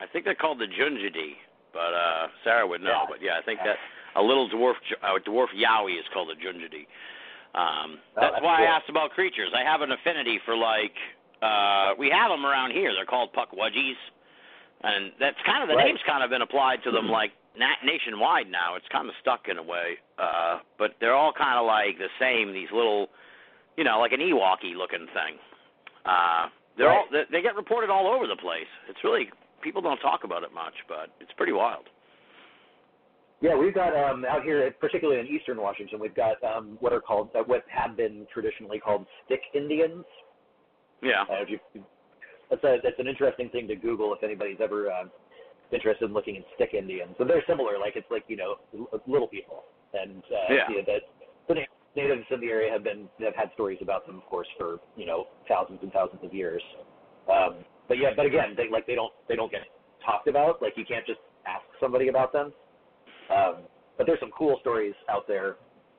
I think they're called the Junjudee, but uh, Sarah would know. Yeah. But yeah, I think that a little dwarf a dwarf yowie is called a Junjudee. Um, Oh, that's that's why cool. I asked about creatures. I have an affinity for like uh, we have them around here. They're called puckwudgies, and that's kind of the Right. name's kind of been applied to them like na- nationwide now. It's kind of stuck in a way, uh, but they're all kind of like the same. These little, you know, like an Ewoky looking thing. Uh, they're Right. all they, they get reported all over the place. It's really people don't talk about it much, but it's pretty wild. Yeah, we've got um, out here, particularly in eastern Washington, we've got um, what are called uh, what have been traditionally called stick Indians. Yeah. Uh, you, that's a that's an interesting thing to Google if anybody's ever uh, interested in looking at stick Indians. So they're similar, like it's like you know little people, and uh, Yeah. the, the, the natives in the area have been have had stories about them, of course, for you know thousands and thousands of years. Um, but yeah, but again, they like they don't they don't get talked about. Like you can't just ask somebody about them. Um, but there's some cool stories out there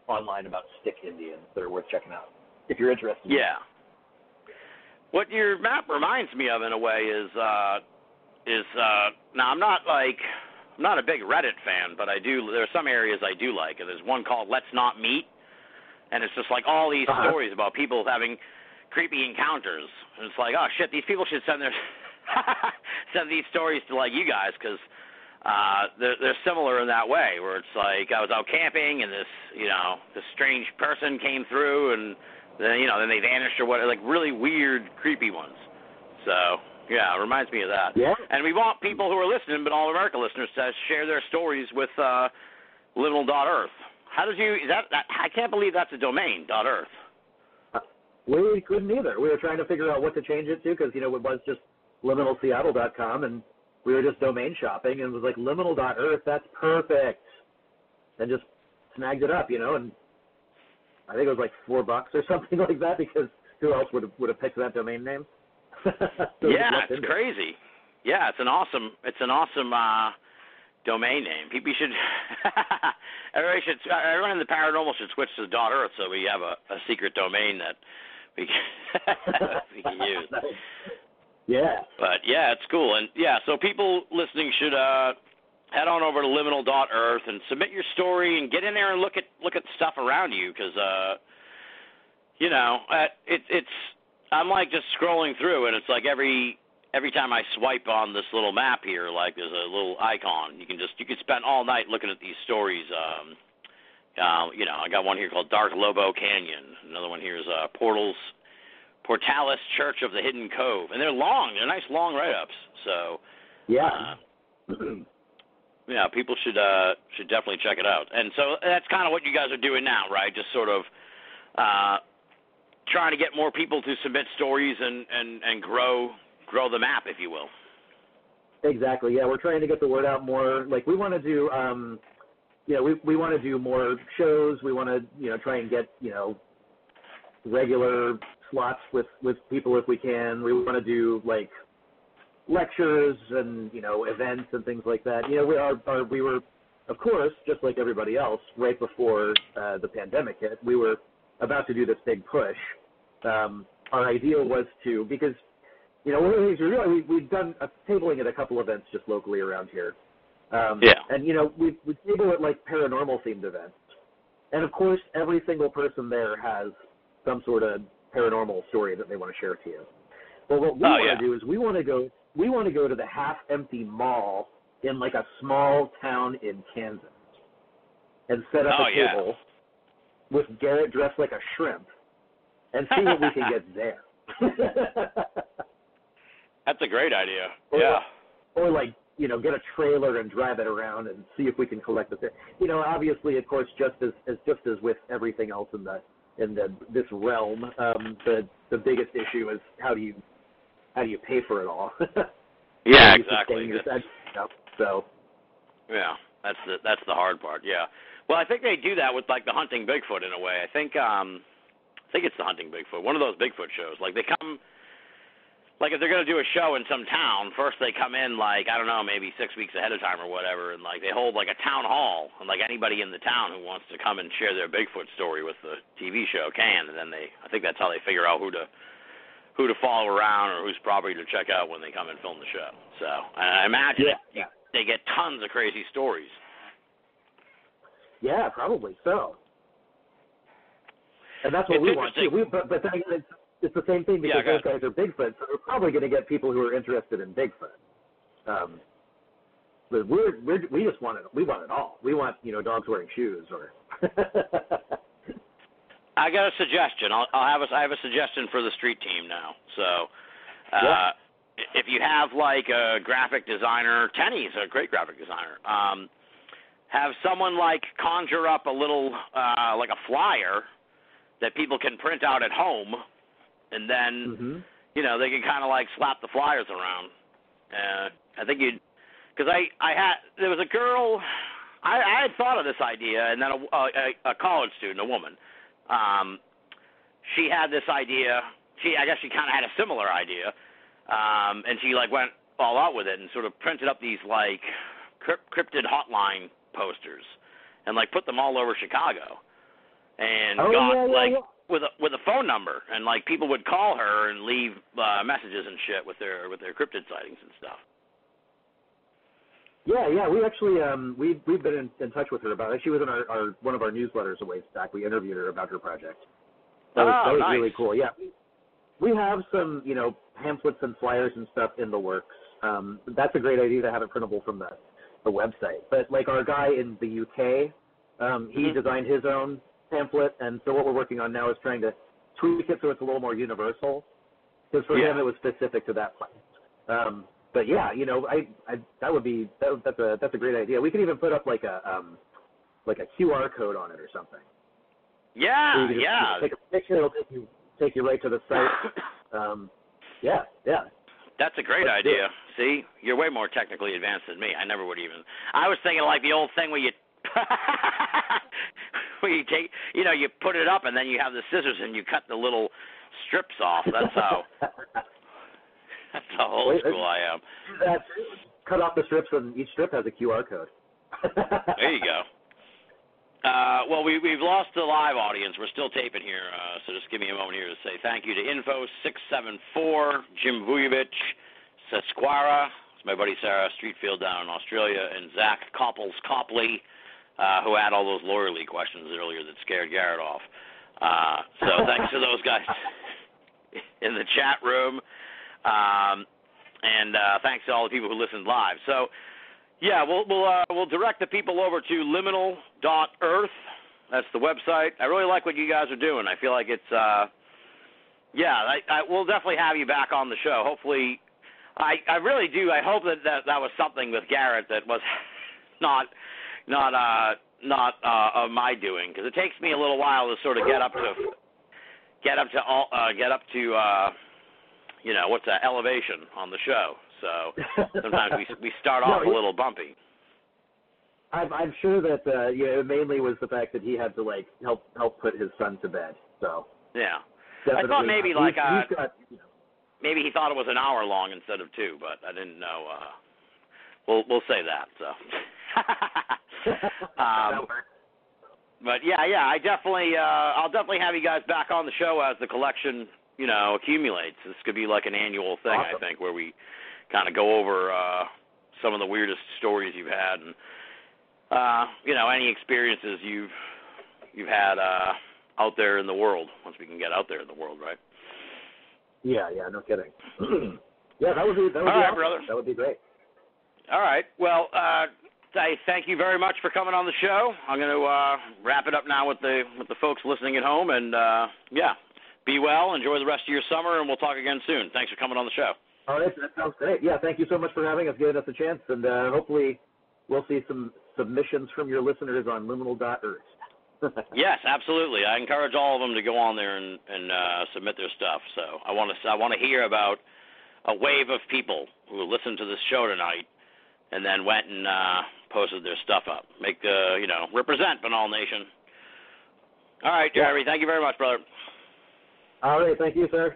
online about stick Indians that are worth checking out if you're interested. Yeah. What your map reminds me of in a way is uh is uh now I'm not like I'm not a big Reddit fan, but I do there are some areas I do like and there's one called Let's Not Meet and it's just like all these Uh-huh. stories about people having creepy encounters. And it's like, oh shit, these people should send their send these stories to like you guys cuz uh they're they're similar in that way where it's like I was out camping and this, you know, this strange person came through and then you know, then they vanished or what like really weird, creepy ones. So yeah, it reminds me of that. Yeah. And we want people who are listening, but all America listeners, to share their stories with uh, Liminal.earth. How did you? That, that I can't believe that's a domain. Dot Earth. We couldn't either. We were trying to figure out what to change it to because you know it was just liminalseattle.com and we were just domain shopping and it was like liminal.earth. That's perfect, and just snagged it up, you know. And I think it was like four bucks or something like that because who else would have, would have picked that domain name? so yeah, it's it. crazy. Yeah, it's an awesome. It's an awesome uh, domain name. People should. everybody should. Everyone in the paranormal should switch to dot Earth so we have a, a secret domain that we can, we can use. Yeah. But yeah, it's cool, and yeah, so people listening should uh, head on over to liminal dot Earth and submit your story and get in there and look at look at stuff around you because uh, you know uh, it, it's I'm like just scrolling through and it's like every every time I swipe on this little map here, like there's a little icon. You can just you can spend all night looking at these stories. Um, uh, you know, I got one here called Dark Lobo Canyon. Another one here is uh, Portals Portalis Church of the Hidden Cove, and they're long. They're nice long write-ups. So Yeah. uh, yeah, people should uh, should definitely check it out. And so that's kind of what you guys are doing now, right? Just sort of uh, trying to get more people to submit stories and and and grow grow the map, if you will. Exactly. Yeah, we're trying to get the word out more. Like we want to do, um, you know, we we want to do more shows. We want to, you know, try and get, you know, regular slots with with people if we can. We want to do like lectures and you know events and things like that. You know, we are, are we were, of course, just like everybody else, right before uh, the pandemic hit. We were about to do this big push. Um, our idea was to because you know, one of the things we realized, we, we've done a tabling at a couple events just locally around here. Um, Yeah. And, you know, we, we table at like paranormal themed events. And of course, every single person there has some sort of paranormal story that they want to share to you. Well, what we Oh, want yeah. to do is we want to go, we want to go to the half empty mall in like a small town in Kansas and set up Oh, a yeah. table with Garrett dressed like a shrimp and see what we can get there. That's a great idea. Or- Yeah. or like you know get a trailer and drive it around and see if we can collect it there. You know, obviously, of course, just as, as just as with everything else in the in the this realm, um, the the biggest issue is how do you how do you pay for it all? Yeah, exactly. sustain your- That's- you know, so Yeah, that's the that's the hard part. Yeah. Well, I think they do that with like the hunting Bigfoot in a way. I think um I think it's the hunting Bigfoot, one of those Bigfoot shows. Like they come like if they're gonna do a show in some town, first they come in like I don't know, maybe six weeks ahead of time or whatever, and like they hold like a town hall, and like anybody in the town who wants to come and share their Bigfoot story with the TV show can, and then they I think that's how they figure out who to who to follow around or whose property to check out when they come and film the show. So and I imagine Yeah. it, they get tons of crazy stories. yeah, probably so. And that's what It's we want too. We, but but then it's, the same thing because Yeah, those guys are Bigfoot, so we're probably going to get people who are interested in Bigfoot. Um, but we're, we're we just want it. We want it all. We want you know dogs wearing shoes or. I got a suggestion. I'll, I'll have a I have a suggestion for the street team now. So, uh, Yeah. if you have like a graphic designer, Tenny's a great graphic designer. Um, have someone like conjure up a little uh, like a flyer that people can print out at home, and then hmm you know they can kind of like slap the flyers around. Uh, I think you'd because I I had there was a girl I, I had thought of this idea, and then a, a, a college student, a woman, um, she had this idea. She I guess she kind of had a similar idea, um, and she like went all out with it and sort of printed up these like crypt- cryptid hotline posters and like put them all over Chicago, and Oh, got yeah, yeah, like yeah. With a with a phone number, and like people would call her and leave uh, messages and shit with their with their cryptid sightings and stuff. Yeah, yeah. We actually um we we've been in, in touch with her about it. She was in our, our one of our newsletters a ways back. We interviewed her about her project. That was, Oh, that was nice. really cool. Yeah. We have some, you know, pamphlets and flyers and stuff in the works. Um that's a great idea to have it printable from the the website. But like our guy in the UK, um he Mhm. designed his own pamphlet and so what we're working on now is trying to tweak it so it's a little more universal. Because for Yeah. him it was specific to that place. Um but yeah, you know, I, I that would be that, that's a that's a great idea. We could even put up like a um like a QR code on it or something. Yeah, can just, yeah. take a picture. It'll take you take you right to the site. Um, yeah, yeah. That's a great Let's idea. See, you're way more technically advanced than me. I never would even. I was thinking like the old thing where you, where you take, you know, you put it up and then you have the scissors and you cut the little strips off. That's how. That's how old school I am. That's cut off the strips, and each strip has a QR code. There you go. Uh, well, we, we've lost the live audience. We're still taping here, uh, so just give me a moment here to say thank you to Info674, Jim Vujovic, Sesquara, it's my buddy Sarah Streetfield down in Australia, and Zach Copples Copley, uh, who had all those lawyer league questions earlier that scared Garrett off. Uh, so thanks to those guys in the chat room. Um, and uh, thanks to all the people who listened live. So, yeah, we'll we'll uh, we'll direct the people over to liminal.earth. That's the website. I really like what you guys are doing. I feel like it's uh, yeah. I, I we'll definitely have you back on the show. Hopefully, I I really do. I hope that that, that was something with Garrett that was not not uh not uh of my doing because it takes me a little while to sort of get up to get up to all uh get up to uh you know what's that elevation on the show. So sometimes we we start off a No, it- little bumpy. I'm I'm sure that uh, yeah, it mainly was the fact that he had to like help help put his son to bed. So Yeah. definitely thought maybe he's, like, uh, he's got you know, Maybe he thought it was an hour long instead of two, but I didn't know. Uh, we'll we'll say that. So. um, but yeah, yeah, I definitely, uh, I'll definitely have you guys back on the show as the collection, you know, accumulates. This could be like an annual thing, I think, where we kind of go over uh, some of the weirdest stories you've had, and uh, you know, any experiences you've you've had uh, out there in the world. Once we can get out there in the world, right? yeah, yeah, no kidding. yeah, that would be that would All be right, awesome. brother. That would be great. All right. Well, uh, I thank you very much for coming on the show. I'm going to uh, wrap it up now with the with the folks listening at home, and uh, yeah, be well, enjoy the rest of your summer, and we'll talk again soon. Thanks for coming on the show. All right, that sounds great. Yeah, thank you so much for having us, giving us a chance, and uh, hopefully we'll see some submissions from your listeners on liminal.earth. Yes, absolutely. I encourage all of them to go on there and, and uh, submit their stuff. So I want to I want to hear about a wave of people who listened to this show tonight and then went and uh, posted their stuff up. Make the you know represent Binnall Nation. All right, Yeah. Thank you very much, brother. All right, thank you, sir.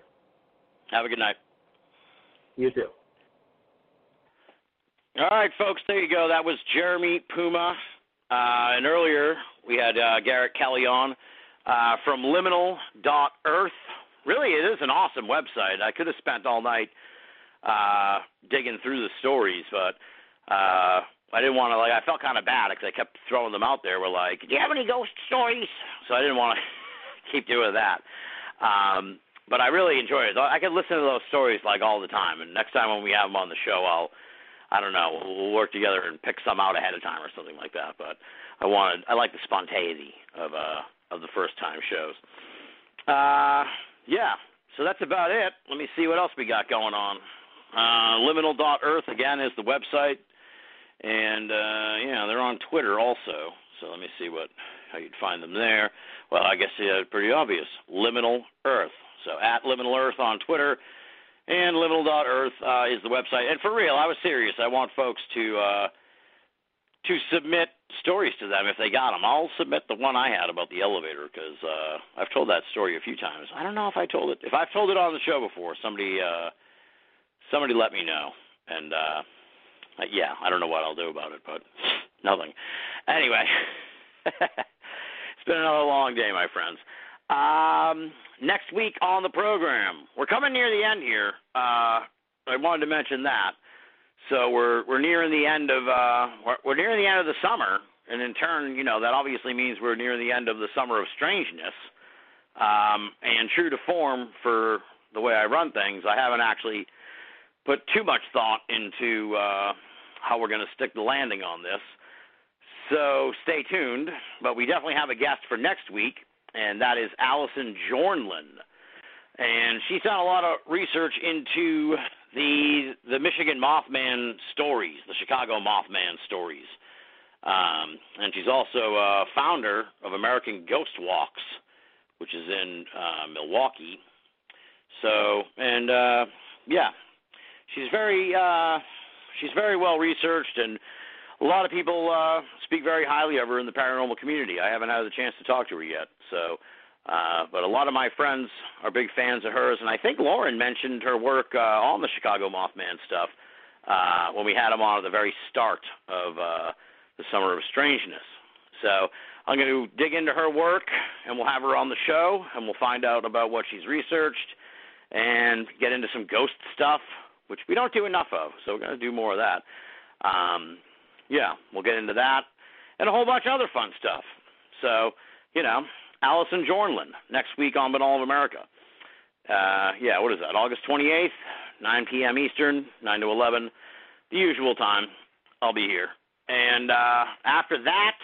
Have a good night. You too. All right, folks, there you go. That was Jeremy Puma. Uh, and earlier we had uh, Garrett Kelly on uh, from liminal.earth. Really, it is an awesome website. I could have spent all night uh, digging through the stories, but uh, I didn't want to, like, I felt kind of bad because I kept throwing them out there. We're like, do you have any ghost stories? So I didn't want to keep doing that. Um, but I really enjoy it. I could listen to those stories like all the time. And next time when we have them on the show, I'll I don't know. We'll work together and pick some out ahead of time or something like that. But I wanted, I like the spontaneity of uh of the first time shows. Uh, yeah. So that's about it. Let me see what else we got going on. Uh, liminal.earth again is the website, and uh, yeah, they're on Twitter also. So let me see what how you'd find them there. Well, I guess yeah, pretty obvious. Liminal Earth. So at Liminal Earth on Twitter. And liminal.earth uh, is the website. And for real, I was serious. I want folks to uh, to submit stories to them if they got them. I'll submit the one I had about the elevator because uh, I've told that story a few times. I don't know if I told it. If I've told it on the show before, somebody uh, somebody let me know. And uh, yeah, I don't know what I'll do about it, but nothing. Anyway, it's been another long day, my friends. Um, next week on the program, we're coming near the end here. Uh, I wanted to mention that. So we're we're nearing the end of uh, we're, we're nearing the end of the summer, and in turn, you know that obviously means we're near the end of the summer of strangeness. Um, and true to form for the way I run things, I haven't actually put too much thought into uh, how we're going to stick the landing on this. So stay tuned. But we definitely have a guest for next week, and that is Allison Jornlin. And she's done a lot of research into the the Michigan Mothman stories, the Chicago Mothman stories. Um, and she's also a founder of American Ghost Walks, which is in uh, Milwaukee. So, and uh, yeah, she's very uh, she's very well researched, and a lot of people uh, speak very highly of her in the paranormal community. I haven't had the chance to talk to her yet, so. Uh, but a lot of my friends are big fans of hers, and I think Loren mentioned her work uh, on the Chicago Mothman stuff uh, when we had him on at the very start of uh, the Summer of Strangeness. So I'm going to dig into her work, and we'll have her on the show, and we'll find out about what she's researched, and get into some ghost stuff, which we don't do enough of. So we're going to do more of that. Um, yeah, we'll get into that, and a whole bunch of other fun stuff. So you know, Allison Jornlin next week on Binnall of America. Uh, yeah, what is that? August 28th, 9 p.m. Eastern, 9 to 11, the usual time. I'll be here. And uh, after that,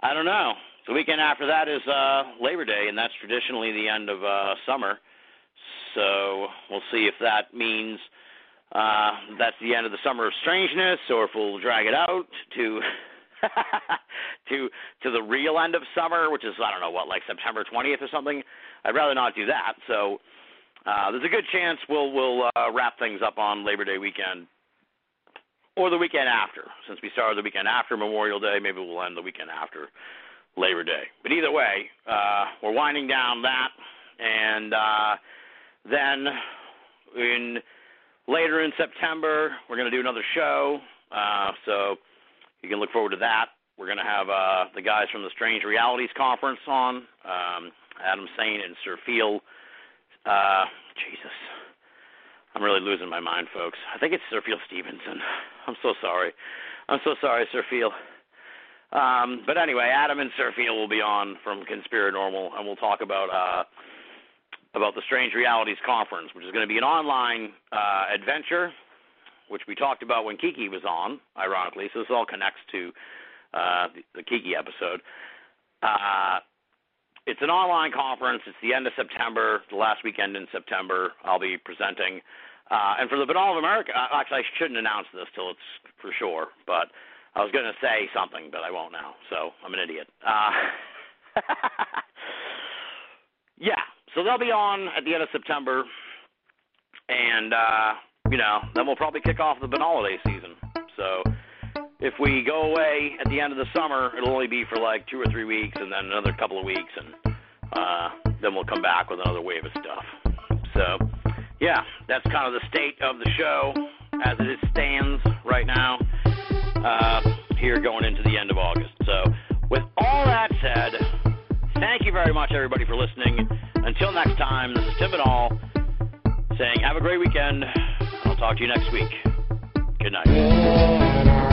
I don't know. The weekend after that is uh, Labor Day, and that's traditionally the end of uh, summer. So we'll see if that means uh, that's the end of the summer of strangeness, or if we'll drag it out to to to the real end of summer, which is I don't know what, like September 20th or something. I'd rather not do that. So uh, there's a good chance we'll we'll uh, wrap things up on Labor Day weekend or the weekend after. Since we started the weekend after Memorial Day, maybe we'll end the weekend after Labor Day. But either way, uh, we're winding down that, and uh, then in later in September we're going to do another show. Uh, so you can look forward to that. We're going to have uh, the guys from the Strange Realities Conference on, um, Adam Saint and Sir Phil. Uh, Jesus, I'm really losing my mind, folks. I think it's Sir Phil Stevenson. I'm so sorry. I'm so sorry, Sir Phil. Um, but anyway, Adam and Sir Phil will be on from Conspiranormal, and we'll talk about uh, about the Strange Realities Conference, which is going to be an online uh, adventure which we talked about when Kiki was on, ironically. So this all connects to uh, the, the Kiki episode. Uh, it's an online conference. It's the end of September, the last weekend in September. I'll be presenting. Uh, and for the Binnall of America, uh, actually, I shouldn't announce this till it's for sure, but I was going to say something, but I won't now. So I'm an idiot. Uh, yeah, so they'll be on at the end of September, and uh, you know, then we'll probably kick off the holiday season. So if we go away at the end of the summer, it'll only be for like two or three weeks, and then another couple of weeks, and uh, then we'll come back with another wave of stuff. So yeah, that's kind of the state of the show as it stands right now. Uh, here going into the end of August. So with all that said, thank you very much everybody for listening. Until next time, this is Tim Binnall saying have a great weekend. I'll talk to you next week. Good night.